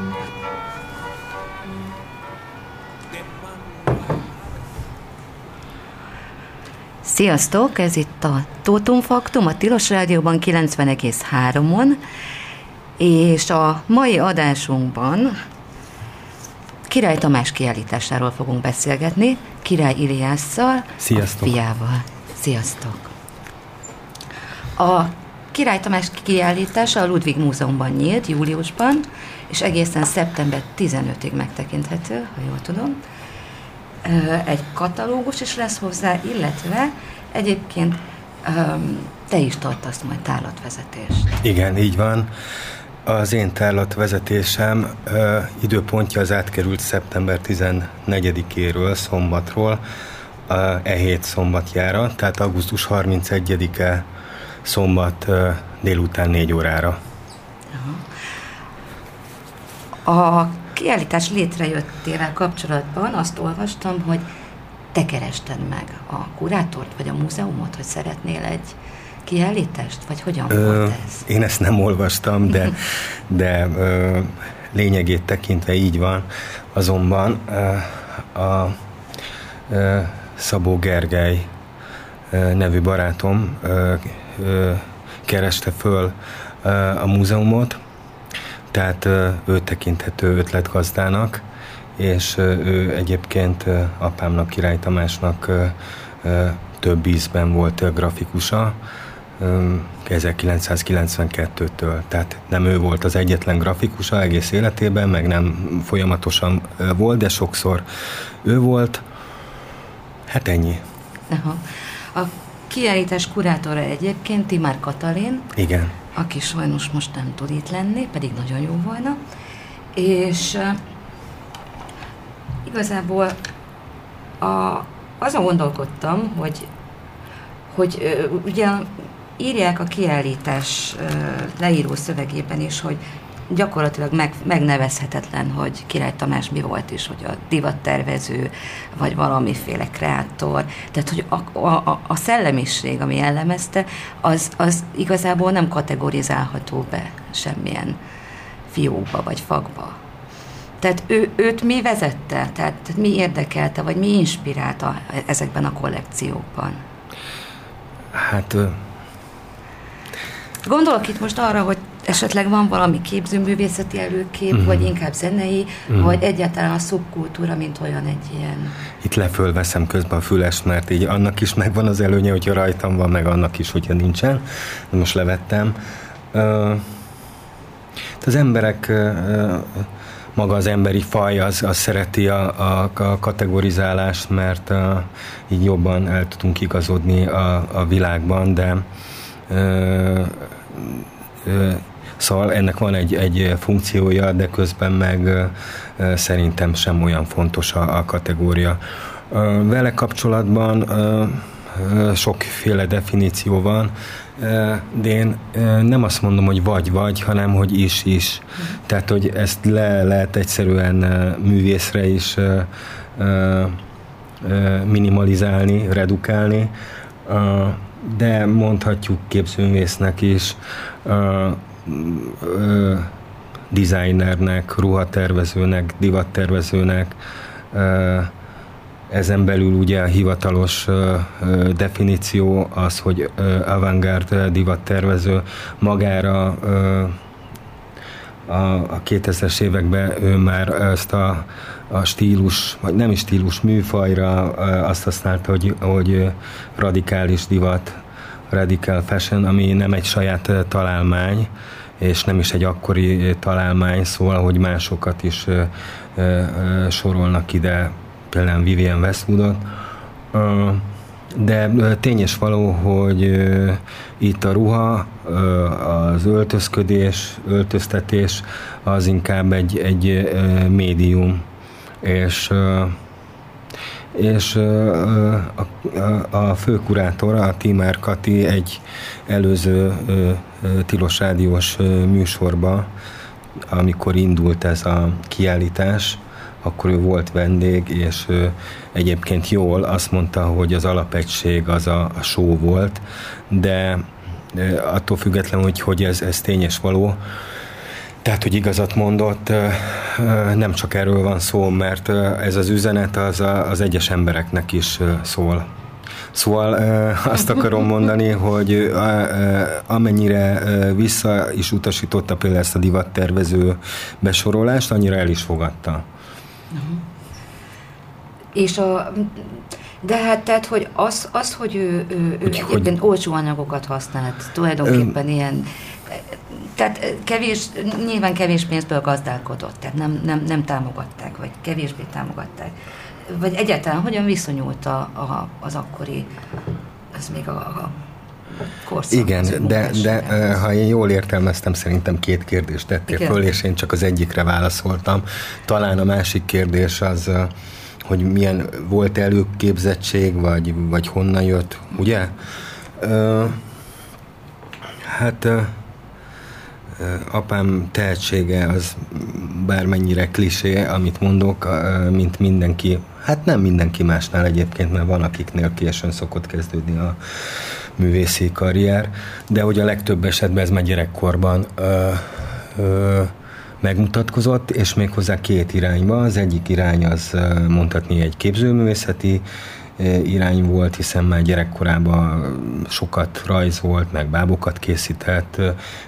Sziasztok, ez itt a Tótum Faktum, a Tilos Rádióban 90,3-on, és a mai adásunkban Király Tamás kiállításáról fogunk beszélgetni, Király Iliásszal, Sziasztok. a fiával. Sziasztok! A Király Tamás kiállítása a Ludwig Múzeumban nyílt júliusban, és egészen szeptember 15-ig megtekinthető, ha jól tudom. Egy katalógus is lesz hozzá, illetve egyébként te is tartasz majd tárlatvezetést. Igen, így van. Az én tárlatvezetésem ö, időpontja az átkerült szeptember 14-éről, szombatról, e hét szombatjára, tehát augusztus 31-e szombat ö, délután 4 órára. A kiállítás létrejöttével kapcsolatban azt olvastam, hogy te kerested meg a kurátort vagy a múzeumot, hogy szeretnél egy kiállítást, vagy hogyan ö, volt ez? Én ezt nem olvastam, de, de ö, lényegét tekintve így van. Azonban ö, a ö, Szabó Gergely ö, nevű barátom ö, ö, kereste föl ö, a múzeumot, tehát ö, ő tekinthető ötletgazdának, és ő egyébként apámnak, Király Tamásnak több ízben volt grafikusa, 1992-től. Tehát nem ő volt az egyetlen grafikusa egész életében, meg nem folyamatosan volt, de sokszor ő volt. Hát ennyi. Aha. A kiállítás kurátora egyébként Timár Katalin. Igen. Aki sajnos most nem tud itt lenni, pedig nagyon jó volna. És igazából a, azon gondolkodtam, hogy hogy ugye írják a kiállítás leíró szövegében is, hogy gyakorlatilag meg, megnevezhetetlen, hogy Király Tamás mi volt is, hogy a divattervező, vagy valamiféle kreátor. Tehát, hogy a, a, a szellemiség, ami jellemezte, az, az igazából nem kategorizálható be semmilyen fiókba vagy fagba. Tehát ő, őt mi vezette? Tehát mi érdekelte, vagy mi inspirálta ezekben a kollekciókban? Hát Gondolok itt most arra, hogy esetleg van valami képzőművészeti előkép, uh-huh. vagy inkább zenei, uh-huh. vagy egyáltalán a szubkultúra, mint olyan egy ilyen... Itt lefölveszem közben a fülest, mert így annak is megvan az előnye, hogyha rajtam van, meg annak is, hogyha nincsen. De most levettem. Uh, az emberek uh, maga az emberi faj az, az szereti a, a, a kategorizálást, mert uh, így jobban el tudunk igazodni a, a világban, de Szóval ennek van egy, egy funkciója, de közben meg szerintem sem olyan fontos a, a kategória. Vele kapcsolatban sokféle definíció van, de én nem azt mondom, hogy vagy-vagy, hanem hogy is-is. Tehát, hogy ezt le lehet egyszerűen művészre is minimalizálni, redukálni, de mondhatjuk képzőművésznek is, uh, uh, designernek, ruhatervezőnek, divattervezőnek, uh, ezen belül ugye a hivatalos uh, definíció az, hogy uh, avantgárd divattervező. Magára uh, a, a 2000-es években ő már ezt a, a stílus, vagy nem is stílus műfajra azt használta, hogy, hogy radikális divat, radical fashion, ami nem egy saját találmány, és nem is egy akkori találmány, szóval, hogy másokat is sorolnak ide, például Vivian Westwoodot. De tényes való, hogy itt a ruha, az öltözködés, öltöztetés az inkább egy, egy médium, és és a, a, a főkurátor, a Timár Kati egy előző Tilos Rádiós műsorba, amikor indult ez a kiállítás, akkor ő volt vendég, és ő egyébként jól azt mondta, hogy az alapegység az a, a show volt, de attól függetlenül, hogy, hogy ez, ez tényes való, tehát, hogy igazat mondott, nem csak erről van szó, mert ez az üzenet az az egyes embereknek is szól. Szóval azt akarom mondani, hogy amennyire vissza is utasította például ezt a divattervező besorolást, annyira el is fogadta. Uh-huh. És a, de hát tehát, hogy az, az hogy ő, ő, ő hogy, egyébként hogy, olcsó anyagokat használt, tulajdonképpen ö, ilyen tehát kevés, nyilván kevés pénzből gazdálkodott, tehát nem, nem, nem támogatták, vagy kevésbé támogatták. Vagy egyáltalán hogyan viszonyult a, a, az akkori, az még a, a korszak. Igen, de, de ha én jól értelmeztem, szerintem két kérdést tettél Igen. föl, és én csak az egyikre válaszoltam. Talán a másik kérdés az, hogy milyen volt előképzettség, vagy, vagy honnan jött, ugye? hát apám tehetsége az bármennyire klisé, amit mondok, mint mindenki, hát nem mindenki másnál egyébként, mert van akiknél későn szokott kezdődni a művészi karrier, de hogy a legtöbb esetben ez már gyerekkorban ö, ö, megmutatkozott, és méghozzá két irányba. Az egyik irány az mondhatni egy képzőművészeti irány volt, hiszen már gyerekkorában sokat rajzolt, meg bábokat készített,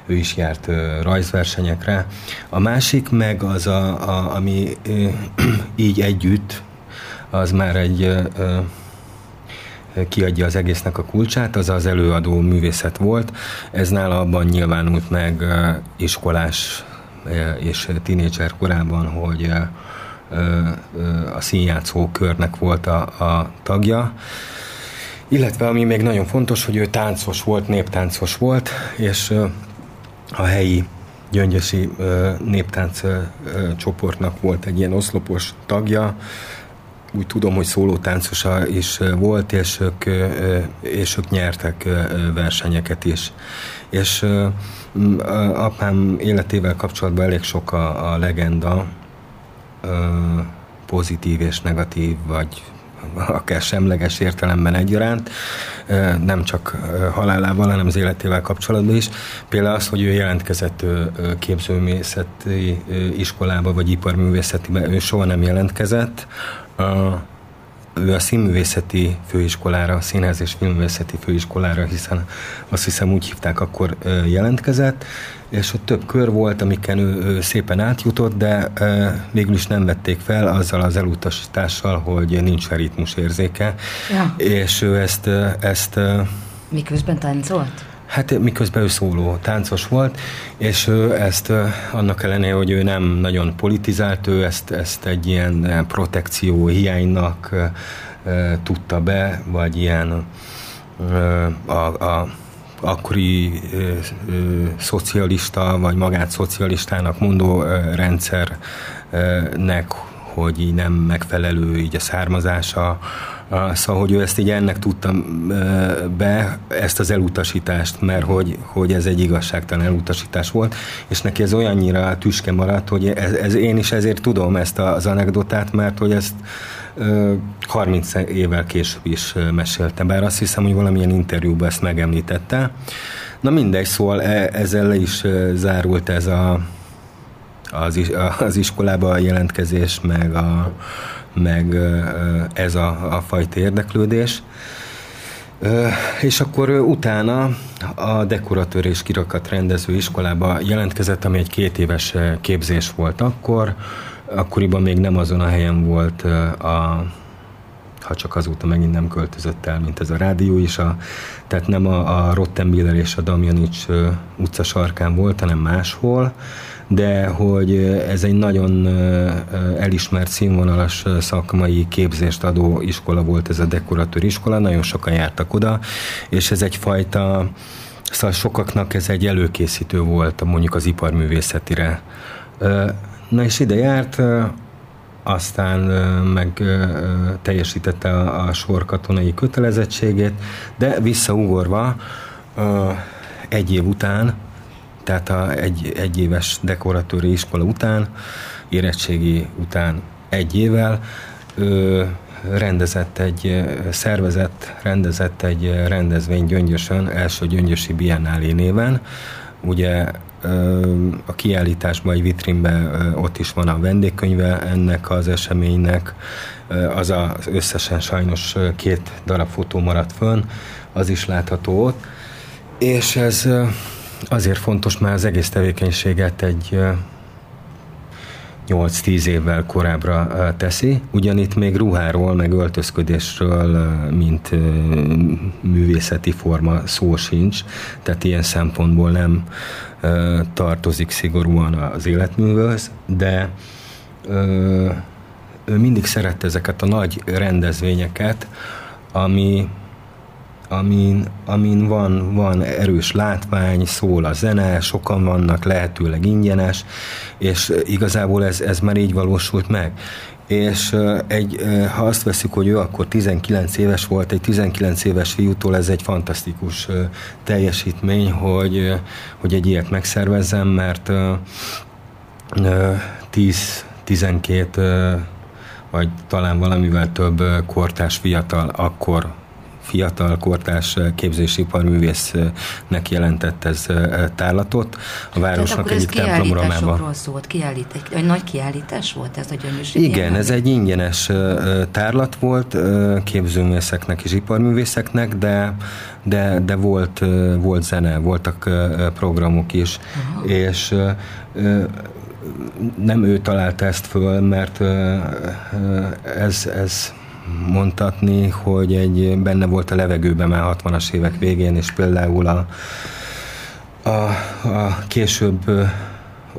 ő is járt rajzversenyekre. A másik meg az, a, a, ami így együtt, az már egy kiadja az egésznek a kulcsát, az az előadó művészet volt. Ez nála abban nyilvánult meg iskolás és tínédzser korában, hogy a színjátszó körnek volt a, a tagja. Illetve ami még nagyon fontos, hogy ő táncos volt, néptáncos volt, és a helyi gyöngyösi néptánc csoportnak volt egy ilyen oszlopos tagja, úgy tudom, hogy szólótáncosa is volt, és ők, és ők nyertek versenyeket is. És apám életével kapcsolatban elég sok a, a legenda, pozitív és negatív, vagy akár semleges értelemben egyaránt, nem csak halálával, hanem az életével kapcsolatban is. Például az, hogy ő jelentkezett képzőművészeti iskolába, vagy iparművészetibe, ő soha nem jelentkezett, ő a színművészeti főiskolára, a színház és filmművészeti főiskolára, hiszen azt hiszem úgy hívták, akkor jelentkezett, és ott több kör volt, amiken ő, ő szépen átjutott, de e, végül is nem vették fel azzal az elutasítással, hogy nincs ritmus érzéke, ja. és ő ezt, ezt Miközben táncolt? Hát miközben ő szóló táncos volt, és ő ezt annak ellenére, hogy ő nem nagyon politizált, ő ezt, ezt egy ilyen protekció hiánynak tudta be, vagy ilyen a, a akkori ö, ö, szocialista, vagy magát szocialistának mondó ö, rendszernek, hogy így nem megfelelő így a származása, Szóval, hogy ő ezt így ennek tudta be, ezt az elutasítást, mert hogy, hogy ez egy igazságtalan elutasítás volt, és neki ez olyannyira tüske maradt, hogy ez, ez én is ezért tudom ezt az anekdotát, mert hogy ezt 30 évvel később is meséltem, bár azt hiszem, hogy valamilyen interjúban ezt megemlítette. Na mindegy, szóval e, ezzel le is zárult ez a, az, az iskolába a jelentkezés, meg a, meg ez a, a fajta érdeklődés. És akkor utána a dekoratőr és kirakat rendező iskolába jelentkezett, ami egy két éves képzés volt akkor. Akkoriban még nem azon a helyen volt a ha csak azóta megint nem költözött el, mint ez a rádió is. A, tehát nem a, a Rottenbiller és a Damjanics utca sarkán volt, hanem máshol de hogy ez egy nagyon elismert színvonalas szakmai képzést adó iskola volt ez a dekoratőr iskola, nagyon sokan jártak oda, és ez egyfajta Szóval sokaknak ez egy előkészítő volt mondjuk az iparművészetire. Na és ide járt, aztán meg teljesítette a sor katonai kötelezettségét, de visszaugorva egy év után tehát a egy, egy éves dekoratőri iskola után, érettségi után egy évvel rendezett egy, szervezett, rendezett egy rendezvény Gyöngyösön, első Gyöngyösi Biennálé néven. Ugye a kiállításban, egy vitrínben ott is van a vendégkönyve ennek az eseménynek, az az összesen sajnos két darab fotó maradt fönn, az is látható ott. És ez Azért fontos, mert az egész tevékenységet egy 8-10 évvel korábbra teszi, ugyanitt még ruháról, meg öltözködésről, mint művészeti forma szó sincs, tehát ilyen szempontból nem tartozik szigorúan az életművőhöz, de ő mindig szerette ezeket a nagy rendezvényeket, ami amin, amin van, van erős látvány, szól a zene, sokan vannak, lehetőleg ingyenes, és igazából ez, ez már így valósult meg. És egy, ha azt veszük, hogy ő akkor 19 éves volt, egy 19 éves fiútól ez egy fantasztikus teljesítmény, hogy, hogy egy ilyet megszervezzem, mert 10-12 vagy talán valamivel több kortás fiatal akkor fiatal kortás képzésiparművésznek jelentett ez tárlatot a városnak egyik templomramában. szólt, kiállít, egy, egy nagy kiállítás volt ez a gyönyörűs. Igen, ez egy ingyenes tárlat volt képzőművészeknek és iparművészeknek, de, de, de volt, volt zene, voltak programok is, Aha. és nem ő találta ezt föl, mert ez, ez mondhatni, hogy egy benne volt a levegőben már 60-as évek végén, és például a, a, a később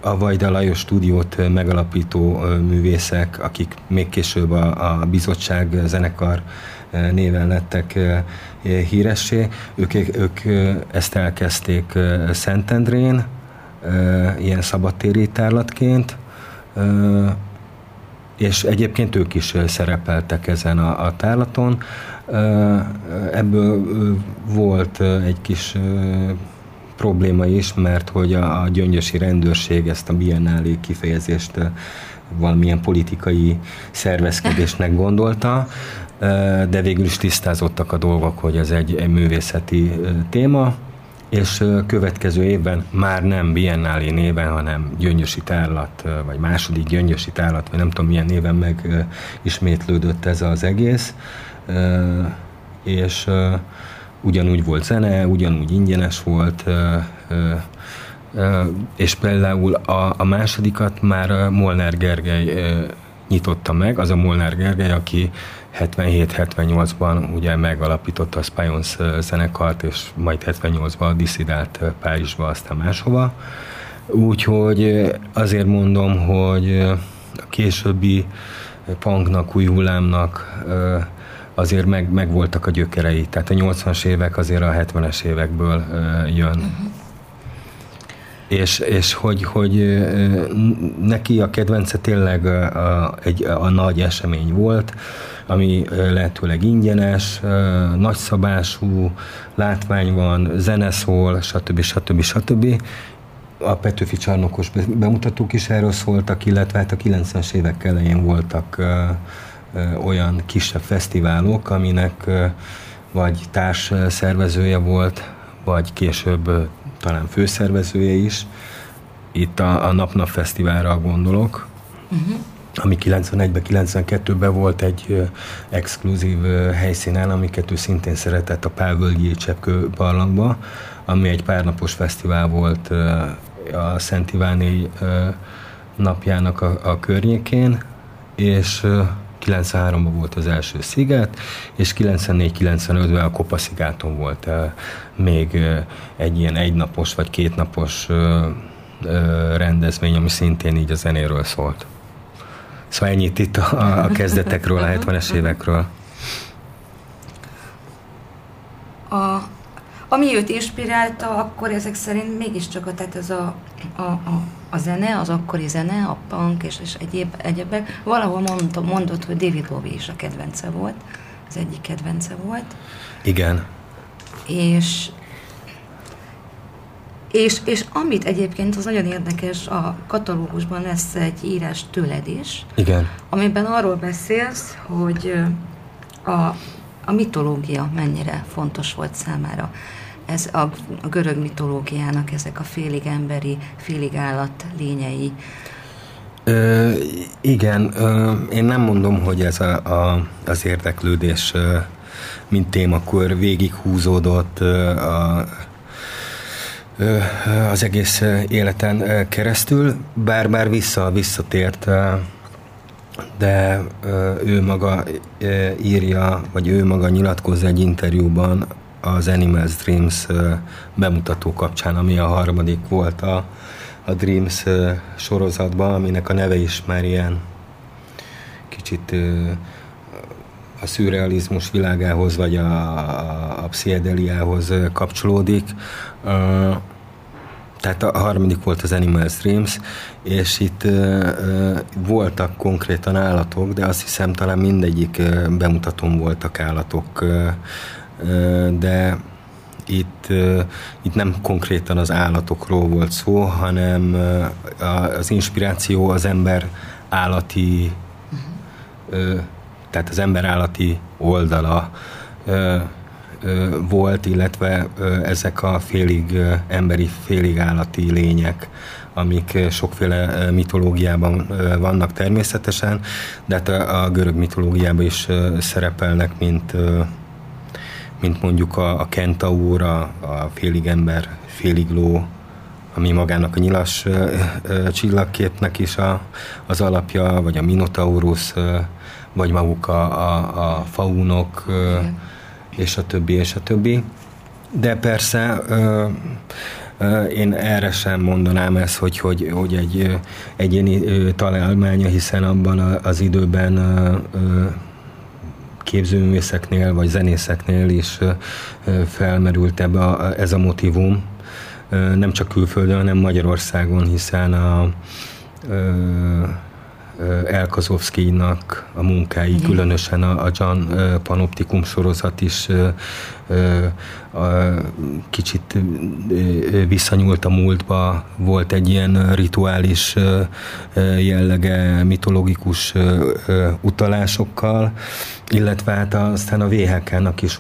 a Vajda Lajos stúdiót megalapító művészek, akik még később a, a bizottság zenekar néven lettek híressé. Ők, ők ezt elkezdték Szentendrén, ilyen szabadtéri tárlatként, és egyébként ők is szerepeltek ezen a, a tárlaton. Ebből volt egy kis probléma is, mert hogy a, a gyöngyösi rendőrség ezt a biennálé kifejezést valamilyen politikai szervezkedésnek gondolta, de végül is tisztázottak a dolgok, hogy ez egy, egy művészeti téma, és következő évben már nem Biennálé néven, hanem Gyöngyösi tárlat, vagy második Gyöngyösi tárlat, vagy nem tudom milyen néven meg ismétlődött ez az egész, és ugyanúgy volt zene, ugyanúgy ingyenes volt, és például a, a másodikat már Molnár Gergely nyitotta meg, az a Molnár Gergely, aki 77-78-ban ugye megalapította a Spions zenekart, és majd 78-ban diszidált Párizsba, aztán máshova. Úgyhogy azért mondom, hogy a későbbi punknak, új hullámnak azért meg, meg voltak a gyökerei. Tehát a 80-as évek azért a 70-es évekből jön. Uh-huh. És, és hogy, hogy neki a kedvence tényleg a, egy, a nagy esemény volt, ami lehetőleg ingyenes, nagyszabású, látvány van, zene szól, stb. stb. stb. A Petőfi csarnokos bemutatók is erről szóltak, illetve hát a 90-es évek elején voltak olyan kisebb fesztiválok, aminek vagy társ szervezője volt, vagy később talán főszervezője is. Itt a, a Nap-Nap Fesztiválra gondolok. Uh-huh ami 91-ben, 92-ben volt egy ö, exkluzív ö, helyszínen, amiket ő szintén szeretett a Pálvölgyi Cseppkő barlangba, ami egy párnapos fesztivál volt ö, a Szent Iváni napjának a, a környékén, és 93-ban volt az első sziget, és 94-95-ben a Kopaszigáton volt ö, még ö, egy ilyen egynapos vagy kétnapos ö, rendezvény, ami szintén így a zenéről szólt. Szóval ennyit itt a, a kezdetekről, a 70-es évekről. A, ami őt inspirálta, akkor ezek szerint mégiscsak a, tehát ez a, a, a, a zene, az akkori zene, a punk és, és egyéb, egyebek. Valahol mondta, mondott, hogy David Bowie is a kedvence volt, az egyik kedvence volt. Igen. És és, és amit egyébként az nagyon érdekes, a katalógusban lesz egy írás tőled is, Igen. amiben arról beszélsz, hogy a, a mitológia mennyire fontos volt számára. Ez a, a görög mitológiának ezek a félig emberi, félig állat lényei. Ö, igen, ö, én nem mondom, hogy ez a, a, az érdeklődés, ö, mint témakör végig húzódott ö, a az egész életen keresztül, bár bár vissza, visszatért, de ő maga írja, vagy ő maga nyilatkozza egy interjúban az Animals Dreams bemutató kapcsán, ami a harmadik volt a, a Dreams sorozatban, aminek a neve is már ilyen kicsit a szürrealizmus világához, vagy a, a, pszichedeliához kapcsolódik. Tehát a harmadik volt az Animal Dreams, és itt voltak konkrétan állatok, de azt hiszem talán mindegyik bemutatón voltak állatok, de itt, itt nem konkrétan az állatokról volt szó, hanem az inspiráció az ember állati, uh, tehát az ember állati oldala volt, illetve ezek a félig emberi, félig állati lények, amik sokféle mitológiában vannak természetesen, de hát a görög mitológiában is szerepelnek, mint, mint mondjuk a, a kentaur, a, a félig ember, félig ló, ami magának a nyilas csillagképnek is a, az alapja, vagy a Minotaurus, vagy maguk a, a, a faunok, Igen és a többi, és a többi. De persze ö, ö, én erre sem mondanám ezt, hogy, hogy, hogy egy egyéni találmánya, hiszen abban az időben ö, képzőművészeknél vagy zenészeknél is felmerült ebbe a, ez a motivum, nem csak külföldön, hanem Magyarországon, hiszen a, Elkazovszkijnak a munkái, Igen. különösen a, a John Panoptikum sorozat is kicsit visszanyúlt a múltba, volt egy ilyen rituális jellege, mitológikus utalásokkal, illetve hát aztán a VHK-nak is